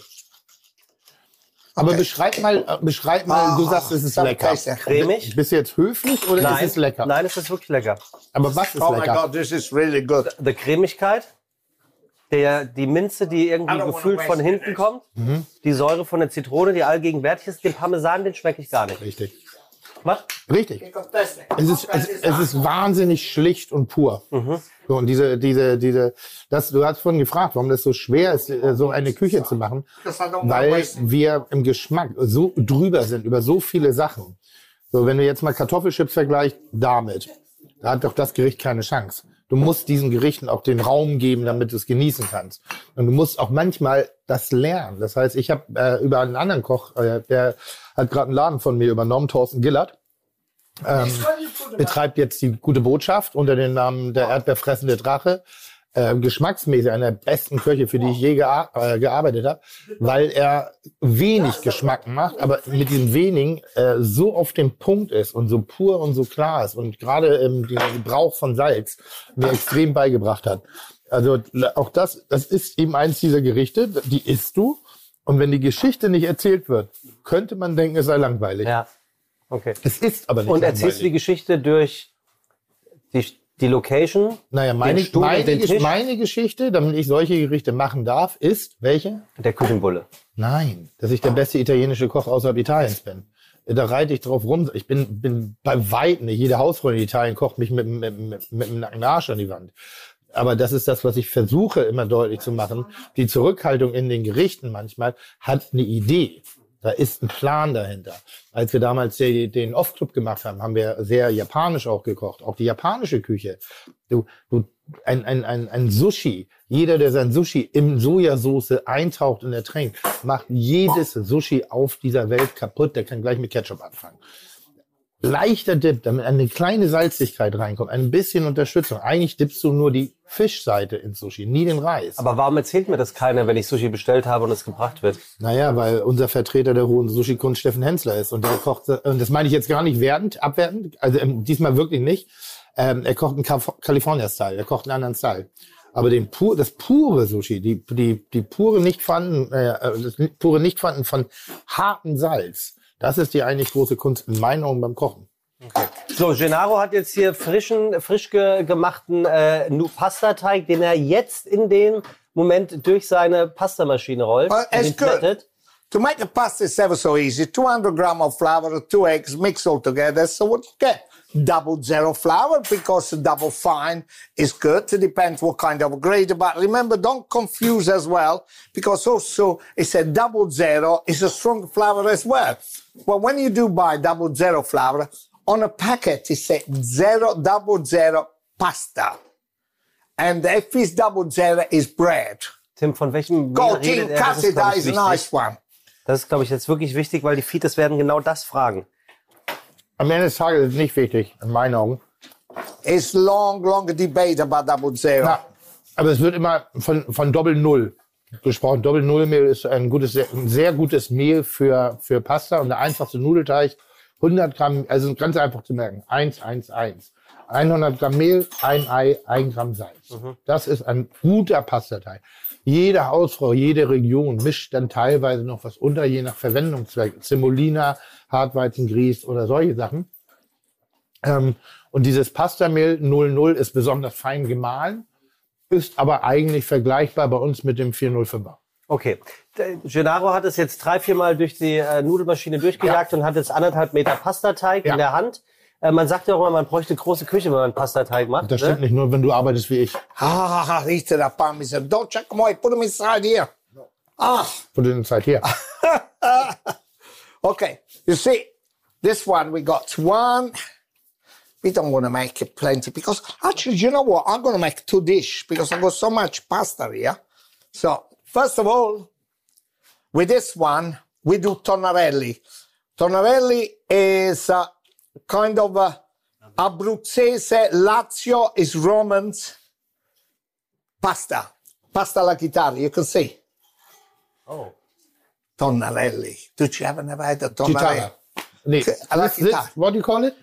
Aber beschreib mal, äh, beschreib mal, du sagst, es ist lecker. Cremig? Bist du jetzt höflich oder Nein. ist es lecker? Nein, es ist wirklich lecker. Aber was ist Oh my lecker? God, this is really good. The Cremigkeit, der, die Minze, die irgendwie gefühlt von hinten kommt, Mhm. die Säure von der Zitrone, die allgegenwärtig ist, den Parmesan, den schmecke ich gar nicht. Richtig. Was? Richtig. Es ist, es, es ist wahnsinnig schlicht und pur. So, und diese, diese, diese, das, du hast vorhin gefragt, warum das so schwer ist, äh, so eine Küche zu machen, weil wir im Geschmack so drüber sind über so viele Sachen. So, wenn du jetzt mal Kartoffelchips vergleichst, damit, da hat doch das Gericht keine Chance. Du musst diesen Gerichten auch den Raum geben, damit du es genießen kannst. Und du musst auch manchmal das lernen. Das heißt, ich habe äh, über einen anderen Koch, äh, der hat gerade einen Laden von mir übernommen, Thorsten Gillert, ähm, betreibt jetzt die gute Botschaft unter dem Namen der Erdbeerfressende Drache. Äh, geschmacksmäßig einer der besten Köche, für die ich je gea äh, gearbeitet habe, weil er wenig Geschmack macht, aber mit diesem wenigen äh, so auf dem Punkt ist und so pur und so klar ist und gerade ähm, den Gebrauch von Salz mir extrem beigebracht hat. Also auch das, das ist eben eins dieser Gerichte, die isst du und wenn die Geschichte nicht erzählt wird, könnte man denken, es sei langweilig. Ja. Okay. Es ist aber nicht Und erzählst du die Geschichte durch die, die Location? Naja, meine, den Stuhl meine, den Tisch? meine Geschichte, damit ich solche Gerichte machen darf, ist welche? Der Küchenbulle. Nein, dass ich der beste italienische Koch außerhalb Italiens bin. Da reite ich drauf rum. Ich bin, bin bei weitem nicht. Jede Hausfrau in Italien kocht mich mit, mit, mit, mit einem nackten Arsch an die Wand. Aber das ist das, was ich versuche immer deutlich zu machen. Die Zurückhaltung in den Gerichten manchmal hat eine Idee. Da ist ein Plan dahinter. Als wir damals den, Off-Club gemacht haben, haben wir sehr japanisch auch gekocht. Auch die japanische Küche. Du, du, ein, ein, ein, ein Sushi. Jeder, der sein Sushi in Sojasauce eintaucht und ertränkt, macht jedes Sushi auf dieser Welt kaputt. Der kann gleich mit Ketchup anfangen. Leichter Dip, damit eine kleine Salzigkeit reinkommt, ein bisschen Unterstützung. Eigentlich dippst du nur die Fischseite ins Sushi, nie den Reis. Aber warum erzählt mir das keiner, wenn ich Sushi bestellt habe und es gebracht wird? Naja, weil unser Vertreter der hohen Sushi-Kunst Steffen Hensler ist. Und der kocht, und das meine ich jetzt gar nicht wertend, abwertend, also ähm, diesmal wirklich nicht. Ähm, er kocht einen California-Style, er kocht einen anderen Style. Aber den pur, das pure Sushi, die, die, die pure Nichtfanden, äh, das pure Nichtfanden von hartem Salz, das ist die eigentlich große Kunst in meinen Augen beim Kochen. Okay. So, Gennaro hat jetzt hier frischen, frisch ge gemachten äh, Pastateig, den er jetzt in dem Moment durch seine Pastamaschine rollt. Well, it's good. To make a pasta is ever so easy. 200 gram of flour, two eggs, mix all together. So what you get? Double zero flour because double fine is good. It depends what kind of grade. But remember, don't confuse as well because also it's a double zero. It's a strong flour as well. Well, when you do buy double zero flour, on a packet it says zero, double zero pasta. And if it's double zero, is bread. Tim, von welchem Go Team Cassida is a nice one. Das ist, glaube ich, jetzt wirklich wichtig, weil die Fites werden genau das fragen. Am Ende des Tages ist es nicht wichtig, in meinen Augen. It's long, long debate about double zero. Na, aber es wird immer von, von Doppel Null gesprochen. Doppel Null Mehl ist ein gutes, ein sehr gutes Mehl für, für Pasta und der einfachste Nudelteig. 100 Gramm, also ganz einfach zu merken. 1, 1, 1. 100 Gramm Mehl, ein Ei, ein Gramm Salz. Mhm. Das ist ein guter Pastateig. Jede Hausfrau, jede Region mischt dann teilweise noch was unter, je nach Verwendungszweck. Semolina, Hartweizengrieß oder solche Sachen. Ähm, und dieses Pastamehl 00 ist besonders fein gemahlen, ist aber eigentlich vergleichbar bei uns mit dem 405er. Okay. Gennaro hat es jetzt drei, viermal durch die äh, Nudelmaschine durchgejagt ja. und hat jetzt anderthalb Meter Pastateig ja. in der Hand. Äh, man sagt ja auch immer, man bräuchte große Küche, wenn man Pastateig macht. Das ne? stimmt nicht nur, wenn du arbeitest wie ich. Ah, riecht der Parmesan. Don't check my, put them inside here. Ah. Put it inside here. okay, you see, this one we got one. We don't want to make it plenty because actually, you know what? I'm going to make two dish because I've got so much pasta here. So first of all, with this one, we do Tonnarelli. Tonnarelli is uh, kind of Abruzzese, Lazio is Romans pasta. Pasta alla chitarra, you can see. Oh. Tonnarelli. Did you ever never had a tonnarelli? Nee. Alla This- this- what do you call it?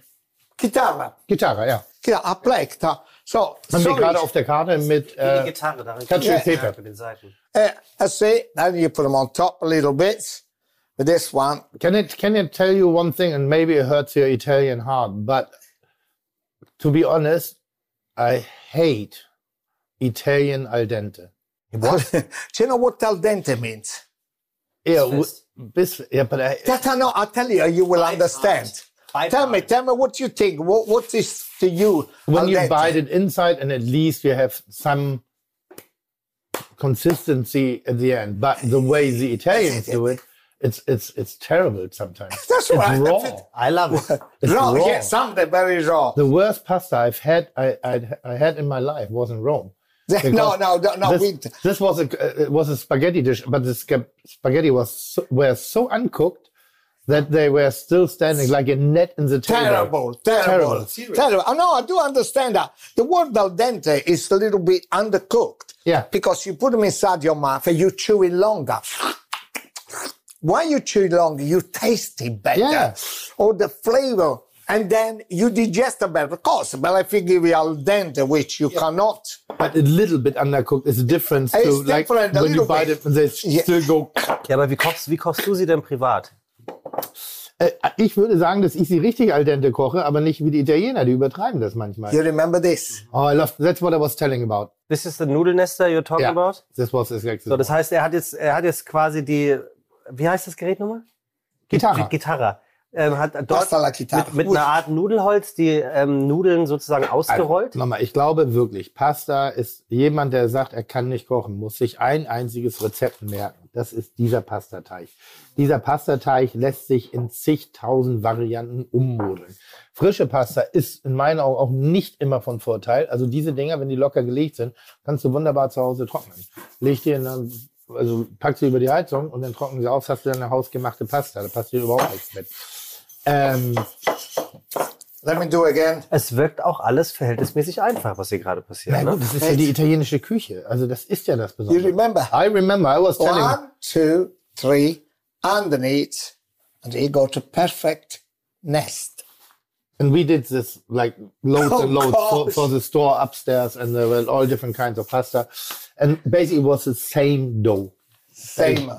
Chitarra. Gitarre, ja. Ja, a plate. So, Haben wir sorry. gerade auf der Karte mit Die äh, Gitarre, daran Country Paper. mit den Seiten. Uh, that's it. Then you put them on top a little bit. With this one, Can it can it tell you one thing, and maybe it hurts your Italian heart, but to be honest, I hate Italian al dente. do you know what al dente means? Yeah, bis, yeah, but I, That I know. I'll tell you, you will understand. Five Tell me, times. tell me what you think. What, what is to you? when you dente? bite it inside, and at least you have some consistency at the end. But the way the Italians do it, it's it's it's terrible sometimes. That's it's right. raw. I love it. It's raw, raw. yeah, something very raw. The worst pasta I've had I I'd, I had in my life was in Rome. no, no, no, no. this, we, this was a uh, it was a spaghetti dish, but the sca- spaghetti was so, were so uncooked that they were still standing like a net in the table. terrible, terrible, Terrible. terrible. Oh, no, I do understand that. The word al dente is a little bit undercooked. Yeah. Because you put them inside your mouth and you chew it longer. Why you chew it longer? You taste it better. Yeah. Or the flavor. And then you digest it better. Of course, but if you give you al dente, which you cannot. But a little bit undercooked is a difference It's to like different, a when you little bite bit. it and they Yeah. still go. Ja, aber wie kochst, wie kochst du sie denn privat? Äh, Ich würde sagen, dass ich sie richtig al dente koche, aber nicht wie die Italiener, die übertreiben das manchmal. You remember this? Oh, I love, that's what I was telling about. This is the Nudelnester you're talking Yeah, about? this was exactly. So, das heißt, er hat jetzt, er hat jetzt quasi die, wie heißt das Gerät nochmal? Gitarre. Gitarre. Ähm, hat dort mit, mit einer Art Nudelholz die ähm, Nudeln sozusagen ausgerollt. Also, Nochmal, ich glaube wirklich, Pasta ist jemand, der sagt, er kann nicht kochen, muss sich ein einziges Rezept merken. Das ist dieser Pastateig. Dieser Pastateig lässt sich in zigtausend Varianten ummodeln. Frische Pasta ist in meinen Augen auch nicht immer von Vorteil. Also diese Dinger, wenn die locker gelegt sind, kannst du wunderbar zu Hause trocknen. Leg dir in eine, also pack sie über die Heizung und dann trocknen sie aus, hast du dann eine hausgemachte Pasta. Da passiert überhaupt nichts mit. Ähm, Let me do again. Es wirkt auch alles verhältnismäßig einfach, was hier gerade passiert. na Ne? gut, das ist ja die italienische Küche. Also das ist ja das You Besondere. remember? I remember I was telling One, two, three, underneath, and you got a perfect nest. and we did this like loads Oh, and loads for, for the store upstairs and there were all different kinds of pasta and basically it was the same dough Same.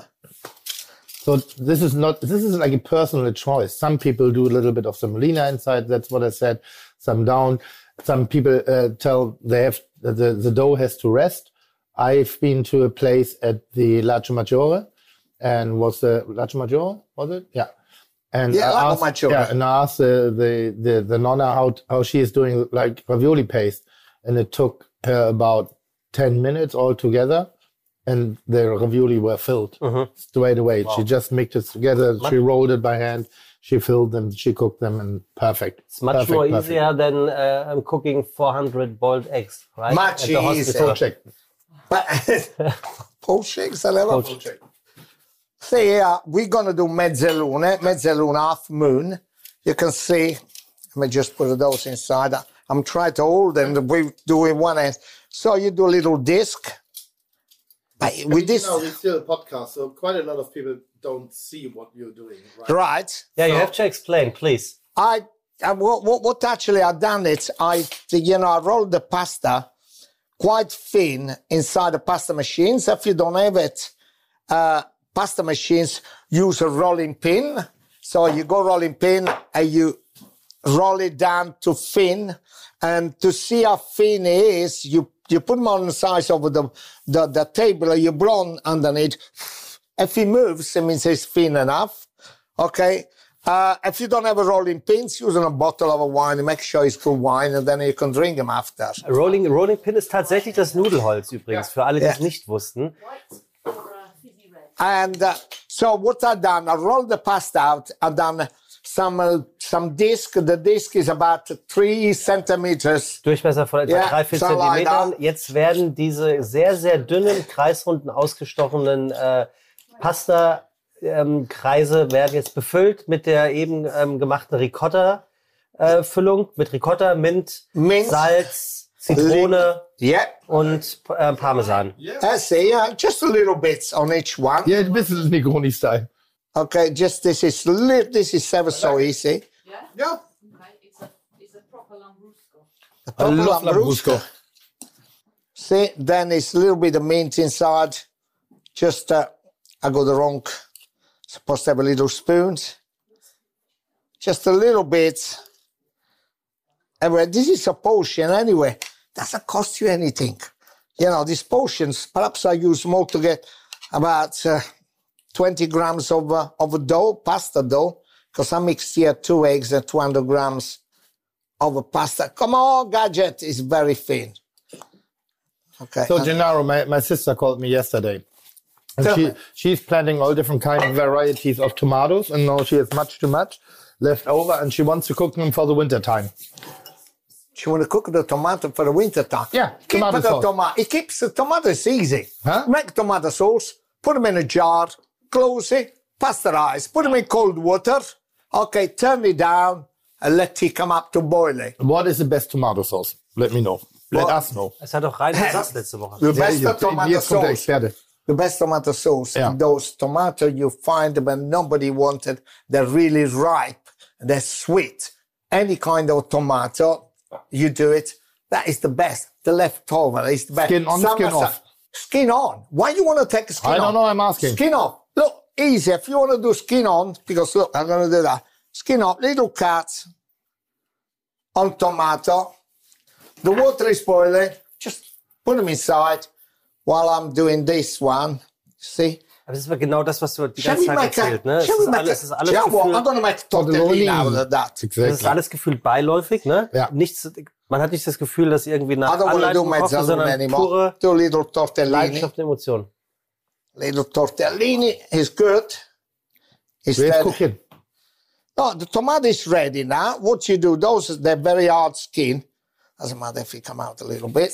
So this is not this is like a personal choice some people do a little bit of semolina inside that's what i said some down some people uh, tell they have the, the dough has to rest i've been to a place at the Lago Maggiore and was the Lago Maggiore was it yeah and Yeah, I asked, Maggiore. yeah, and I asked the, the, the, the nonna how, how she is doing like ravioli paste. And it took her about 10 minutes altogether. And the ravioli were filled straight away. She just mixed it together. She rolled it by hand. She filled them. She cooked them and perfect. It's much perfect, more perfect. easier than uh, cooking 400 boiled eggs, right? Much At the hospital. easier. But shakes, I love. See we're gonna do mezzaluna, mezzaluna, half moon. You can see, let me just put those inside. I'm trying to hold them, we're doing one end. So you do a little disc. But with this, it's still a podcast, so quite a lot of people don't see what you're doing. Right? right? Yeah, you have to explain, please. I, I what, what, what actually I done it, I, you know, I rolled the pasta quite thin inside the pasta machines. If you don't have it, uh, pasta machines use a rolling pin. So you go rolling pin and you roll it down to thin. And to see how thin it is, you, you put them on the size of the, the, the table and you blow underneath. If he moves, it means he's thin enough. Okay. Uh, if you don't have a rolling pins, use a bottle of wine. Make sure it's good wine, and then you can drink them after. Rolling, Rolling Pin ist tatsächlich das Nudelholz übrigens, für alle, die Ja. es nicht wussten. White or uh, fizzy red? And uh, so what I done, I rolled the pasta out. I done some uh, some disc. The disc is about three centimeters. Durchmesser von etwa Ja, 3, 4 so like Zentimetern. that. Jetzt werden diese sehr, sehr dünnen, kreisrunden, ausgestochenen äh, Pasta Kreise werden jetzt befüllt mit der eben ähm, gemachten Ricotta-Füllung, äh, mit Ricotta, Mint, Mint, Salz, Zitrone yeah. und äh, Parmesan. Yeah. I see, yeah, just a little bit on each one. Yeah, this is Negroni-style. Okay, just this is this is ever so easy. Yeah? Yeah. Okay, it's a, it's a proper Lambrusco. A proper love Lambrusco. See, then it's a little bit of mint inside. Just, uh, I got the wrong, supposed to have a little spoon. Just a little bit. Anyway, this is a potion anyway. Doesn't cost you anything. You know, these potions, perhaps I use more to get about uh, 20 grams of, uh, of dough, pasta dough, because I mixed here two eggs and 200 grams of pasta. Come on, gadget is very thin. Okay. So, Gennaro, my, my sister called me yesterday. And she, she's planting all different kind of varieties of tomatoes, and now she has much too much left over, and she wants to cook them for the winter time. She want to cook the tomato for the winter time. Yeah, Keep tomato the sauce. tomato. It keeps the tomatoes easy. Huh? Make tomato sauce, put them in a jar, close it, pasteurize, put them in cold water. Okay, turn it down and let it come up to boiling. What is the best tomato sauce? Let me know. Let Well- us know. Es hat doch rein gesagt letzte Woche. The best Ja, tomato jetzt kommt der sauce. Experte. The best tomato sauce. Yeah. Those tomato you find when nobody wanted, they're really ripe, they're sweet. Any kind of tomato, you do it. That is the best. The leftover is the best. Skin on, Summer skin off. Skin on. Why do you want to take the skin I on? don't know, I'm asking. Skin off. Look, easy. If you want to do skin on, because look, I'm going to do that. Skin off. Little cuts on tomato. The water is boiling. Just put them inside while I'm doing this one. See? Aber das ist genau das, was du die ganze Zeit erzählt, ne? Es ist alles, es ist alles? I'm Gefühl, going to make tortellini out of that. das ist alles gefühlt beiläufig, ne? Ja. Nichts, man hat nicht das Gefühl, dass irgendwie nach I don't want to do Anleitung kocht, mezzaluna sondern anymore. pure Do little tortellini. Leidenschaft und Emotion. Little tortellini is good. Let's that- No, the tomato is ready now. What you do, those they're very hard skin. Doesn't matter if you come out a little bit.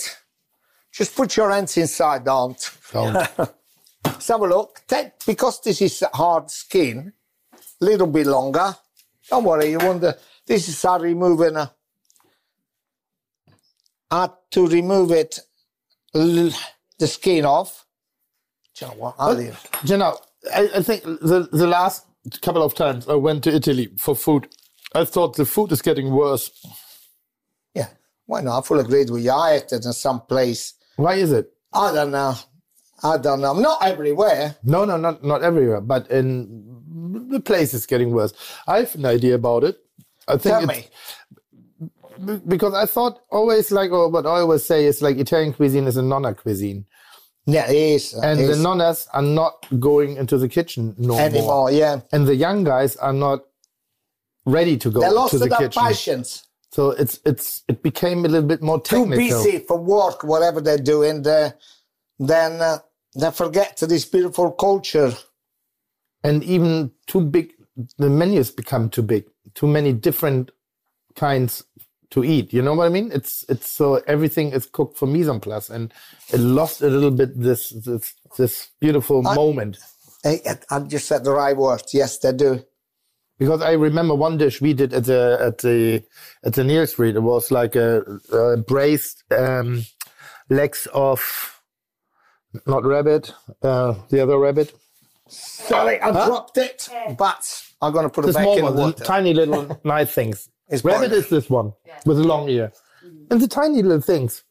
Just put your hands inside, don't. Don't. Let's have a look. Take, because this is hard skin, a little bit longer. Don't worry, you the, this is how removing a, uh, how to remove it, the skin off. Do you know what? I'll leave. you know, I, I think the, the last couple of times I went to Italy for food, I thought the food is getting worse. Yeah, why not? I fully agreed with you. I ate it in some place. Why is it? I don't know. I don't know. Not everywhere. No, no, not not everywhere, but in the place is getting worse. I have an idea about it. I think Tell me. because I thought always like or what I always say is like Italian cuisine is a nonna cuisine, Yeah, it is. and it the is. nonnas are not going into the kitchen no more, anymore. Yeah, and the young guys are not ready to go they lost to the their kitchen. patience. So it's it's it became a little bit more technical. Too busy for work, whatever they're doing. They, then uh, they forget this beautiful culture. and even too big the menus become too big too many different kinds to eat you know what i mean it's it's so everything is cooked for mise en place and it lost a little bit this this this beautiful moment I, I just said the right words. Yes, they do. because i remember one dish we did at the at the at the Neal Street it was like a, a braised um legs of not rabbit uh the other rabbit Sorry, I dropped it, but I'm going to put the it back small in the water. tiny little nice things. It's Rabbit boring. is this one with a long ear, and the tiny little things.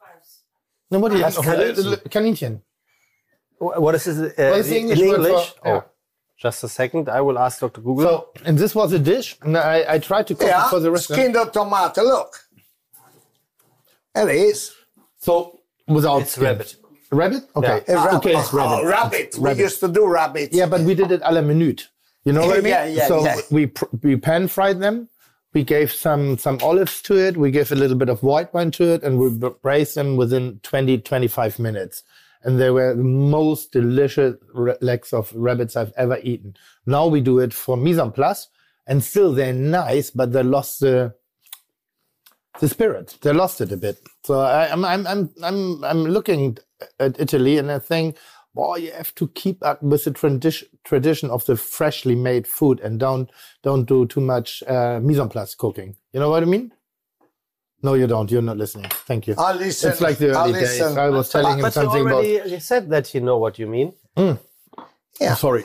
No, what is That's Kaninchen. Kaninchen. What is it uh, What is the in English word for- English? yeah. Oh, just a second. I will ask Dr. Google. So, and this was a dish, and I, I tried to cook Yeah, it for the restaurant. skinned the tomato. Look, there it is. So without It's skin. rabbit. Rabbit? Okay. A rabbit. Okay, it's rabbit. Oh, rabbit. Rabbit. We used to do rabbit. Yeah, but we did it a la minute. You know what I mean? Yeah, yeah, so yeah. we pr- we pan fried them. We gave some some olives to it. We gave a little bit of white wine to it, and we braised them within 20 25 minutes. And they were the most delicious legs of rabbits I've ever eaten. Now we do it for mise en place, and still they're nice, but they lost the the spirit. They lost it a bit. So I, I'm I'm I'm I'm I'm looking at Italy, and I think boy, you have to keep up with the tradi- tradition of the freshly made food and don't don't do too much uh, mise en place cooking. You know what I mean? No, you don't. You're not listening. Thank you. I listen. It's like the early days. I was telling him but something you already about. you said that you know what you mean. Mm. Yeah. Sorry.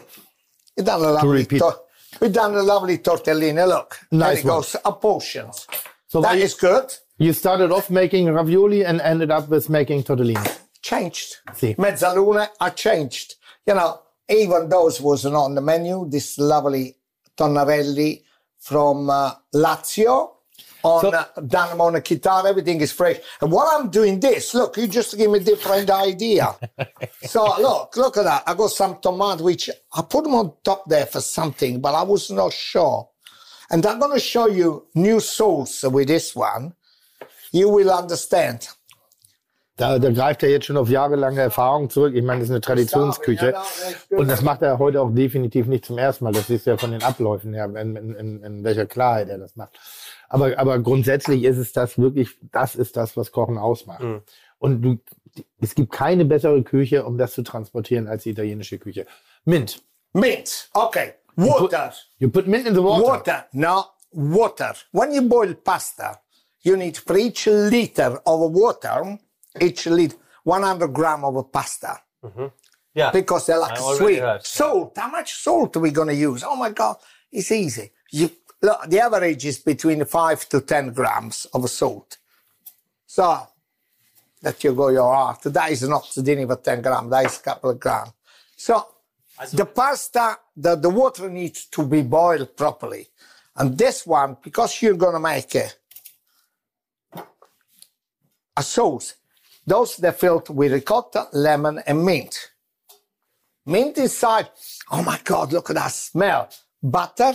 We've done a lovely, repeat. tor- we've done a lovely tortellini. Look, Nice there it one. goes. A portions. So That you, is good. you started off making ravioli and ended up with making tortellini. Changed. Mezzaluna, I changed. You know, even those wasn't on the menu. This lovely tonnarelli from uh, Lazio on So- uh, Danamona Chitar. Everything is fresh. And while I'm doing this, look, you just give me a different idea. so look, look at that. I got some tomato, which I put them on top there for something, but I was not sure. And I'm going to show you new sauce with this one. You will understand. Da, da greift er jetzt schon auf jahrelange Erfahrung zurück. Ich meine, das ist eine Traditionsküche. Und das macht er heute auch definitiv nicht zum ersten Mal. Das siehst du ja von den Abläufen her, in, in, in, welcher Klarheit er das macht. Aber, aber grundsätzlich ist es das wirklich, das ist das, was Kochen ausmacht. Und du, es gibt keine bessere Küche, um das zu transportieren, als die italienische Küche. Mint. Mint. Okay. Water. You put mint in the water. Water. No, water. When you boil pasta, you need for each liter of water, each liter, 100 gram of pasta. Yeah. Because they're like sweet. heard. Salt. How much salt are we going to use? Oh my God. It's easy. You, look, the average is between 5 to 10 grams of salt. So, that you go your heart. That is not even 10 grams. That is a couple of grams. So, the pasta, the, the water needs to be boiled properly. And this one, because you're going to make a, a sauce, those they're filled with ricotta, lemon, and mint. Mint inside. Oh my God, look at that smell. Butter.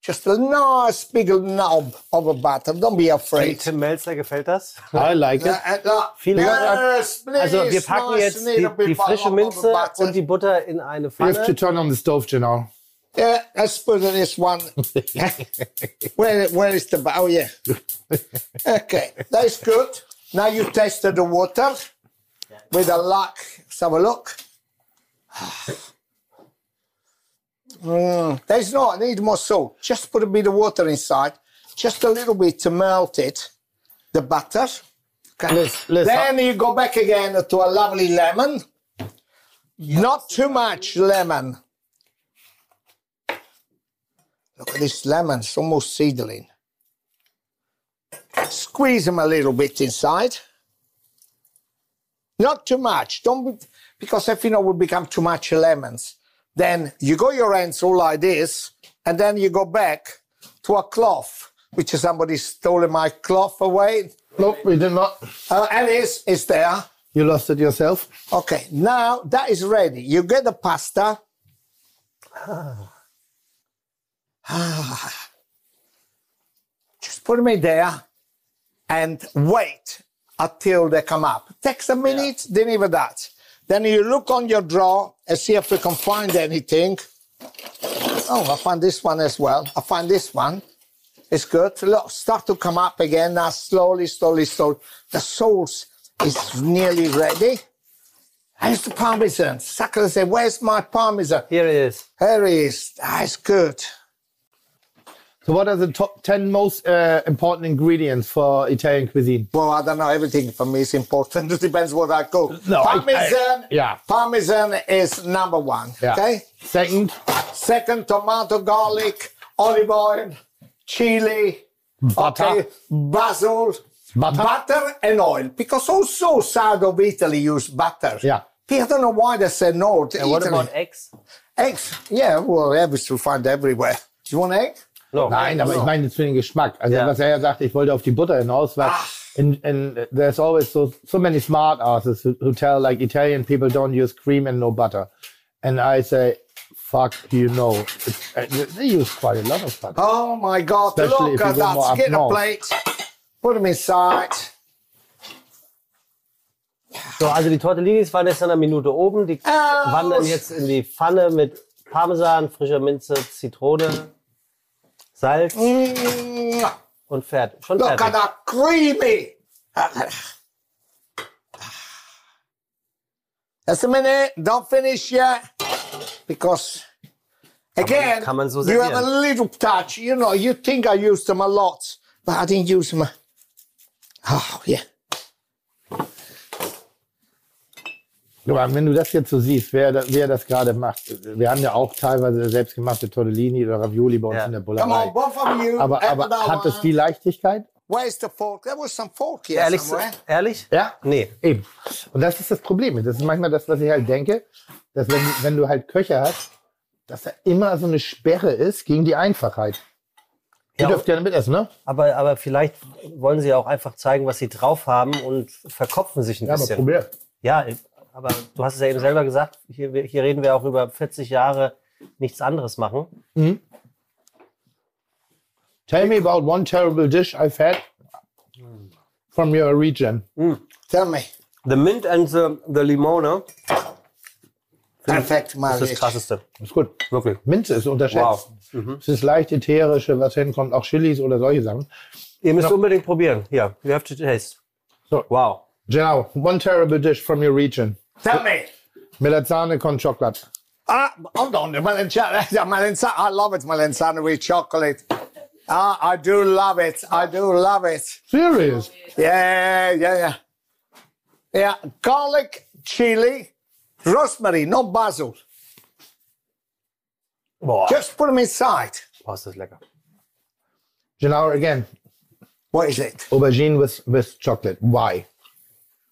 Just a nice big knob of a butter. Don't be afraid. Tim Mälzer gefällt das? I like it. Uh, uh, Viele yes, please, Also wir packen nice jetzt little die, bit die frische Minze butter. und die Butter in eine You have to turn on the stove, genau. Yeah, let's put this one. where, where is the? Oh yeah. Okay, that's good. Now you tasted the water with a luck. Let's have a look. Mm, there's no need more salt. Just put a bit of water inside, just a little bit to melt it, the butter. Okay. Let's- let's- then you go back again to a lovely lemon. Not too much lemon. Look at this lemon, it's almost seedling. Squeeze them a little bit inside. Not too much. Don't be, because if you know will become too much lemons, then you go your hands all like this, and then you go back to a cloth, which is somebody stolen my cloth away. Nope, we did not. Uh, and it's, it's there. You lost it yourself. Okay, now that is ready. You get the pasta. Just put me there and wait until they come up. Takes a minute, then even that. Then you look on your drawer and see if you can find anything. Oh, I found this one as well. I find this one. It's good. Look, start to come up again now, slowly, slowly, slowly. The sauce is nearly ready. Here's the parmesan. Sacco said, Where's my parmesan? Here it is. Here it is. Ah, That's good. So, what are the top 10 most uh, important ingredients for Italian cuisine? Well, I don't know. Everything for me is important. It depends what I cook. No, parmesan. I- yeah. Parmesan is number one. Yeah. Okay. Second, Second, tomato, garlic, olive oil, chili, butter. okay, basil, Butter. butter and oil. Because also side of Italy use butter. Yeah. I don't know why they say no to And what about eggs? eggs? Yeah, well, eggs you find everywhere. Do you want egg? No. Nein, aber ich meine jetzt für den Geschmack. Also Ja. was er ja sagte, ich wollte auf die Butter hinaus, weil in, in, there's always so, so many smart asses who, who tell like Italian people don't use cream and no butter. And I say, fuck you know. It's, uh, they use quite a lot of butter. Oh my God! Especially Look at that. Get a north. plate. Put them inside. So, also die Tortellinis waren jetzt in einer Minute oben. Die Aus. wandern jetzt in die Pfanne mit Parmesan, frischer Minze, Zitrone, Salz und fertig. Schon Look at fertig. that creamy. Just a minute, don't finish yet. Because, again, kann man so you have a little touch. You know, you think I used them a lot, but I didn't use them. Oh, yeah. Aber wenn du das jetzt so siehst, wer, wer das gerade macht, wir haben ja auch teilweise selbstgemachte Tortellini oder Ravioli bei uns Ja. in der Come on, Bullerei. both of you. Aber, aber hat es die Leichtigkeit? Where's the fork? There was some fork here Ehrlich, somewhere. ehrlich? Ja. Nee. Eben. Und das ist das Problem. Das ist manchmal das, was ich halt denke, dass wenn, wenn du halt Köche hast, dass da immer so eine Sperre ist gegen die Einfachheit. Ihr Ja, dürft gerne mitessen, ne? Aber, aber vielleicht wollen sie auch einfach zeigen, was sie drauf haben und verkopfen sich ein Ja, aber bisschen. probier. Ja, aber du hast es ja eben selber gesagt, hier, hier reden wir auch über 40 Jahre nichts anderes machen. Tell me about one terrible dish I've had from your region. Tell me. The mint and the, the limone Perfect ist das marriage. krasseste. Ist gut. Wirklich. Minze ist unterschätzt. Wow. Mhm. Es ist leicht ätherische, was hinkommt, auch Chilis oder solche Sachen. Ihr müsst unbedingt probieren. Hier, you have to taste. So. Wow. Genau, one terrible dish from your region. Tell me. Melanzane con chocolate. Ah, hold on, the Melanzana, the Melanzana, I love it, Melanzana with chocolate. Ah, I do love it. I do love it. Serious? Yeah, yeah, yeah. Yeah, garlic, chili, rosemary, not basil. Boah. Just put them inside. Boah, ist das lecker. Genau, again, What is it? aubergine with, with chocolate. Why?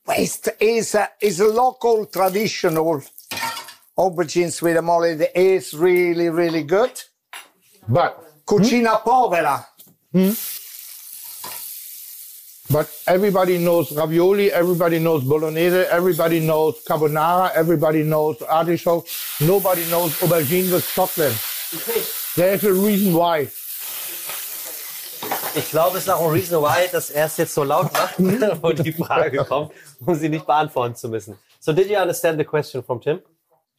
It's, it's, a, it's a local traditional aubergine sweet mole. It is really, really good. But Cucina hmm? povera. Hmm? but everybody knows ravioli, everybody knows bolognese, everybody knows carbonara, everybody knows artichoke. Nobody knows aubergine with chocolate. There's a reason why. Ich glaube, es ist auch ein Reason why, dass er es jetzt so laut macht und die Frage kommt, um sie nicht beantworten zu müssen. So did you understand the question from Tim?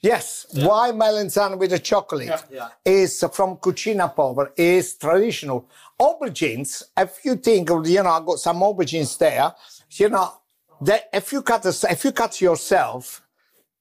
Yes, why melanzane with the chocolate is from Cucina Povera, is traditional. Aubergines, if you think, you know, I got some aubergines there, you know, that if you cut a, if you cut yourself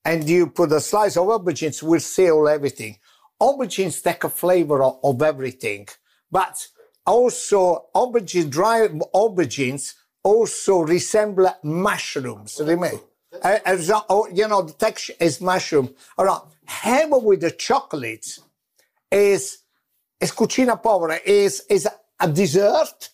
and you put a slice of aubergines, you will seal everything. Aubergines take a flavor of, of everything, but also aubergine, dry aubergines also resemble mushrooms. Remember? Uh, as, oh, you know, the texture is mushroom. All right. Ham with the chocolate is, is cucina povera, is, is a dessert.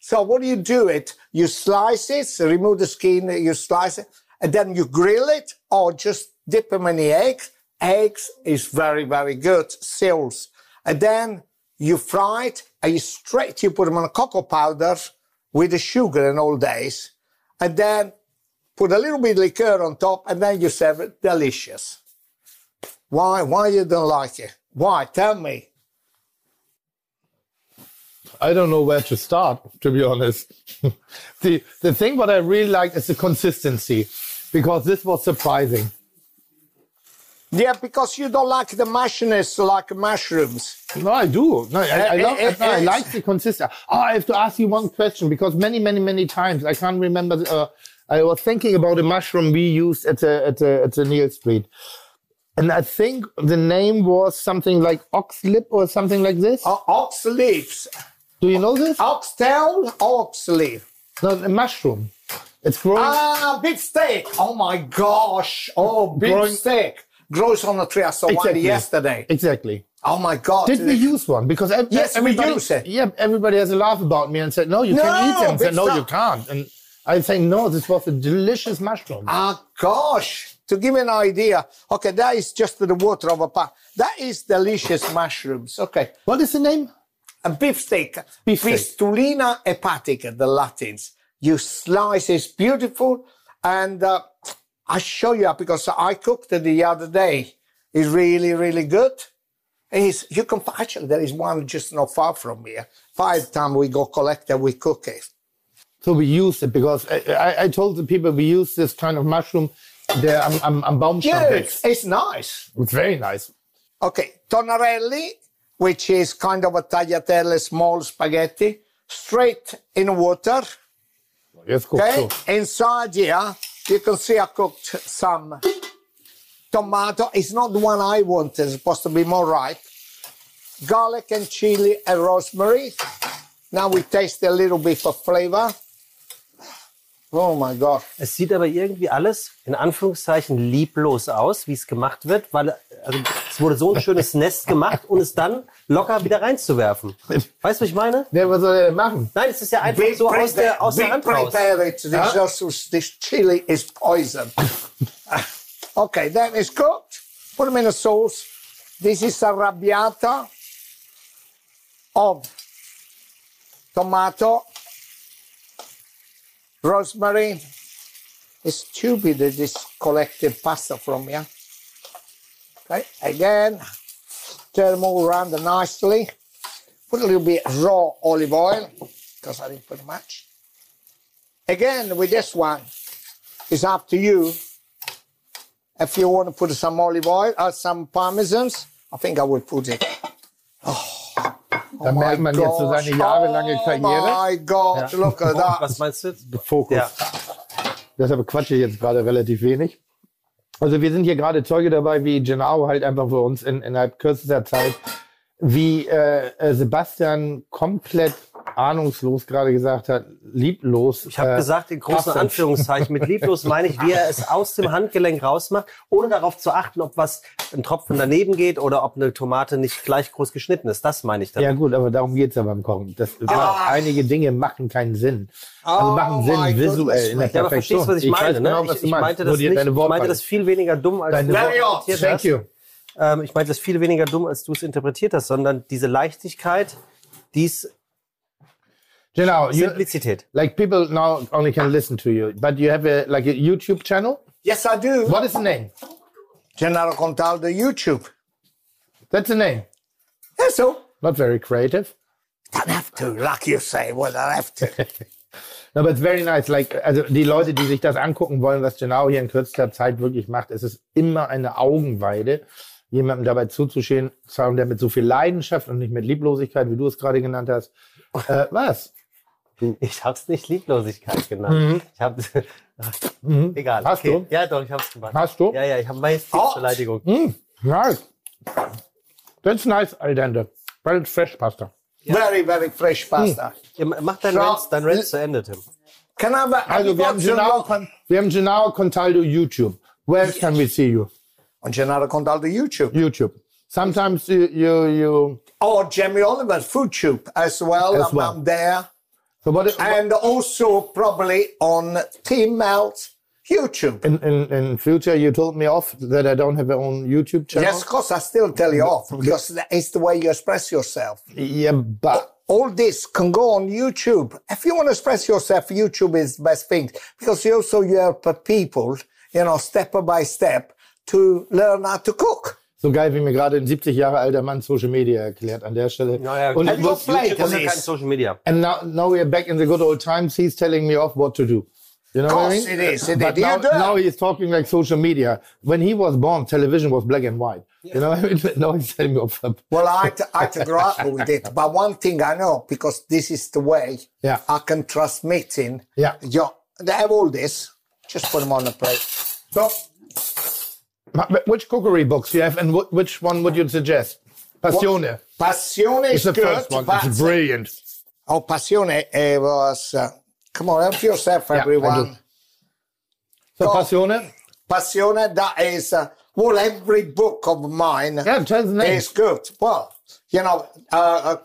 So what do you do it? You slice it, remove the skin, you slice it, and then you grill it or just dip them in the eggs. Eggs is very, very good, seals. And then you fry it and you straight, you put them on cocoa powder with the sugar and all days. And then put a little bit of liqueur on top, and then you serve it. Delicious. Why? Why you don't like it? Why? Tell me. I don't know where to start, to be honest. the the thing what I really like is the consistency, because this was surprising. Yeah, because you don't like the mushiness like mushrooms. No, I do. No, I, I, Uh, love, it- no, I like the consistency. Oh, I have to ask you one question because many, many, many times I can't remember. the- Uh, I was thinking about a mushroom we used at the at the at the Neal Street, and I think the name was something like oxlip or something like this. Uh, ox leaves. Do you know this? Oxtail, ox leaf. No, a mushroom. It's growing. Ah, beef steak. Oh my gosh. Oh, Growing- steak. Grows on the tree. I saw one yesterday. exactly. Oh my God. Did we use one? Because ev- Yes, we everybody, use it. Yeah, everybody has a laugh about me and said, "No, you No, can't eat them." And said, "No, you can't." And I say, "No, this was a delicious mushroom." Ah, gosh. To give you an idea, okay, that is just the water of a pot. That is delicious mushrooms. Okay. what is the name? A beef steak. Beef. Fistulina hepatica, the Latins. You slice it's beautiful. And uh, I show you because I cooked it the other day. It's really, really good. It's, you can actually there is one just not far from here. Five time we go collect it, we cook it. So we use it because I, I, I told the people we use this kind of mushroom. There, I'm, I'm Yeah, Baumstampfett. it's, it's nice. It's very nice. Okay, tonnarelli, which is kind of a tagliatelle, small spaghetti, straight in water. Yes, cool. Okay, cool. inside here, you can see I cooked some tomato. It's not the one I wanted. It's supposed to be more ripe. Garlic and chili and rosemary. Now we taste a little bit for flavor. Oh my God. Es sieht aber irgendwie alles in Anführungszeichen lieblos aus, wie es gemacht wird, weil also, es wurde so ein schönes Nest gemacht und es dann locker wieder reinzuwerfen. Weißt du, was ich meine? Ja, was soll er denn machen? Nein, es ist ja einfach so aus der, aus der Hand raus. it. This, also, this chili is poison. okay, then it's cooked. Put them in a sauce. This is arrabbiata of tomato, rosemary. It's stupid that this collected pasta from you. Okay, again, turn them all around nicely. Put a little bit raw olive oil, because I didn't put much. Again, with this one, it's up to you. If you want to put some olive oil or some parmesans, I think I will put it. Oh. Da merkt man jetzt so seine jahrelange Oh Karriere. my God, look at that. Was meinst du? Fokus. Ja. Deshalb quatsche ich jetzt gerade relativ wenig. Also wir sind hier gerade Zeuge dabei, wie Gennaro halt einfach für uns in, innerhalb kürzester Zeit, wie äh, äh, Sebastian komplett ahnungslos gerade gesagt hat, lieblos. Ich habe äh, gesagt, in großen Pasta- Anführungszeichen, mit lieblos meine ich, wie er es aus dem Handgelenk rausmacht, ohne darauf zu achten, ob was ein Tropfen daneben geht oder ob eine Tomate nicht gleich groß geschnitten ist. Das meine ich damit. Ja gut, aber darum geht's ja beim Kochen. Das, Ah. Einige Dinge machen keinen Sinn. Also machen Oh my Sinn visuell in der Ja, aber Perfektion. verstehst du, was ich, meine? weiß genau, ne? was ich, ich, meinte das die- nicht, deine ich meinte das viel weniger dumm, als Deine du es interpretiert Thank hast. you. Ähm, ich meinte das viel weniger dumm, als du es interpretiert hast, sondern diese Leichtigkeit, dies Genau. You, Simplizität. like people now only can listen to you, but you have a like a YouTube channel. Yes, I do. What is the name? Gennaro Contaldo YouTube. That's the name. Yeah, so Not very creative. don't have to, like you say. Well, I have to. No, but it's very nice. Like, also die Leute, die sich das angucken wollen, was Genau hier in kürzester Zeit wirklich macht, es ist immer eine Augenweide, jemandem dabei zuzuschauen, schauen, der mit so viel Leidenschaft und nicht mit Lieblosigkeit, wie du es gerade genannt hast. Äh, was? Ich habe es nicht Lieblosigkeit genannt. Ich habe egal. Hast okay. du? Ja, doch, ich habe es gemacht. Hast du? Ja, ja, ich habe meistens Oh. Beleidigung. Nice. That's nice, al dente. But it's fresh pasta. Very, very fresh pasta. Ja, mach dein So. Rant, dein Rant zu Ende, Tim. Can I have, a- have Also, wir haben Genau, local- wir haben Genau Contaldo YouTube. Where can we see you? on Gennaro Contaldo YouTube? YouTube. Sometimes you, you, you Or Jamie Oliver Food Tube as well. As I'm, well. I'm there. So what, And also probably on Team Melt YouTube. in, in, in future you told me off that I don't have my own YouTube channel. Yes, of course, I still tell you off because it's the way you express yourself. Yeah, but All this can go on YouTube. If you want to express yourself, YouTube is the best thing because you also you help people, you know, step by step to learn how to cook. So geil, wie mir gerade ein 70 Jahre alter Mann Social Media erklärt an der Stelle. Naja, Und Have ich you muss, played ist this? kein Social Media. and now, now we're back in the good old times. He's telling me off what to do. You know what I Course mean? it is, it but now, You do it. now he's talking like social media. When he was born, television was black and white. You know what I mean? now he's telling me off. Well, I had, to, I had to grow up with it. But one thing I know, because this is the way Yeah. I can transmit in. Yeah. You, they have all this. Just put them on the plate. So, Which cookery books do you have and wh- which one would you suggest? Passione. Passione It's is the good. first one. It's brilliant. Oh, Passione eh, was. Uh, come on, help yourself, everyone. do. So Oh. Passione? Passione, that is. Uh, well, every book of mine Yeah, tell the name. is good. Well, you know, uh, uh,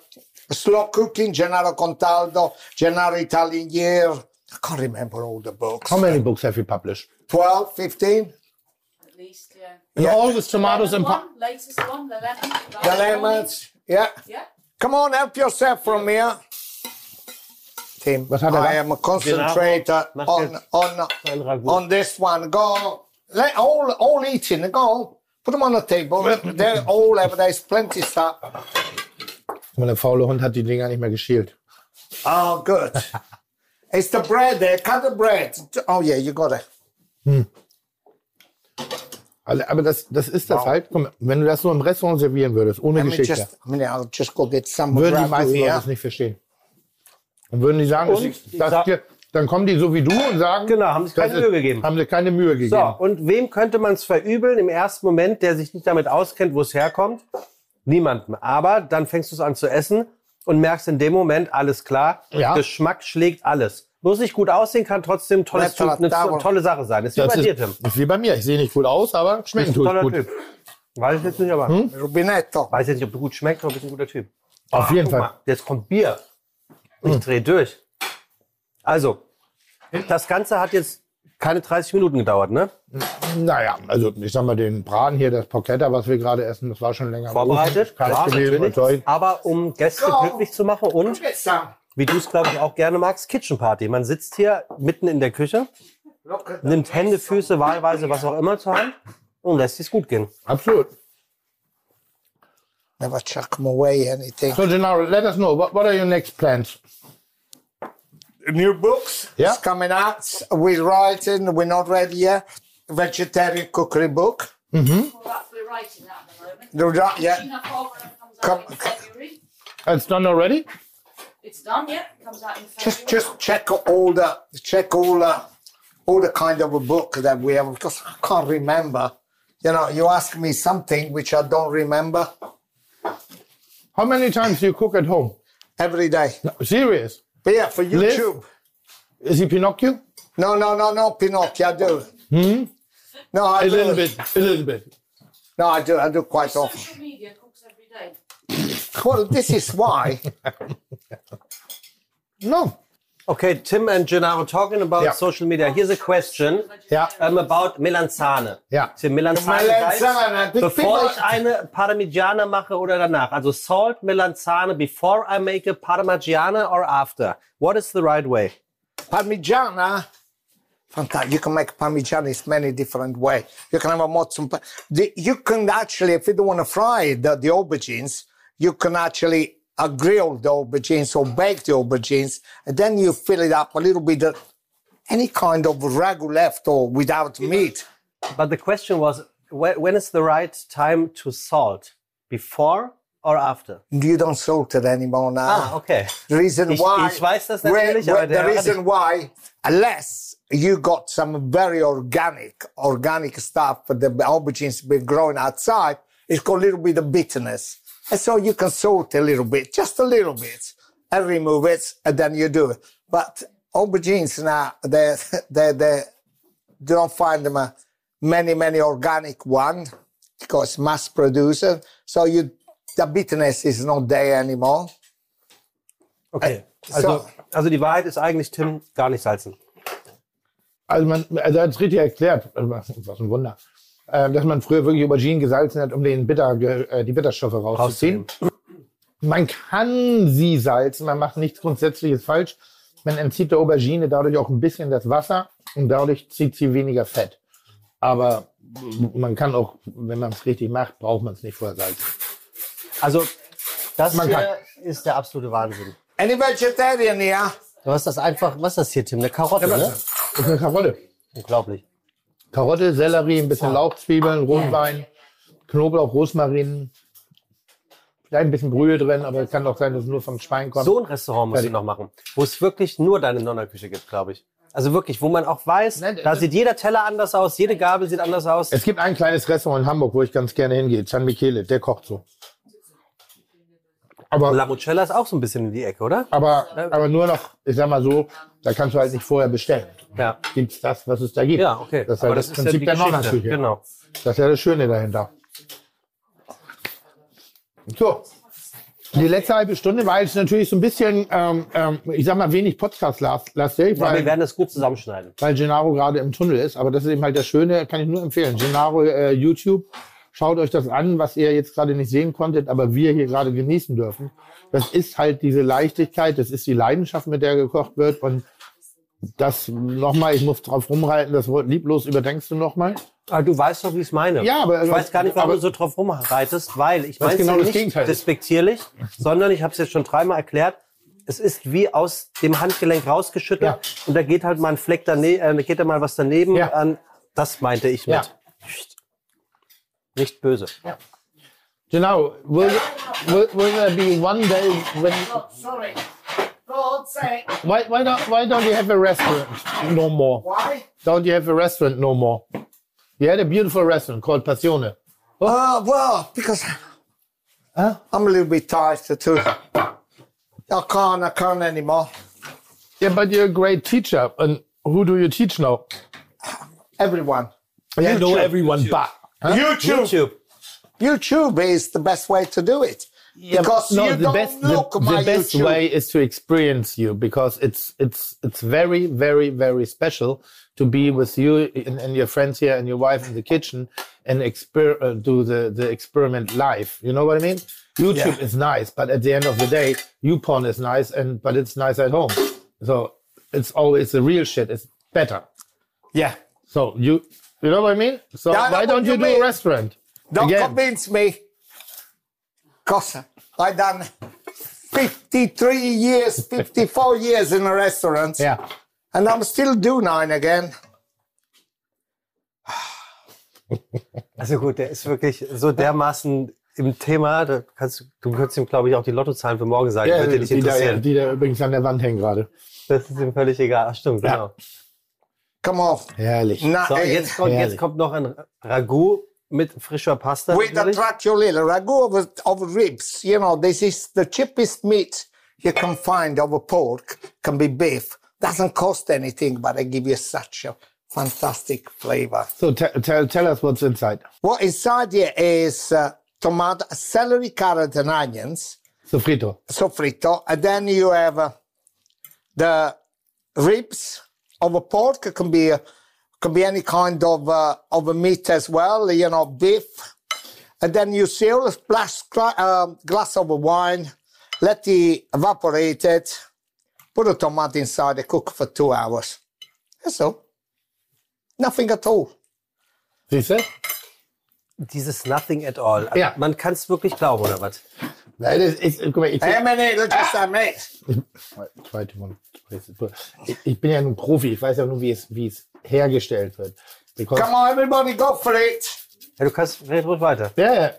slow cooking, Gennaro Contaldo, Gennaro Italian Year. I can't remember all the books. How many books have you published? 12, 15? At yeah. And all with tomatoes and Lemon pa- one, latest one, the lemon. The lemons. Yeah. Yeah. Come on, help yourself from here. Tim, Was hat I da? am a concentrator on, on, on this one. Go. Let all, all eating. Go. Put them on the table. They're all over. There's plenty stuff. Und der faule Hund hat die Dinger nicht mehr geschält. Oh, good. it's the bread there. Cut the bread. Oh, yeah, you got it. Hm. Also, aber das, das ist das halt. Guck mal, wenn du das so im Restaurant servieren würdest, ohne Let me Geschichte, just, I mean, I'll just go get some würden die meisten Leute es nicht verstehen. Dann würden die sagen, Und das, ich das, sag- hier, dann kommen die so wie du und sagen, Genau, haben sich keine das Mühe ist- gegeben. Haben sich keine Mühe gegeben. So, und wem könnte man es verübeln im ersten Moment, der sich nicht damit auskennt, wo es herkommt? Niemandem. Aber dann fängst du es an zu essen und merkst in dem Moment, alles klar, Ja. Geschmack schlägt alles. Muss nicht gut aussehen, kann trotzdem tolles Lecker Typ, eine tolle Sache sein. Das ist wie Das bei ist, dir, Tim. ist wie bei mir. Ich sehe nicht gut aus, aber schmecken tue ich Toller gut. Typ. Weiß ich jetzt nicht, aber Rubinetto. weiß jetzt nicht, ob du gut schmeckst, aber bist ein guter Typ. Auf jeden Guck Fall. mal, jetzt kommt Bier. Ich drehe durch. Also, das Ganze hat jetzt keine 30 Minuten gedauert, ne? Naja, also ich sag mal, den Braten hier, das Porchetta, was wir gerade essen, das war schon länger Vorbereitet. Kalt klar, gewesen. Aber um Gäste glücklich zu machen und. Wie du es, glaube ich, auch gerne magst, Kitchen Party. Man sitzt hier mitten in der Küche, nimmt Hände, Füße, wahlweise was auch immer zur Hand und lässt es gut gehen. Absolut. Never chuck them away anything. So, Gennaro, let us know, what, what are your next plans? New books Yeah. is coming out. We're writing. We're not ready yet. Vegetarian cookery book. Well, that, we're writing that at the moment. The ri- yeah. Come-. It's done already? It's done yet. Comes out in February. Just just check all the check all the all the kind of a book that we have because I can't remember. You know, you ask me something which I don't remember How many times do you cook at home? every day. No, serious? But yeah, for Liz? YouTube. Is he Pinocchio? No, no, no, no, Pinocchio. I do. Hmm? No, I A do. A little bit, a little bit. No, I do. I do quite often. Social media cooks every day. Well, this is why. No. Okay, Tim and Gennaro talking about Yeah. social media. Here's a question Ja. um, about Melanzane. Ja. Tim, Melanzane, Melanzane, Salz, bevor people- ich eine Parmigiana mache oder danach. Also Salt, Melanzane, before I make a Parmigiana or after. What is the right way? Parmigiana. Fantastic. You can make Parmigiana in many different ways. You can have a mozza. pa- the- You can actually, if you don't want to fry the, the aubergines, you can actually uh, grill the aubergines or bake the aubergines, and then you fill it up a little bit of any kind of ragu left or without meat. But the question was, wh- when is the right time to salt? Before or after? You don't salt it anymore now. Ah, okay. The reason Ich- why. ich weiß das where- natürlich, where- aber the reason why, unless you got some very organic, organic stuff, the aubergines been growing outside, it's got a little bit of bitterness. And so you can salt a little bit, just a little bit, and remove it, and then you do it. But aubergines now, they, they, they, you don't find them a many, many organic one because mass producer. So you, the bitterness is not there anymore. Okay. so- Also, also die Wahrheit ist eigentlich, Tim, gar nicht salzen. Also, man, also er hat es richtig erklärt, was ein Wunder, äh, dass man früher wirklich Auberginen gesalzen hat, um den Bitter, äh, die Bitterstoffe rauszuziehen. Man kann sie salzen, man macht nichts Grundsätzliches falsch. Man entzieht der Aubergine dadurch auch ein bisschen das Wasser und dadurch zieht sie weniger Fett. Aber man kann auch, wenn man es richtig macht, braucht man es nicht vorher salzen. Also, das Man hier ist der absolute Wahnsinn. Any vegetarian here? Du hast das einfach, was ist das hier, Tim? Eine Karotte, ne? Das ist eine Karotte. Unglaublich. Karotte, Sellerie, ein bisschen Lauchzwiebeln, Rotwein, Knoblauch, Rosmarin. Vielleicht ein bisschen Brühe drin, aber es kann auch sein, dass es nur vom Schwein kommt. So ein Restaurant musst du Fertig. noch machen, wo es wirklich nur deine Nonnerküche gibt, glaube ich. Also wirklich, wo man auch weiß, Nein, da sieht jeder Teller anders aus, jede Gabel sieht anders aus. Es gibt ein kleines Restaurant in Hamburg, wo ich ganz gerne hingehe. San Michele, der kocht so. Aber, La Mucella ist auch so ein bisschen in die Ecke, oder? aber, aber nur noch, ich sag mal so, da kannst du halt nicht vorher bestellen. Ja. Gibt's das, was es da gibt. Ja, okay. Das ist halt das, Prinzip der Nonnerküche. Genau. Das ist ja das Schöne dahinter. So. Die letzte halbe Stunde war jetzt natürlich so ein bisschen, ähm, ähm, ich sag mal, wenig Podcast-lastig, Aber wir werden das gut zusammenschneiden. weil Gennaro gerade im Tunnel ist. Aber das ist eben halt das Schöne, kann ich nur empfehlen. Gennaro äh, YouTube, schaut euch das an, was ihr jetzt gerade nicht sehen konntet, aber wir hier gerade genießen dürfen. Das ist halt diese Leichtigkeit, das ist die Leidenschaft, mit der gekocht wird. Und das nochmal, ich muss drauf rumreiten, das Wort lieblos überdenkst du nochmal. Aber Ah, du weißt doch, wie ich es meine. Ja, aber- ich weiß gar nicht, warum aber- du so drauf rumreitest, weil ich meine genau ja nicht Gegenteil despektierlich, sondern ich habe es jetzt schon dreimal erklärt. Es ist wie aus dem Handgelenk rausgeschüttelt Ja. und da geht halt mal ein Fleck daneben, äh, geht da mal was daneben. Ja. An, das meinte ich mit. Ja. Nicht böse. Genau. Will, will, will there be one day when Oh, sorry. God's sake. Why, why, don't, why don't you have a restaurant no more? Why? Don't you have a restaurant no more? You had a beautiful restaurant called Passione. Oh, well, because Huh? I'm a little bit tired too. I can't, I can't anymore. Yeah, but you're a great teacher. And who do you teach now? Everyone. You know everyone, but YouTube. YouTube. YouTube is the best way to do it. because no, the best the, the best YouTube. way is to experience you because it's it's it's very very very special to be with you and, and your friends here and your wife in the kitchen and exper- uh, do the the experiment live. You know what I mean? YouTube Yeah. is nice, but at the end of the day, YouPorn is nice and but it's nice at home. So it's always the real shit. It's better. Yeah. So you you know what I mean? So Yeah, why don't you you do mean. a restaurant? Don't Again. convince me. Because I done 53 years, 54 years in a restaurant. Yeah. And I'm still do nine again. Also gut, der ist wirklich so dermaßen im Thema. Da kannst, du- könntest ihm, glaube ich, auch die Lottozahlen für morgen sagen. Ja, nicht die, da, die da übrigens an der Wand hängen gerade. Das ist ihm völlig egal. Ach, stimmt, Ja. genau. Come on. Herrlich. Na, So, jetzt kommt, Herrlich. jetzt kommt noch ein Ragout mit frischer Pasta. with the natürlich. tracciolino, ragu of, of ribs. You know, this is the cheapest meat you can find of a pork, can be beef. Doesn't cost anything, but I give you such a fantastic flavor. So te- tell tell us what's inside. What inside here is uh, tomato, celery, carrot, and onions, Sofrito. sofrito, and then you have uh, the ribs of a pork. It can be a, can be any kind of uh, of a meat as well. You know, beef, and then you seal a glass, um, glass of wine, let it evaporate it, put a tomato inside, and cook for two hours. That's all. Nothing at all. Siehst du? Dieses Nothing at all. Ja. Man kann es wirklich glauben, oder was? Nein, das ist, guck mal, ich, Hey, let's just admit. Zweite Mal. Ich, ich bin ja nun Profi, ich weiß ja nur, wie es, wie es hergestellt wird. Because, Come on, everybody, go for it. Ja, du kannst, red ruhig weiter. ja, ja.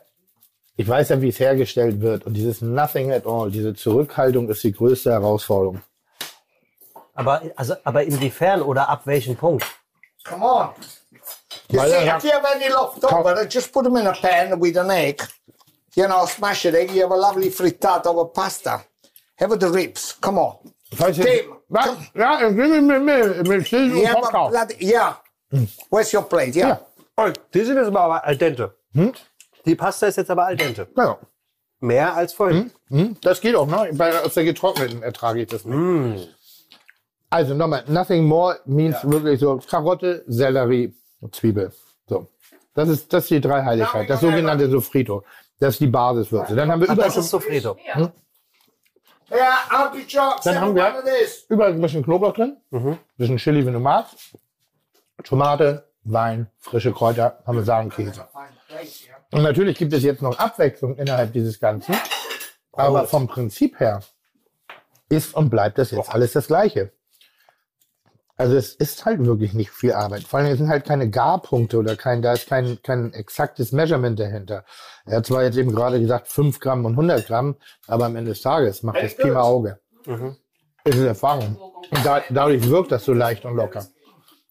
Ich weiß ja, wie es hergestellt wird. Und dieses Nothing at all, diese Zurückhaltung ist die größte Herausforderung. Aber, also, aber inwiefern oder ab welchem Punkt? Come on. You Weil see, if you have any left over, just put them in a pan with an egg. You know, smash it egg. You have a lovely frittata of a pasta. Have the ribs. Come on. Falls jetzt- Tim, Was? Ja, ich will mit, mit, mit Schild und Yeah, bloody, yeah. Where's your plate? Yeah. Oh, die sind jetzt aber al dente. Die Pasta ist jetzt aber al dente. Ja. Mehr als vorhin. Hm, Das geht auch, ne? Bei, aus der getrockneten ertrage ich das nicht. Also nochmal, nothing more means wirklich so Karotte, Sellerie und Zwiebel. So. Das ist, das ist die Dreiheiligkeit, das sogenannte Sofrito. Das ist die Basiswürze. Dann haben wir Ach, überall, das ist Sofrito. Yeah, artichokes. Dann haben wir- überall ein bisschen Knoblauch drin, ein bisschen Chili, wenn du magst, Tomate, Wein, frische Kräuter, plate, yeah. Und natürlich gibt es jetzt noch Abwechslung innerhalb dieses Ganzen. Aber vom Prinzip her ist und bleibt das jetzt alles das Gleiche. Also es ist halt wirklich nicht viel Arbeit. Vor allem es sind halt keine Garpunkte oder kein, da ist kein, kein exaktes Measurement dahinter. Er hat zwar jetzt eben gerade gesagt 5 Gramm und 100 Gramm, aber am Ende des Tages macht das Pi mal Auge. Es ist Erfahrung. Und da, dadurch wirkt das so leicht und locker.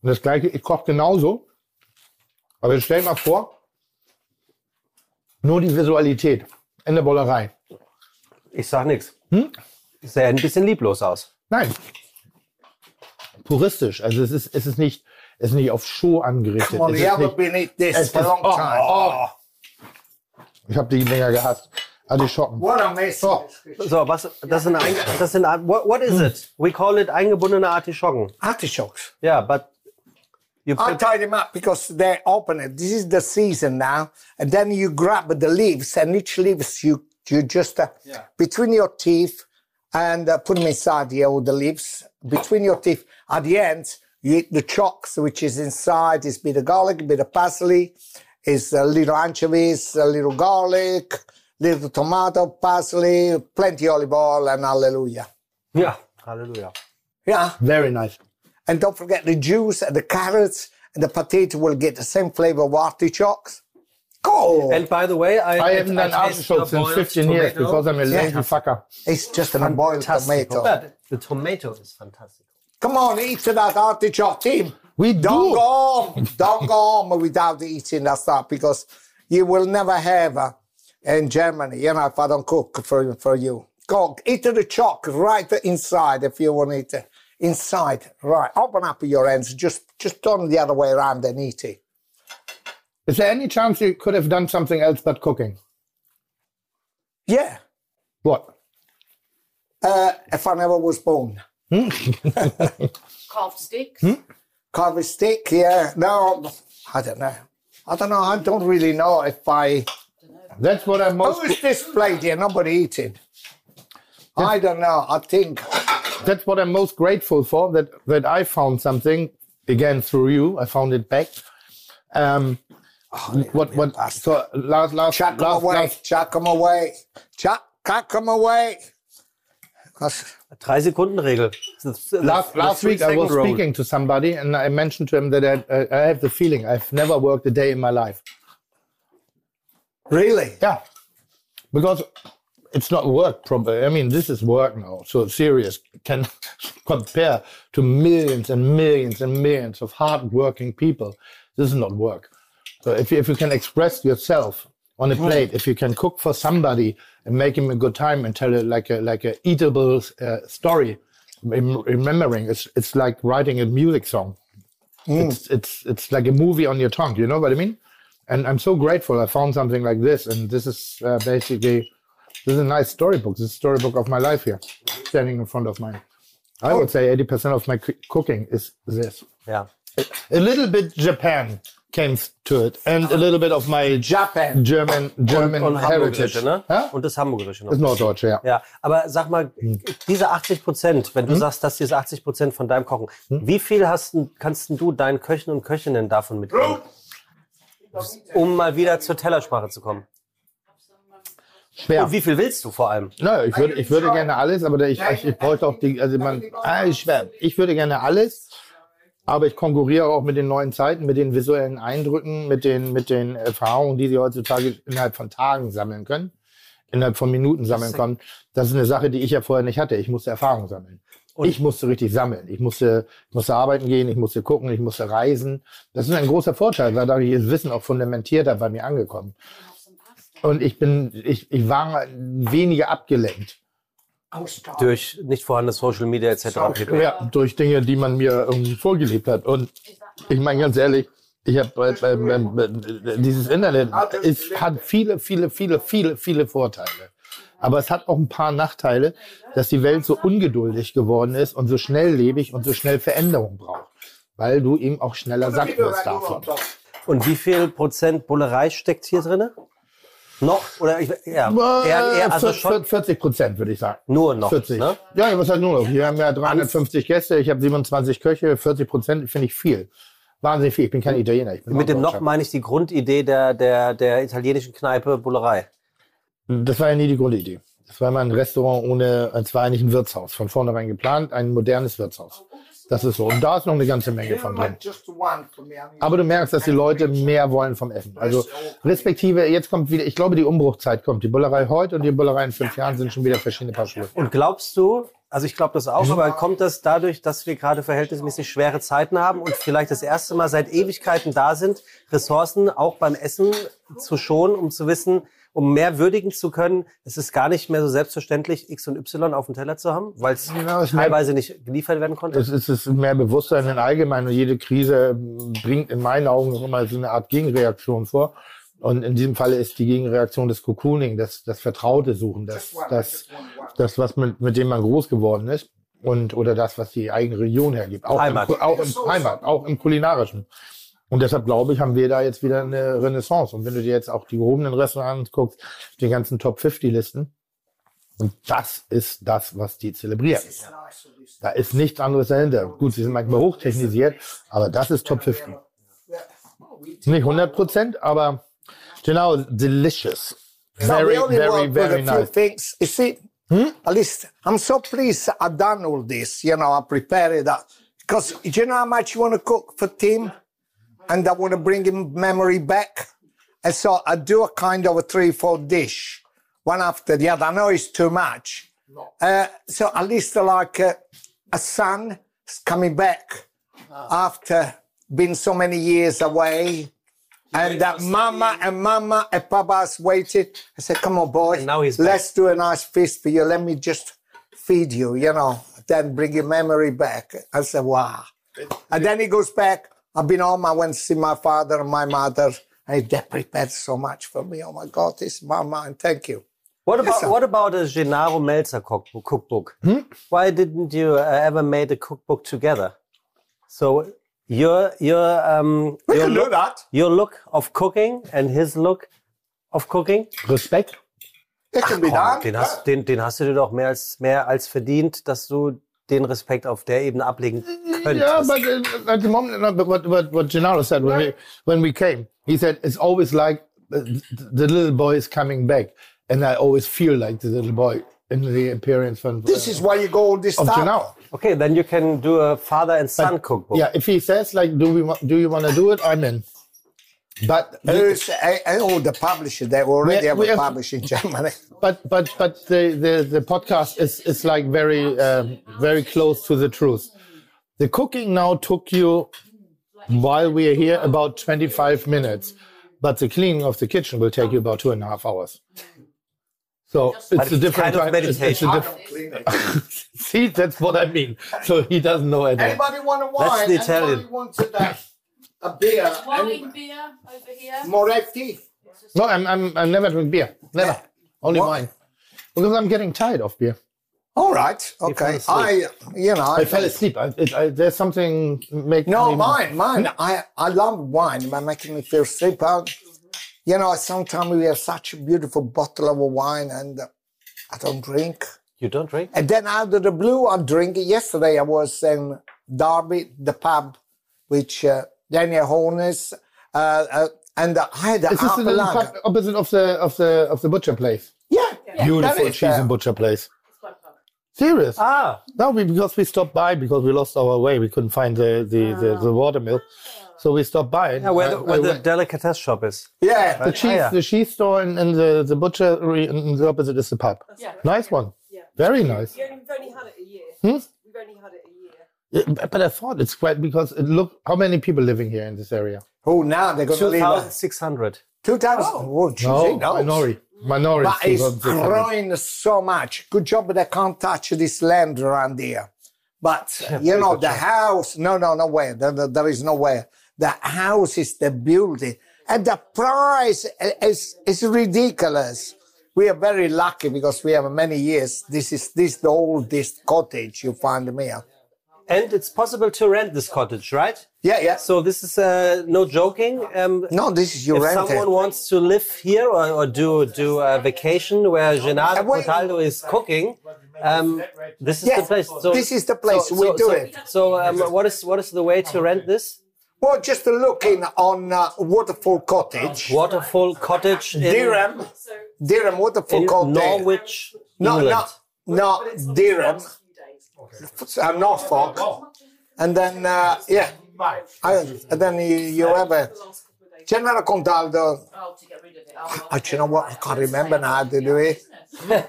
Und das Gleiche, ich koche genauso. Aber jetzt stell dir mal vor, nur die Visualität in der Bollerei. Ich sag nichts. Sähe ein bisschen lieblos aus. Nein. Puristisch. Also es ist, es ist nicht, es ist nicht auf Show angerichtet. Come on, Es you ist haven't nicht, been eat this es for a long oh, time. oh. Ich habe die Dinger gehasst. Artischocken. What a mess. So. So, was, das sind, ein, das sind, what, what is it? We call it eingebundene Artischocken. Artichokes. Ja, but you I tie them up because they're open. This is the season now, and then you grab the leaves, and each leaves you you just uh, between your teeth and uh, put them inside here. All the leaves between your teeth. At the end, you eat the chocks, which is inside. Is bit of garlic, a bit of parsley, is a little anchovies, a little garlic, little tomato, parsley, plenty olive oil, and hallelujah. Yeah, hallelujah. Yeah. Very nice. And don't forget the juice and the carrots and the potato will get the same flavor of artichokes. Cool. And by the way, I, I haven't done artichoke since 15 years because I'm a lazy yeah. fucker. It's just a boiled tomato. But the tomato is fantastic. Come on, eat to that artichoke, team. We don't do. go home. don't go home without eating that stuff because you will never have uh, in Germany. You know, if I don't cook for for you, go eat the chalk right inside if you want it inside. Right, open up your hands. Just just turn the other way around and eat it. Is there any chance you could have done something else but cooking? Yeah. What? Uh, if I never was born. Hmm? Carved sticks. Hmm? Carved stick, yeah. No, I don't know. I don't know. I don't really know if I. That's what I'm most. Who is this plate here? Nobody eating. I don't know. I think. That's what I'm most grateful for. That that I found something again through you. I found it back. Um, oh, what what? So last last chuck last, them away. Last, chuck them away. Chuck, chuck them away. Drei Sekunden Regel. Last, last week I was roll. speaking to somebody and I mentioned to him that I, I, have the feeling I've never worked a day in my life. Really? Yeah. Because it's not work proper. I mean, this is work now. So serious can compare to millions and millions and millions of hard-working people. This is not work. So if you, if you can express yourself on a plate, if you can cook for somebody and make him a good time and tell it like a like a eatable uh, story, remembering it's it's like writing a music song. Mm. It's it's it's like a movie on your tongue. You know what I mean? And I'm so grateful I found something like this, and this is uh, basically this is a nice storybook. This is a storybook of my life here, standing in front of mine. I would say 80% of my cooking is this. Yeah. A, a little bit Japan came to it and a little bit of my Japan German German und, und heritage. Ne? Ja? Und das Hamburgerische noch. Das Norddeutsche, ja. Ja, aber sag mal, diese 80 Prozent, wenn du hm? sagst, dass diese 80 Prozent von deinem Kochen, hm? wie viel hast, kannst du deinen Köchen und Köchinnen davon mitgeben? Um mal wieder zur Tellersprache zu kommen. Schwer. Und wie viel willst du vor allem? Naja, ich würde, ich würde gerne alles, aber ich, ich, ich bräuchte auch die, also man, ah, schwer. Ich würde gerne alles, aber ich konkurriere auch mit den neuen Zeiten, mit den visuellen Eindrücken, mit den, mit den Erfahrungen, die sie heutzutage innerhalb von Tagen sammeln können, innerhalb von Minuten sammeln können. Das ist eine Sache, die ich ja vorher nicht hatte. Ich musste Erfahrung sammeln. Und ich musste richtig sammeln. Ich musste, ich musste arbeiten gehen, ich musste gucken, ich musste reisen. Das ist ein großer Vorteil, weil dadurch ist Wissen auch fundamentierter bei mir angekommen. Und ich bin, ich, ich war weniger abgelenkt. Durch nicht vorhandene Social Media etc. Ja, durch Dinge, die man mir irgendwie vorgelebt hat. Und ich meine ganz ehrlich, ich habe äh, äh, dieses Internet ist, hat viele, viele, viele, viele, viele Vorteile. Aber es hat auch ein paar Nachteile, dass die Welt so ungeduldig geworden ist und so schnelllebig und so schnell Veränderung braucht. Weil du eben auch schneller satt wirst davon. Und wie viel Prozent Bullerei steckt hier drin? Noch? Oder ich, ja, eher, eher, also schon 40 Prozent, würde ich sagen. Nur noch. 40. Ne? Ja, was heißt nur noch? Wir haben ja 350 Gäste, ich habe 27 Köche, 40 Prozent finde ich viel. Wahnsinnig viel. Ich bin kein Italiener. Ich bin Mit dem noch meine ich die Grundidee der, der, der italienischen Kneipe Bullerei. Das war ja nie die Grundidee. Das war immer ein Restaurant ohne, es war eigentlich ein Wirtshaus. Von vornherein geplant, ein modernes Wirtshaus. Das ist so. Und da ist noch eine ganze Menge von drin. Aber du merkst, dass die Leute mehr wollen vom Essen. Also respektive, jetzt kommt wieder, ich glaube, die Umbruchzeit kommt. Die Bullerei heute und die Bullerei in fünf Jahren sind schon wieder verschiedene Paar Schuhe. Und glaubst du, also ich glaube das auch, mhm. aber kommt das dadurch, dass wir gerade verhältnismäßig schwere Zeiten haben und vielleicht das erste Mal seit Ewigkeiten da sind, Ressourcen auch beim Essen zu schonen, um zu wissen, um mehr würdigen zu können, es ist gar nicht mehr so selbstverständlich, X und Y auf dem Teller zu haben, weil es genau, teilweise nicht geliefert werden konnte? Es ist, es ist mehr Bewusstsein in allgemein und jede Krise bringt in meinen Augen immer so eine Art Gegenreaktion vor. Und in diesem Falle ist die Gegenreaktion des Cocooning, das, das Vertraute suchen, das, das, das, was mit, mit dem man groß geworden ist und oder das, was die eigene Region hergibt. Auch Heimat. Im, auch im Heimat, auch im kulinarischen. Und deshalb glaube ich, haben wir da jetzt wieder eine Renaissance. Und wenn du dir jetzt auch die gehobenen Restaurants guckst, die ganzen Top 50 Listen, und das ist das, was die zelebrieren. Da ist nichts anderes dahinter. Gut, sie sind manchmal hochtechnisiert, aber das ist Top 50. Nicht 100 Prozent, aber genau, delicious. Very, very, very nice. Things. You see, hmm? at least I'm so pleased I've done all this. You know, I prepared that. Because you know how much you want to cook for Tim? And I want to bring him memory back. And so I do a kind of a three, four dish, one after the other. I know it's too much. No. Uh, so at least like uh, a son coming back ah. after being so many years away. And that mama and mama and papa's waited. I said, come on, boy. now he's let's back. do a nice feast for you. Let me just feed you, you know, then bring your memory back. I said, wow. And then he goes back. I've been home. I went to see my father and my mother. And they prepared so much for me. Oh my God, this mama, and thank you. What about what about a Gennaro Melzer cookbook? Hmm? Why didn't you uh, ever made a cookbook together? So your your um we your can look, do that. Your look of cooking and his look of cooking. Respekt. It can be done. Den hast, den, den hast du dir doch mehr als mehr als verdient, dass du den Respekt auf der Ebene ablegen könntest. Yeah, but uh, at the moment, what, what, what Gennaro said when, we, when we came, he said it's always like uh, the little boy is coming back. And I always feel like the little boy in the appearance from. This uh, is why you go all this of time. Gennaro. Okay, then you can do a father and son but, cookbook. Yeah, if he says like, do we do you want to do it? I'm in. But Who's, oh, the publisher they already we, have we a publisher in Germany. But but but the the, the podcast is is like very um, very close to the truth. The cooking now took you while we are here about 25 minutes, but the cleaning of the kitchen will take you about two and a half hours. So it's a different kind of meditation. It's a See, that's what I mean. So he doesn't know anything. Anybody want a wine? That's the Italian. Anybody wants a, a beer? Wine, beer over here. Moretti. No, I'm, I'm, I never drink beer. Never. Yeah. Only what? wine. Because I'm getting tired of beer. All right. Okay. I, you know, I, I fell asleep. I, it, I, there's something make no mine, mine. I, I love wine by making me feel sleep. You know, sometimes we have such a beautiful bottle of wine and I don't drink. You don't drink? And then out of the blue, I drink. Yesterday I was in Derby, the pub, which uh, Daniel Hornes, uh, uh, and I had a Is this the pub opposite of the of the of the butcher place? Yeah, yeah. beautiful cheese and butcher place. Serious? Ah, no, we, because we stopped by because we lost our way. We couldn't find the the, the, the watermill. So we stopped by. Yeah, where, the, where the delicatessen shop is. Yeah, the cheese, ah, yeah. the cheese store and, and the the butchery and the opposite is the pub. Yeah. Nice one. Yeah. Very nice. We've only had it a year. Hmm? We've only had it a year. Yeah, but I thought it's quite because it look how many people living here in this area. Oh, now they're going to leave. 2,600. 2,000. Oh, oh no, no. minority. Minority. But it's growing so much. Good job but they can't touch this land around here. But, yeah, you know, the house, no, no, no way. There, there is no way the is the building, and the price is, is ridiculous. We are very lucky because we have many years. This is this the oldest cottage you find here. And it's possible to rent this cottage, right? Yeah, yeah. So this is uh, no joking. Um, no, this is your if rent. If someone wants to live here or, or do do a vacation where Gennaro Contaldo is cooking, um, this is yes, the place. So, this is the place so, we so, do so, it. So um, what is what is the way to rent this? Well, just looking on uh, Waterfall Cottage. Waterfall Cottage in Durham. Durham Waterfall in Cottage. Norwich, no, England. No, no, Durham. Uh, Norfolk. And then, uh, yeah. I, and then you, you have a Gennaro Contaldo. Oh, you know what? I can't remember now, do we?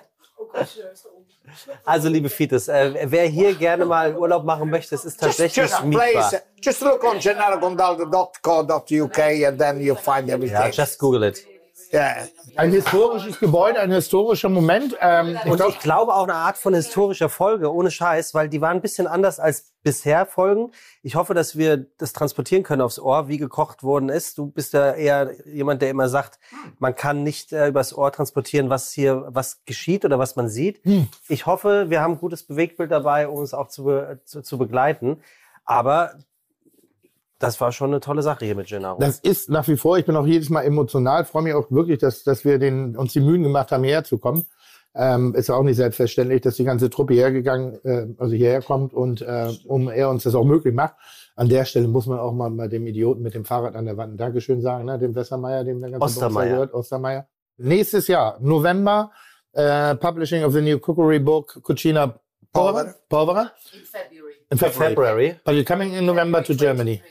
Also, liebe Fietes, äh, wer hier gerne mal Urlaub machen möchte, es ist tatsächlich just, just mietbar. Place, just look on gennarocontaldo.co.uk and then you'll find everything. Ja, just Google it. Yeah. Ein historisches Gebäude, ein historischer Moment. Ähm, und ich glaube auch eine Art von historischer Folge, ohne Scheiß, weil die waren ein bisschen anders als bisher Folgen. Ich hoffe, dass wir das transportieren können aufs Ohr, wie gekocht worden ist. Du bist ja eher jemand, der immer sagt, man kann nicht äh, übers Ohr transportieren, was hier, was geschieht oder was man sieht. Hm. Ich hoffe, wir haben ein gutes Bewegtbild dabei, um es auch zu, zu, zu begleiten. Aber das war schon eine tolle Sache hier mit Gennaro. Das ist nach wie vor, ich bin auch jedes Mal emotional, freue mich auch wirklich, dass, dass wir den, uns die Mühen gemacht haben, hierher zu kommen. Ähm, ist auch nicht selbstverständlich, dass die ganze Truppe hergegangen, äh, also hierher kommt und äh, um er uns das auch möglich macht. An der Stelle muss man auch mal, mal dem Idioten mit dem Fahrrad an der Wand ein Dankeschön sagen, ne? dem Wessermeier, dem der ganze Ostermeier. gehört, Ostermeier. Nächstes Jahr, November, äh, Publishing of the New Cookery Book, Cucina Povera. Povera. In February. In February. February. But you're coming in November to Germany.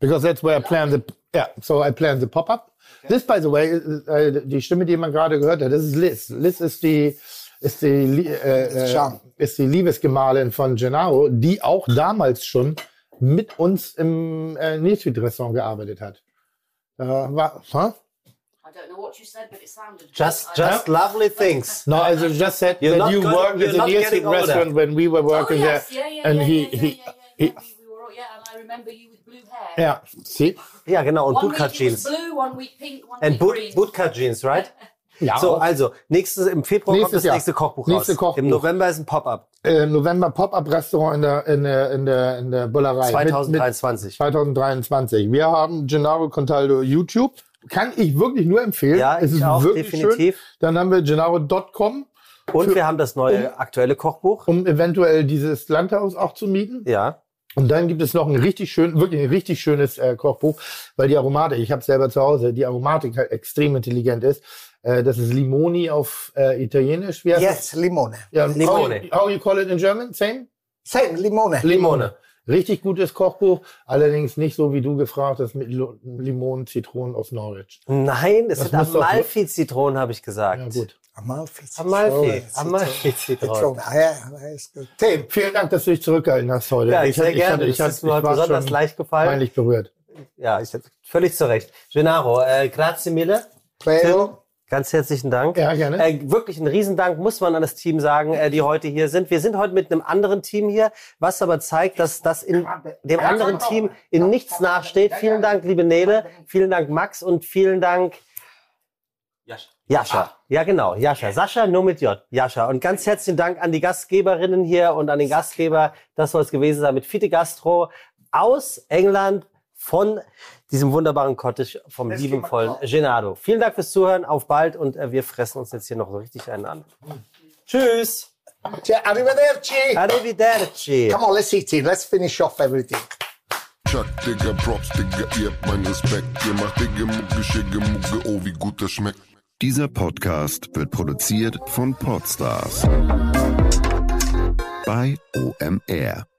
Because that's where I plan the yeah. So I plan the pop up, This, by the way, äh, die Stimme, die man gerade gehört hat, das ist Liz. Liz ist die, ist die, äh, äh, ist die Liebesgemahlin von Gennaro, die auch damals schon mit uns im äh, Nilsfried-Restaurant gearbeitet hat. Äh, war, huh? I don't know what you said, but it sounded just just lovely things. No, I just said you're that you worked at the Nilsfried restaurant when we were working oh, yes. there, yeah, yeah, and yeah, he yeah, he. yeah, yeah, he I remember you with blue hair. yeah, see? Genau. Und One Bootcut Jeans. blue, one week pink, one And week boot, green. Bootcut Jeans, right? Ja, So, also, nächstes, im Februar Nächstes kommt das Jahr. nächste Kochbuch Nächste raus. Kochbuch. Im November ist ein Pop-Up. äh, November Pop-Up-Restaurant in der, in der, in der, in der Bullerei. Mit- Mit, 2023. 2023. Wir haben Gennaro Contaldo YouTube. Kann ich wirklich nur empfehlen. Ja, es ist auch, wirklich definitiv. schön. Dann haben wir gennaro.com, Und Für- wir haben das neue aktuelle Kochbuch. um eventuell dieses Landhaus auch zu mieten. Ja. Und dann gibt es noch ein richtig schön, wirklich ein richtig schönes äh, Kochbuch, weil die Aromatik, ich habe selber zu Hause, die Aromatik halt extrem intelligent ist. Äh, das ist Limoni auf äh, Italienisch. Wie heißt Yes, limone. das? Ja, Limone. How, how you call it in German? Same? Same, limone. Limone. Richtig gutes Kochbuch, allerdings nicht so wie du gefragt hast mit Limonen, Zitronen aus Norwich. Nein, es Das sind Amalfi-Zitronen, habe ich gesagt. Ja gut. Amalfi. Amalfi-Zitronen. Citrone. Ja, das ist gut. Tim, Vielen Dank, dass du dich zurückgehalten hast heute. Ja, ich sehr hatte- gerne. hatte- das ist mir ich besonders leicht gefallen. Peinlich berührt. Ja, ich, völlig zu Recht. Gennaro, äh, grazie mille. prego. Ganz herzlichen Dank. Ja, gerne. Äh, wirklich ein Riesendank muss man an das Team sagen, äh, die heute hier sind. Wir sind heute mit einem anderen Team hier, was aber zeigt, dass das in dem anderen Team in nichts nachsteht. Vielen Dank, liebe Nele. Vielen Dank, Max. Und vielen Dank, Jascha. Ja, genau, Jascha. Sascha, nur mit J. Jascha. Und ganz herzlichen Dank an die Gastgeberinnen hier und an den Gastgeber. Das soll es gewesen sein mit Fite Gastro aus England von diesem wunderbaren Cottage vom liebenvollen Genado. Vielen Dank fürs Zuhören. Auf bald und äh, wir fressen uns jetzt hier noch so richtig einen an. Tschüss. Arrivederci. Arrivederci. Come on, let's eat it. Let's finish off everything. Chuck, Digga, Props, Digga, ihr habt meinen Respekt. Ihr macht Digga, Mucke, Schicke, Mucke, oh, wie gut das schmeckt. Dieser Podcast wird produziert von Podstars bei OMR.